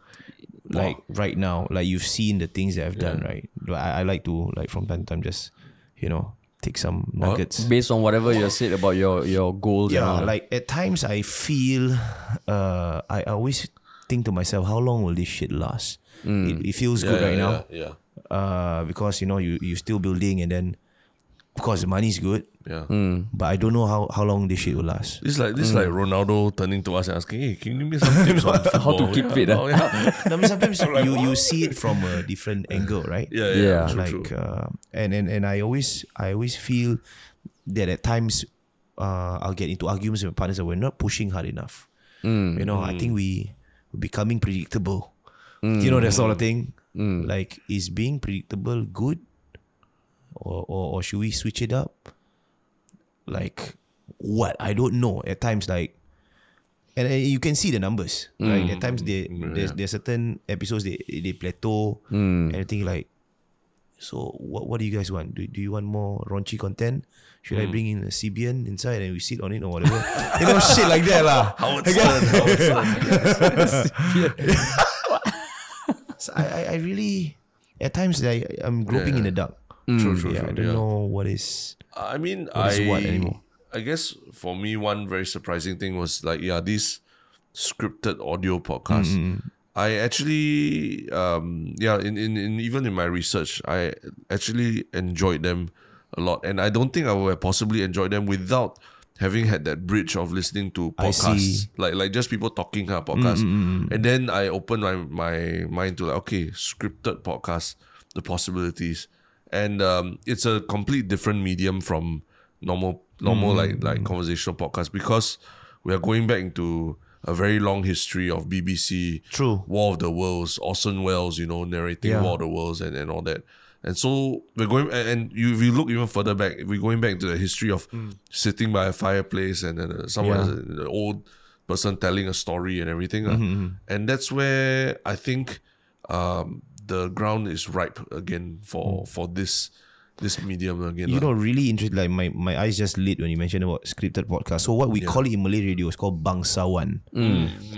like right now, like you've seen the things that I've done, right? I, I like to like from time to time just, you know, take some nuggets. based on whatever you said about your your goals Yeah, that. like at times I feel, uh, I always think to myself, how long will this shit last? It, it feels Yeah, good right yeah, now, Yeah. uh, because you know you you still building and then, of course the money's good, Yeah. Mm. but I don't know how how long this shit will last. This like this like mm. Ronaldo turning to us and asking, "Hey, can you give me some tips on football? [LAUGHS] How to keep fit, oh, yeah. [LAUGHS] I mean, sometimes [LAUGHS] you, you see it from a different angle, right? yeah, yeah, Yeah. True, like true. uh, and, and and I always I always feel that at times uh, I'll get into arguments with my partners that we're not pushing hard enough. Mm. You know, I think we we're becoming predictable. You know that sort of thing. Like, is being predictable good, or, or or should we switch it up? Like, what I don't know. At times, like. And, and you can see the numbers, right? At mm. times, they, there's there's certain episodes they they plateau, mm. and I think like, so what what do you guys want? Do, do you want more raunchy content? Should I mm. bring in a CBN inside and we sit on it or whatever? [LAUGHS] you know, shit like that lah. [LAUGHS] Howard Stern, Howard Stern. [LAUGHS] So I, I I really at times I I'm groping in the dark. True, mm, true, yeah, true. I don't yeah. know what is. I mean, What I what anymore? I guess for me, one very surprising thing was like, yeah, these scripted audio podcasts. Mm-hmm. Mm. I actually, um, yeah, in, in, in even in my research, I actually enjoyed them a lot, and I don't think I would have possibly enjoyed them without having had that bridge of listening to podcasts, like like just people talking kind of mm, podcasts, and then I opened my my mind to like, okay, scripted podcasts, the possibilities, and um, it's a complete different medium from normal normal like like conversational podcast because we are going back into a very long history of BBC, True. War of the Worlds, Orson Welles, you know, narrating Yeah. War of the Worlds and, and all that. And so we're going, and, you, if you look even further back, we're going back to the history of sitting by a fireplace and then uh, someone, Yeah. an old person telling a story and everything. uh. Mm-hmm, And that's where I think um, the ground is ripe again for for this this medium again. Mm. You lah. know, really interesting. Like my, my eyes just lit when you mentioned about scripted podcast. So what we call it in Malay radio is called bangsawan.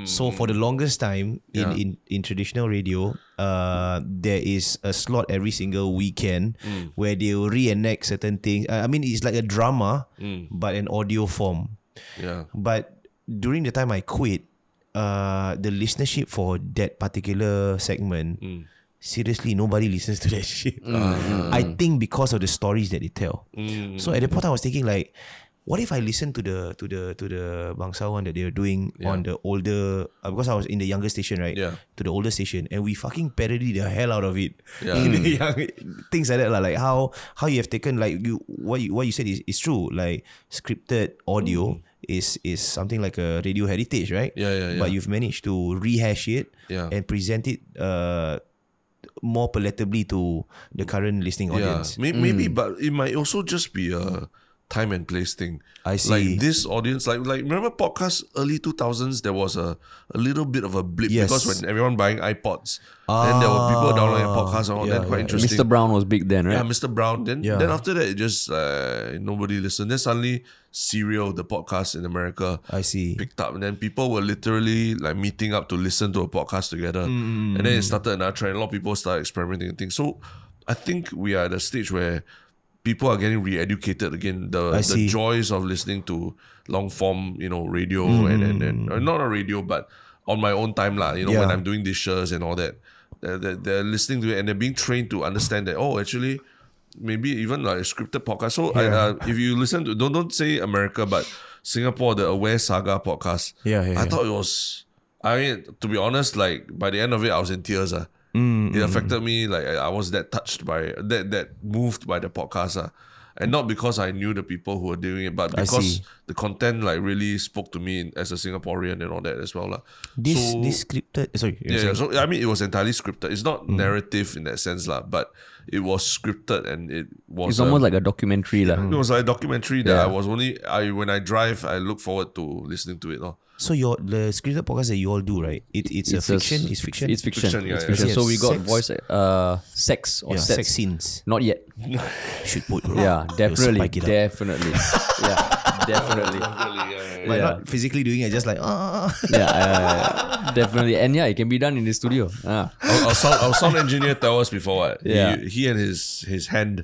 So for the longest time in, Yeah. in, in traditional radio, uh, there is a slot every single weekend where they will reenact certain things. Uh, I mean, it's like a drama, but an audio form. yeah. But during the time I quit, uh, the listenership for that particular segment, seriously, nobody listens to that [LAUGHS] shit. Mm, mm, I mm. think because of the stories that they tell. So at the point, I was thinking like, what if I listen to the to the to the bangsawan that they were doing on the older uh, because I was in the younger station right Yeah. to the older station and we fucking parody the hell out of it Yeah. [LAUGHS] in young, things like that like how how you have taken like you what you what you said is, is true like scripted audio is is something like a radio heritage right Yeah, yeah, yeah. but you've managed to rehash it Yeah. and present it uh more palatably to the current listening audience. Yeah, May- maybe, mm. but it might also just be a time and place thing. I see. Like this audience, like like remember podcasts early two thousands, there was a, a little bit of a blip Yes. because when everyone buying iPods, then there were people downloading podcasts and all yeah, that quite yeah. interesting. Mr. Brown was big then, right? Yeah, Mr. Brown. Then Yeah. then after that, it just uh, nobody listened. Then suddenly, Serial, the podcast in America, I see. picked up, and then people were literally like meeting up to listen to a podcast together, Mm, and then it started another trend. A lot of people started experimenting and things. So, I think we are at a stage where people are getting re-educated again. The the joys of listening to long form, you know, radio Mm, and and, and uh, not a radio, but on my own time lah. You know, when I'm doing dishes and all that, they're, they're, they're listening to it and they're being trained to understand that. Oh, actually, maybe even like a scripted podcast. So I, uh, if you listen to don't don't say America, but Singapore, the Aware Saga podcast. Yeah, yeah, I yeah. thought it was. I mean, to be honest, like by the end of it, I was in tears. Uh. Mm, it affected me. Like I I was that touched by that that moved by the podcast. Uh. And not because I knew the people who were doing it, but because the content like really spoke to me as a Singaporean and all that as well. lah. This So- this scripted. Sorry. you're yeah, yeah, saying- so I mean, it was entirely scripted. It's not Mm. narrative in that sense, lah. But it was scripted, and it was. It's a- almost like a documentary. lah. it was like a documentary that Yeah. I was only. I when I drive, I look forward to listening to it. lor. So your the scripted podcast that you all do, right? It, it's, a fiction. It's fiction. It's fiction. Fiction, yeah, it's yeah. fiction. Yes, So we got sex. voice uh sex or yeah, sex scenes. Not yet. [LAUGHS] Should put. Bro. Yeah, You'll definitely. spike it up. Definitely. [LAUGHS] yeah, definitely. [LAUGHS] But Yeah. not physically doing it, just like ah. Yeah, uh, definitely. And yeah, it can be done in the studio. Ah. Our, our sound, our sound engineer tell us before what Yeah. he, he and his his hand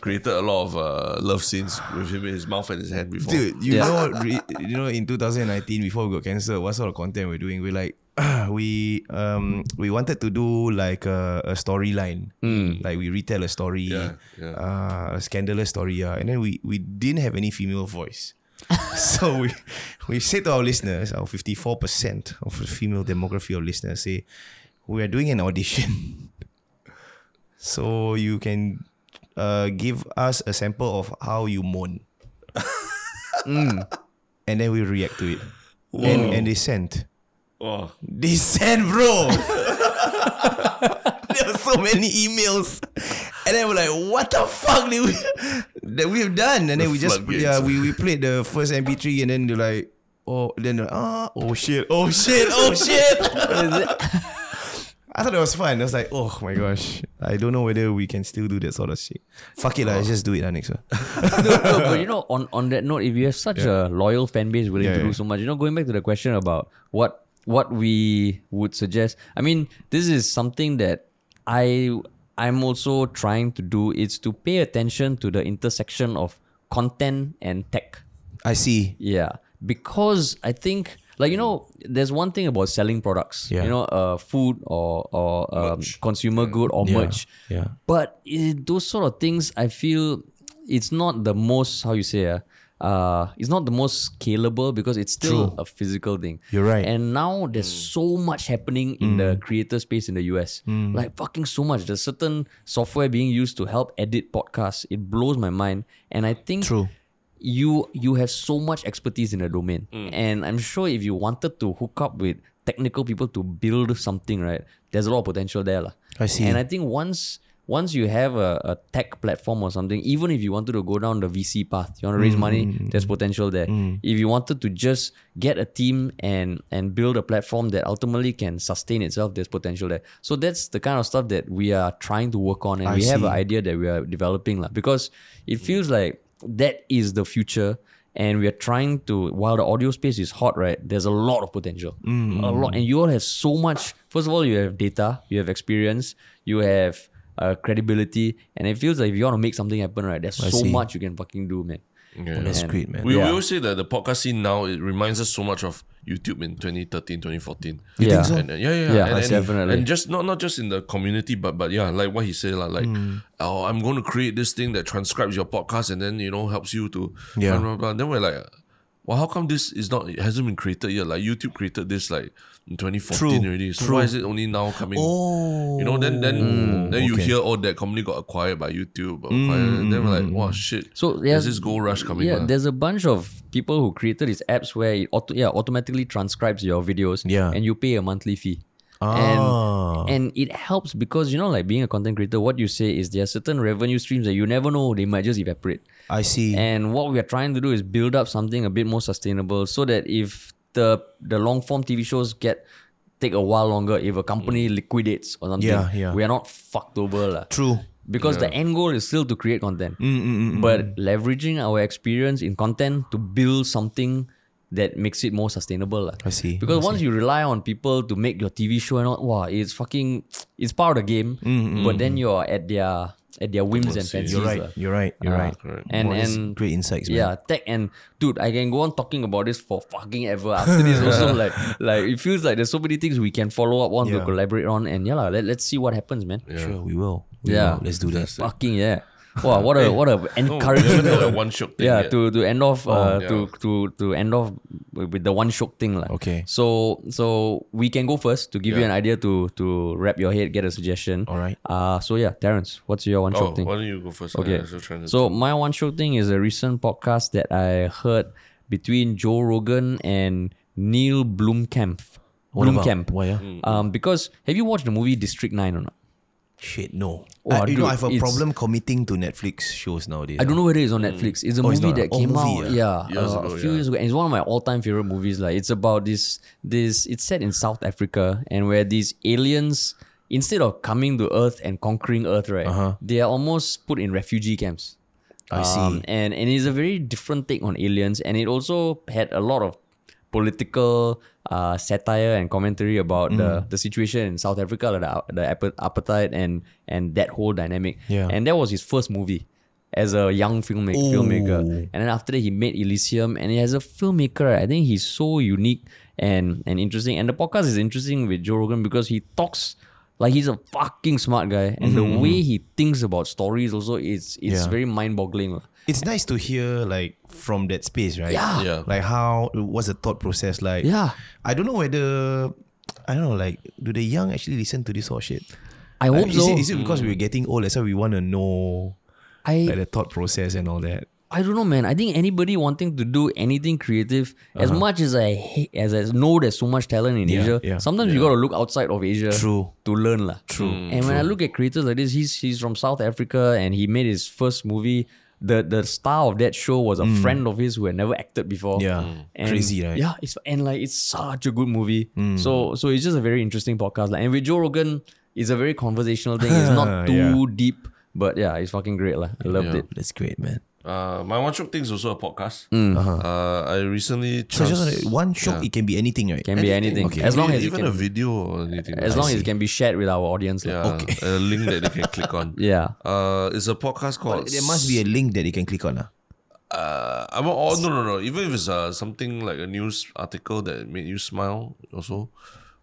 created a lot of uh, love scenes with him in his mouth and his hand before. Dude, you Yeah. know, re, you know, in 2019, before we got cancer, what sort of content we're doing? We're like, [CLEARS THROAT] we um we wanted to do like a, a storyline, like we retell a story, Yeah, yeah. Uh, a scandalous story, yeah. And then we we didn't have any female voice. [LAUGHS] so we we said to our listeners, our 54% of the female demography of listeners say, we are doing an audition. [LAUGHS] so you can uh, give us a sample of how you moan. And then we react to it. And, and they sent. Oh, They sent, bro. [LAUGHS] there are so many emails. And then we're like, what the fuck did we, that we've done? And then The we just, yeah, we, we played the first MP3 and then they're like, oh, then like, ah, oh shit, oh shit, oh shit. I thought it was fun. I was like, oh my gosh. I don't know whether we can still do that sort of shit. Fuck it, lah, let's just do it lah next one. [LAUGHS] no, no, but you know, on, on that note, if you have such a loyal fan base willing Yeah, to do so much, you know, going back to the question about what what we would suggest. I mean, this is something that I I'm also trying to do. is to pay attention to the intersection of content and tech. I see. Yeah, because I think like you know, there's one thing about selling products. Yeah. You know, uh, food or or um, consumer good or Yeah, merch. yeah. But it, those sort of things, I feel it's not the most how you say uh, uh it's not the most scalable because it's still True. a physical thing. You're right. And now there's so much happening in the creator space in the US. Like fucking so much. There's certain software being used to help edit podcasts. It blows my mind. And I think True. You you have so much expertise in the domain. Mm. And i'm sure if you wanted to hook up with technical people to build something right there's a lot of potential there lah. I see. and i think once once you have a, a tech platform or something even if you wanted to go down the vc path you want to raise mm, money mm, there's potential there. If you wanted to just get a team and and build a platform that ultimately can sustain itself there's potential there. So that's the kind of stuff that we are trying to work on and I we have an idea that we are developing lah. because it feels like that is the future and we are trying to while the audio space is hot right there's a lot of potential Mm. a lot and you all have so much first of all you have data you have experience you have uh, credibility and it feels like if you want to make something happen right there's I so see. much you can fucking do man yeah. That's And- great, man. We, we Yeah. always say that the podcast scene now it reminds us so much of YouTube in 2013, 2014. You think so? And, yeah, yeah, Yeah, and, and, definitely. And just not not just in the community, but but yeah, like what he said, lah, like Hmm. oh, I'm going to create this thing that transcribes your podcast and then you know helps you to Yeah. blah, blah, blah. Then we're like, well, how come this is not? It hasn't been created yet. Like YouTube created this like in 2014 True, already. So true. why is it only now coming? Oh. You know, then then oh. mm, then you okay. hear oh that company got acquired by YouTube, acquired, and then we're like, mm, wow, shit. So, yeah, there's this gold rush coming. yeah lah. there's a bunch of people who created these apps where it auto, yeah automatically transcribes your videos Yeah. and you pay a monthly fee Ah. And and it helps because you know, like being a content creator, what you say is there are certain revenue streams that you never know they might just evaporate. I see. And what we are trying to do is build up something a bit more sustainable so that if the the long form TV shows get take a while longer, if a company liquidates or something, Yeah, yeah. we are not fucked over. lah. True. Because the end goal is still to create content. Mm, mm, mm, mm but leveraging our experience in content to build something that makes it more sustainable. lah. I see, Because once you rely on people to make your TV show and all, wow, it's fucking it's part of the game. But then you're at their at their whims and fancies. You're right. You're right. You're Ah, right. And Wow, that's and great insights, man. yeah, tech and dude, I can go on talking about this for fucking ever. After this, [LAUGHS] also like like it feels like there's so many things we can follow up on to collaborate on, and yeah, lah, let, let's see what happens, man. Sure, we will. We Yeah. will. Let's do that. Fucking yeah. Wow, what a what a encouragement! we encouraging haven't note. got a one shiok thing [LAUGHS] yeah yet. to to end off uh, yeah. to to to end off with the one shiok thing lah. Okay. So so we can go first to give you an idea to to wrap your head, get a suggestion. All right. Uh so yeah, Terrence, what's your one Oh, shiok thing? why don't you go first? Okay. I'm still trying to So my one shiok thing is a recent podcast that I heard between Joe Rogan and Neill Blomkamp. What Blomkamp. why, ah? Um, because have you watched the movie District Nine or not? Shit, no. Oh, I, you know, I have a problem committing to Netflix shows nowadays. I don't know whether it's on Netflix. It's a Oh, it's movie not, that? Oh, came movie, out, ah? yeah, Years uh, ago, a few yeah. years ago. And it's one of my all-time favorite movies. Like it's about this, this. It's set in South Africa, and where these aliens, instead of coming to Earth and conquering Earth, right, Uh-huh. they are almost put in refugee camps. I see. Um, and and it's a very different take on aliens, and it also had a lot of political uh, satire and commentary about the, Mm. the situation in South Africa, the the appe- apartheid and and that whole dynamic. Yeah. And that was his first movie as a young filmmaker. filmmaker. And then after that, he made Elysium, and as a filmmaker, I think he's so unique and and interesting. And the podcast is interesting with Joe Rogan because he talks. Like he's a fucking smart guy, and the way he thinks about stories also is it's Mm-hmm. Yeah. very mind boggling. It's nice to hear like from that space, right? Yeah. Yeah. Like how what's the thought process like? Yeah. I don't know whether I don't know, like, do the young actually listen to this sort of shit? I Like, hope is so. It, is it because we're getting old? That's why we want to know I like the thought process and all that. I don't know, man. I think anybody wanting to do anything creative, as much as I hate, as I know there's so much talent in Uh-huh. Yeah, Asia, yeah, sometimes you gotta look outside of Asia True. to learn lah. True, And when I look at creators like this, he's he's from South Africa and he made his first movie. The the star of that show was a friend of his who had never acted before. Mm. Yeah. And Crazy, right? Mm. Yeah, it's and like it's such a good movie. So so it's just a very interesting podcast. Like and with Joe Rogan, it's a very conversational thing. It's [LAUGHS] not too Yeah. deep, but yeah, it's fucking great. lah. I loved Yeah. it. That's great, man. Uh, my one shiok thing is also a podcast. Mm. Uh, I recently So just chanced- wanna- one shiok, yeah. it can be anything, right? Can be anything. Okay. As long as it even can a video or anything. As long as it can be shared with our audience. lah. yeah, a link that they can click on. [LAUGHS] Yeah. Uh, it's a podcast called. There must be a link that they can click on. ah. Uh, I'm oh no no no. Even if it's uh, something like a news article that made you smile, also,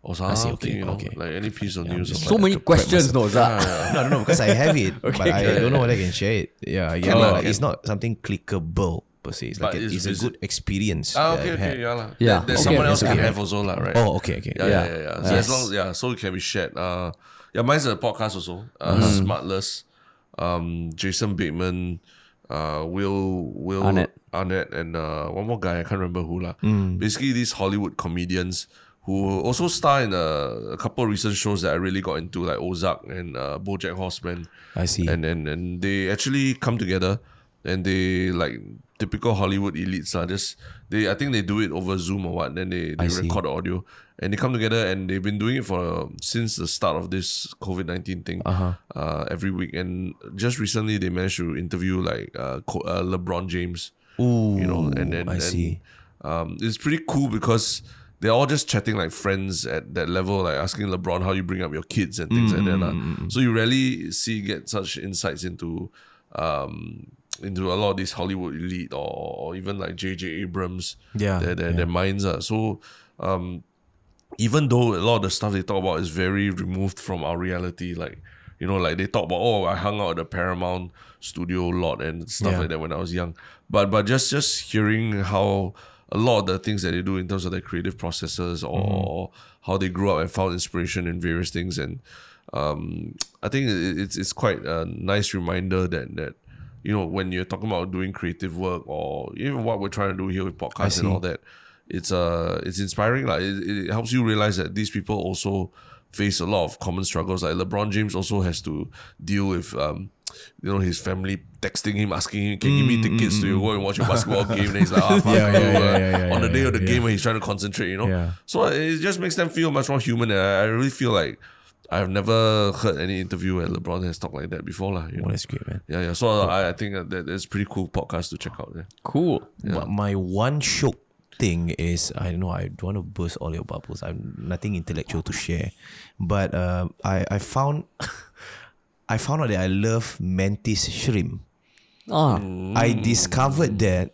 or something, see, okay, you know, okay. like any piece of news. So like- many questions, no, Dzar. [LAUGHS] No, I don't know because I have it, [LAUGHS] but I don't know whether I can share it. Yeah, yeah. Can lah, lah, like, it's not something clickable per se. It's like But a, is- it's, a good experience. Ah, okay, okay, yeah, lah. Yeah, That, that okay, someone else that's can have also, lah, right? Oh, okay, okay. Yeah, Yeah. yeah, yeah. yeah. So Yes. as long, yeah, so it can be shared. Uh, yeah, mine's a podcast also. Uh, Mm-hmm. Smartless, um, Jason Bateman, uh, Will, Will Arnett. Arnett, and uh, one more guy I can't remember who lah. Mm. Basically, these Hollywood comedians who also star in a, a couple of recent shows that I really got into, like Ozark and uh, BoJack Horseman. I see. And and and they actually come together, and they like typical Hollywood elites are just they. I think they do it over Zoom or what. Then they they I record the audio, and they come together, and they've been doing it for since the start of this COVID nineteen thing. Uh-huh. Uh, every week, and just recently they managed to interview like uh, Co- uh LeBron James. Ooh, You know, and then I and, see. Um, it's pretty cool because they're all just chatting like friends at that level, like asking LeBron how you bring up your kids and things like that. lah. Mm, So you rarely see get such insights into um into a lot of these Hollywood elite or, or even like J.J. Abrams. Yeah, their their, yeah. their minds are so. Um, even though a lot of the stuff they talk about is very removed from our reality, like you know, like they talk about, oh, I hung out at the Paramount studio lot and stuff Yeah. like that when I was young. But but just just hearing how a lot of the things that they do in terms of their creative processes or, or how they grew up and found inspiration in various things and um, I think it- it's it's quite a nice reminder that that you know when you're talking about doing creative work or even what we're trying to do here with podcasts and all that, it's uh it's inspiring. Like it, it helps you realize that these people also face a lot of common struggles. Like LeBron James also has to deal with um, you know, his family texting him, asking him, "Can you give me tickets to go and watch a basketball game?" And he's like, "Ah, [LAUGHS] fuck Mm, Yeah, you," yeah, uh, yeah, yeah, yeah, on the day of the game when he's trying to concentrate, you know. So it just makes them feel much more human, and I, I really feel like I've never heard any interview where LeBron has talked like that before, lah. You know? Oh, that's great, man. Yeah, yeah. So I, I think that that's pretty cool podcast to check out. Yeah. Cool. But my one shiok thing is I don't know I don't want to burst all your bubbles. I'm nothing intellectual to share, but um, I I found [LAUGHS] I found out that I love mantis shrimp. Ah, I discovered that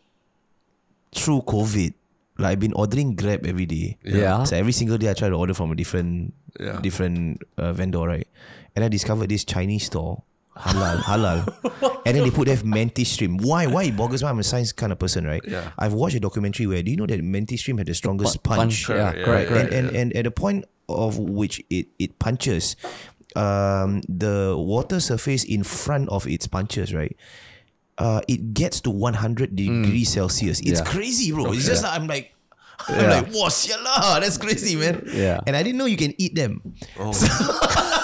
through COVID. Like I've been ordering Grab every day. Yeah. So every single day I try to order from a different Yeah. different uh, vendor, right? And I discovered this Chinese store, halal, [LAUGHS] halal. And then they put that mantis shrimp. Why? Why it boggles me? I'm a science kind of person, right? Yeah. I've watched a documentary where do you know that mantis shrimp had the strongest punch? punch, yeah, Correct, correct, yeah, and, correct. and, and at the point of which it, it punches, um, the water surface in front of its punches, right? Uh, it gets to 100 degrees Celsius. It's Yeah. crazy, bro. It's just like, I'm like, [LAUGHS] I'm Yeah. like, whoa, sialah, that's crazy, man. Yeah. And I didn't know you can eat them. Oh. [LAUGHS]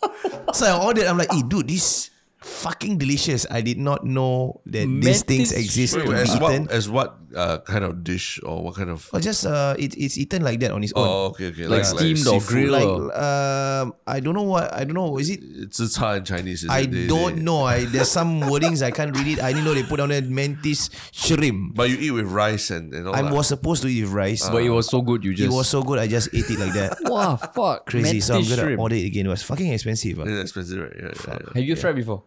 [LAUGHS] So I ordered, I'm like, hey, dude, this fucking delicious. I did not know that these things Mantis exist Wait, to wait, be as eaten. what as what uh, kind of dish or what kind of? Or just uh, it, it's eaten like that on its own. Oh, okay, okay. Like steamed or grilled. like Oh. um, I don't know what I don't know. Is it? It's a hard in Chinese. Is I it? They- don't they- know. I there's some [LAUGHS] wordings I can't read it. I didn't know they put on a mantis shrimp. But you eat with rice and, and all I that. was supposed to eat with rice. but it was so good. You just it was so good. I just ate it like that. [LAUGHS] wow, fuck, Crazy. So I'm gonna shrimp. order it again. It was fucking expensive. ah. It's expensive, right? Yeah, yeah, yeah. Have you tried before?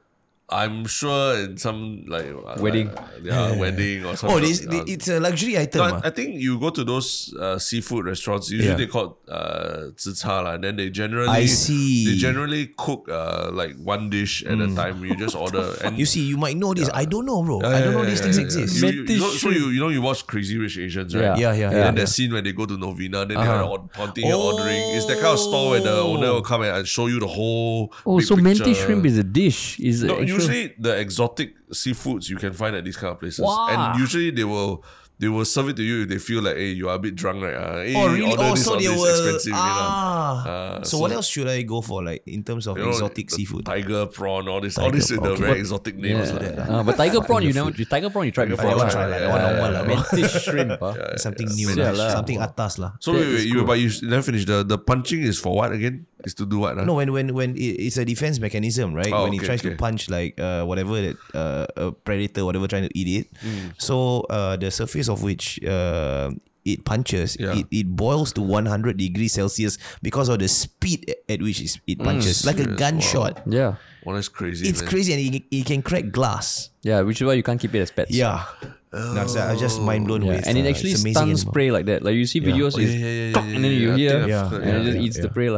I'm sure in some like uh, Wedding. like, yeah, [LAUGHS] wedding or something. Oh, this, it's a luxury item. No, ah. I, I think you go to those uh, seafood restaurants. Usually Yeah. they call it, uh, 自 cha lah, and then they generally I see. they generally cook uh, like one dish at a time. You just order [LAUGHS] and You see, you might know this. I don't know, bro. Yeah, I don't know yeah, these yeah, things yeah. exist. You, you, you know, so you you know you watch Crazy Rich Asians, right? Yeah. Yeah, yeah, And yeah. then yeah. that scene when they go to Novena, then Uh-huh. they're uh pointing and ordering. It's that kind of store where the owner will come and show you the whole. Oh, big so mantis shrimp is a dish. Is No, actual- usually the exotic seafoods you can find at these kind of places, Wow. and usually they will they will serve it to you if they feel like, hey, you are a bit drunk, right? Uh, hey, Oh really? Oh, this so they this will. expensive, you know. ah. Uh, so, what else should I go for, like in terms of You know, exotic seafood? tiger prawn, all this, all Tiger this with the okay. very exotic names. Yeah. lah. Uh, but tiger prawn, you never. Tiger prawn, you tried Tiger before. I never prawn, try like that one yeah, normal lah, bro. Mantis shrimp. huh? Something new, Yeah lah. lah. something atas lah. So wait, wait, you, cool. but you never finished. The the punching is for what again? Is to do what? ah? No, when when when it's a defense mechanism, right? Oh, when it tries okay. to punch like uh, whatever that uh, a predator, whatever trying to eat it. Hmm. So uh, the surface of which uh, it punches, Yeah. it, it boils to 100 degrees Celsius because of the speed at- at which it punches, like a serious? gunshot. Yeah, Well, that's crazy. It's man. crazy, and it, it can crack glass. yeah. Which is why you can't keep it as pets. Yeah. No, so I just mind blown Yeah, with. and it uh, actually it's amazing stun animal. spray like that. Like you see videos, Oh, yeah, it's yeah, yeah, yeah, and then you yeah, hear, think I've Yeah, heard- and it just yeah, eats the yeah. prey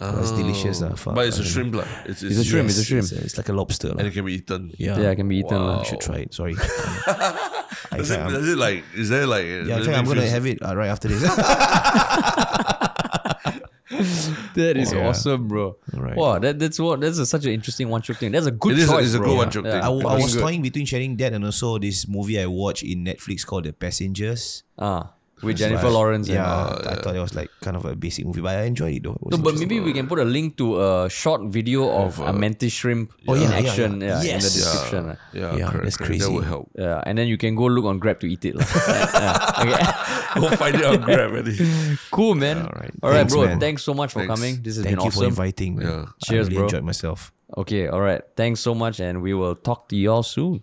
lah. It's delicious. Uh, fuck. But it's a shrimp, lah. It's, It's a shrimp, it's a shrimp. It's, it's like a lobster. and lah. it can be eaten. Yeah. Yeah, it can be eaten. lah. You should try it. Sorry. [LAUGHS] I Does try- it, I'm- does it like? Is there like? Yeah, in fact, I'm gonna have it uh, right after this. [LAUGHS] That is Yeah. awesome, bro. Right. Wow, that, that's what that's a, such an interesting one shiok thing. That's a good It is a- choice. it's a bro. good one-shiok Yeah. thing. I, I was good. toying between sharing that and also this movie I watched in Netflix called The Passengers. Ah, with Jennifer Right. Lawrence. Yeah, And, uh, I thought it was like kind of a basic movie, but I enjoyed it though. It no, but maybe we can put a link to a short video of a mantis shrimp Oh, in yeah, yeah, action yeah. yeah, in the description. lah. Yeah, Yeah, correct, that's correct. That crazy. would help. Yeah, and then you can go look on Grab to eat it. lah. [LAUGHS] yeah. Go [LAUGHS] find it on Grab, already. Cool, man. All right. All right, Thanks, bro. man. Thanks so much for Thanks. coming. This has Thank been awesome. Thank you for inviting. Man. Yeah. I really bro. enjoyed myself. Okay, all right. Thanks so much, and we will talk to y'all soon.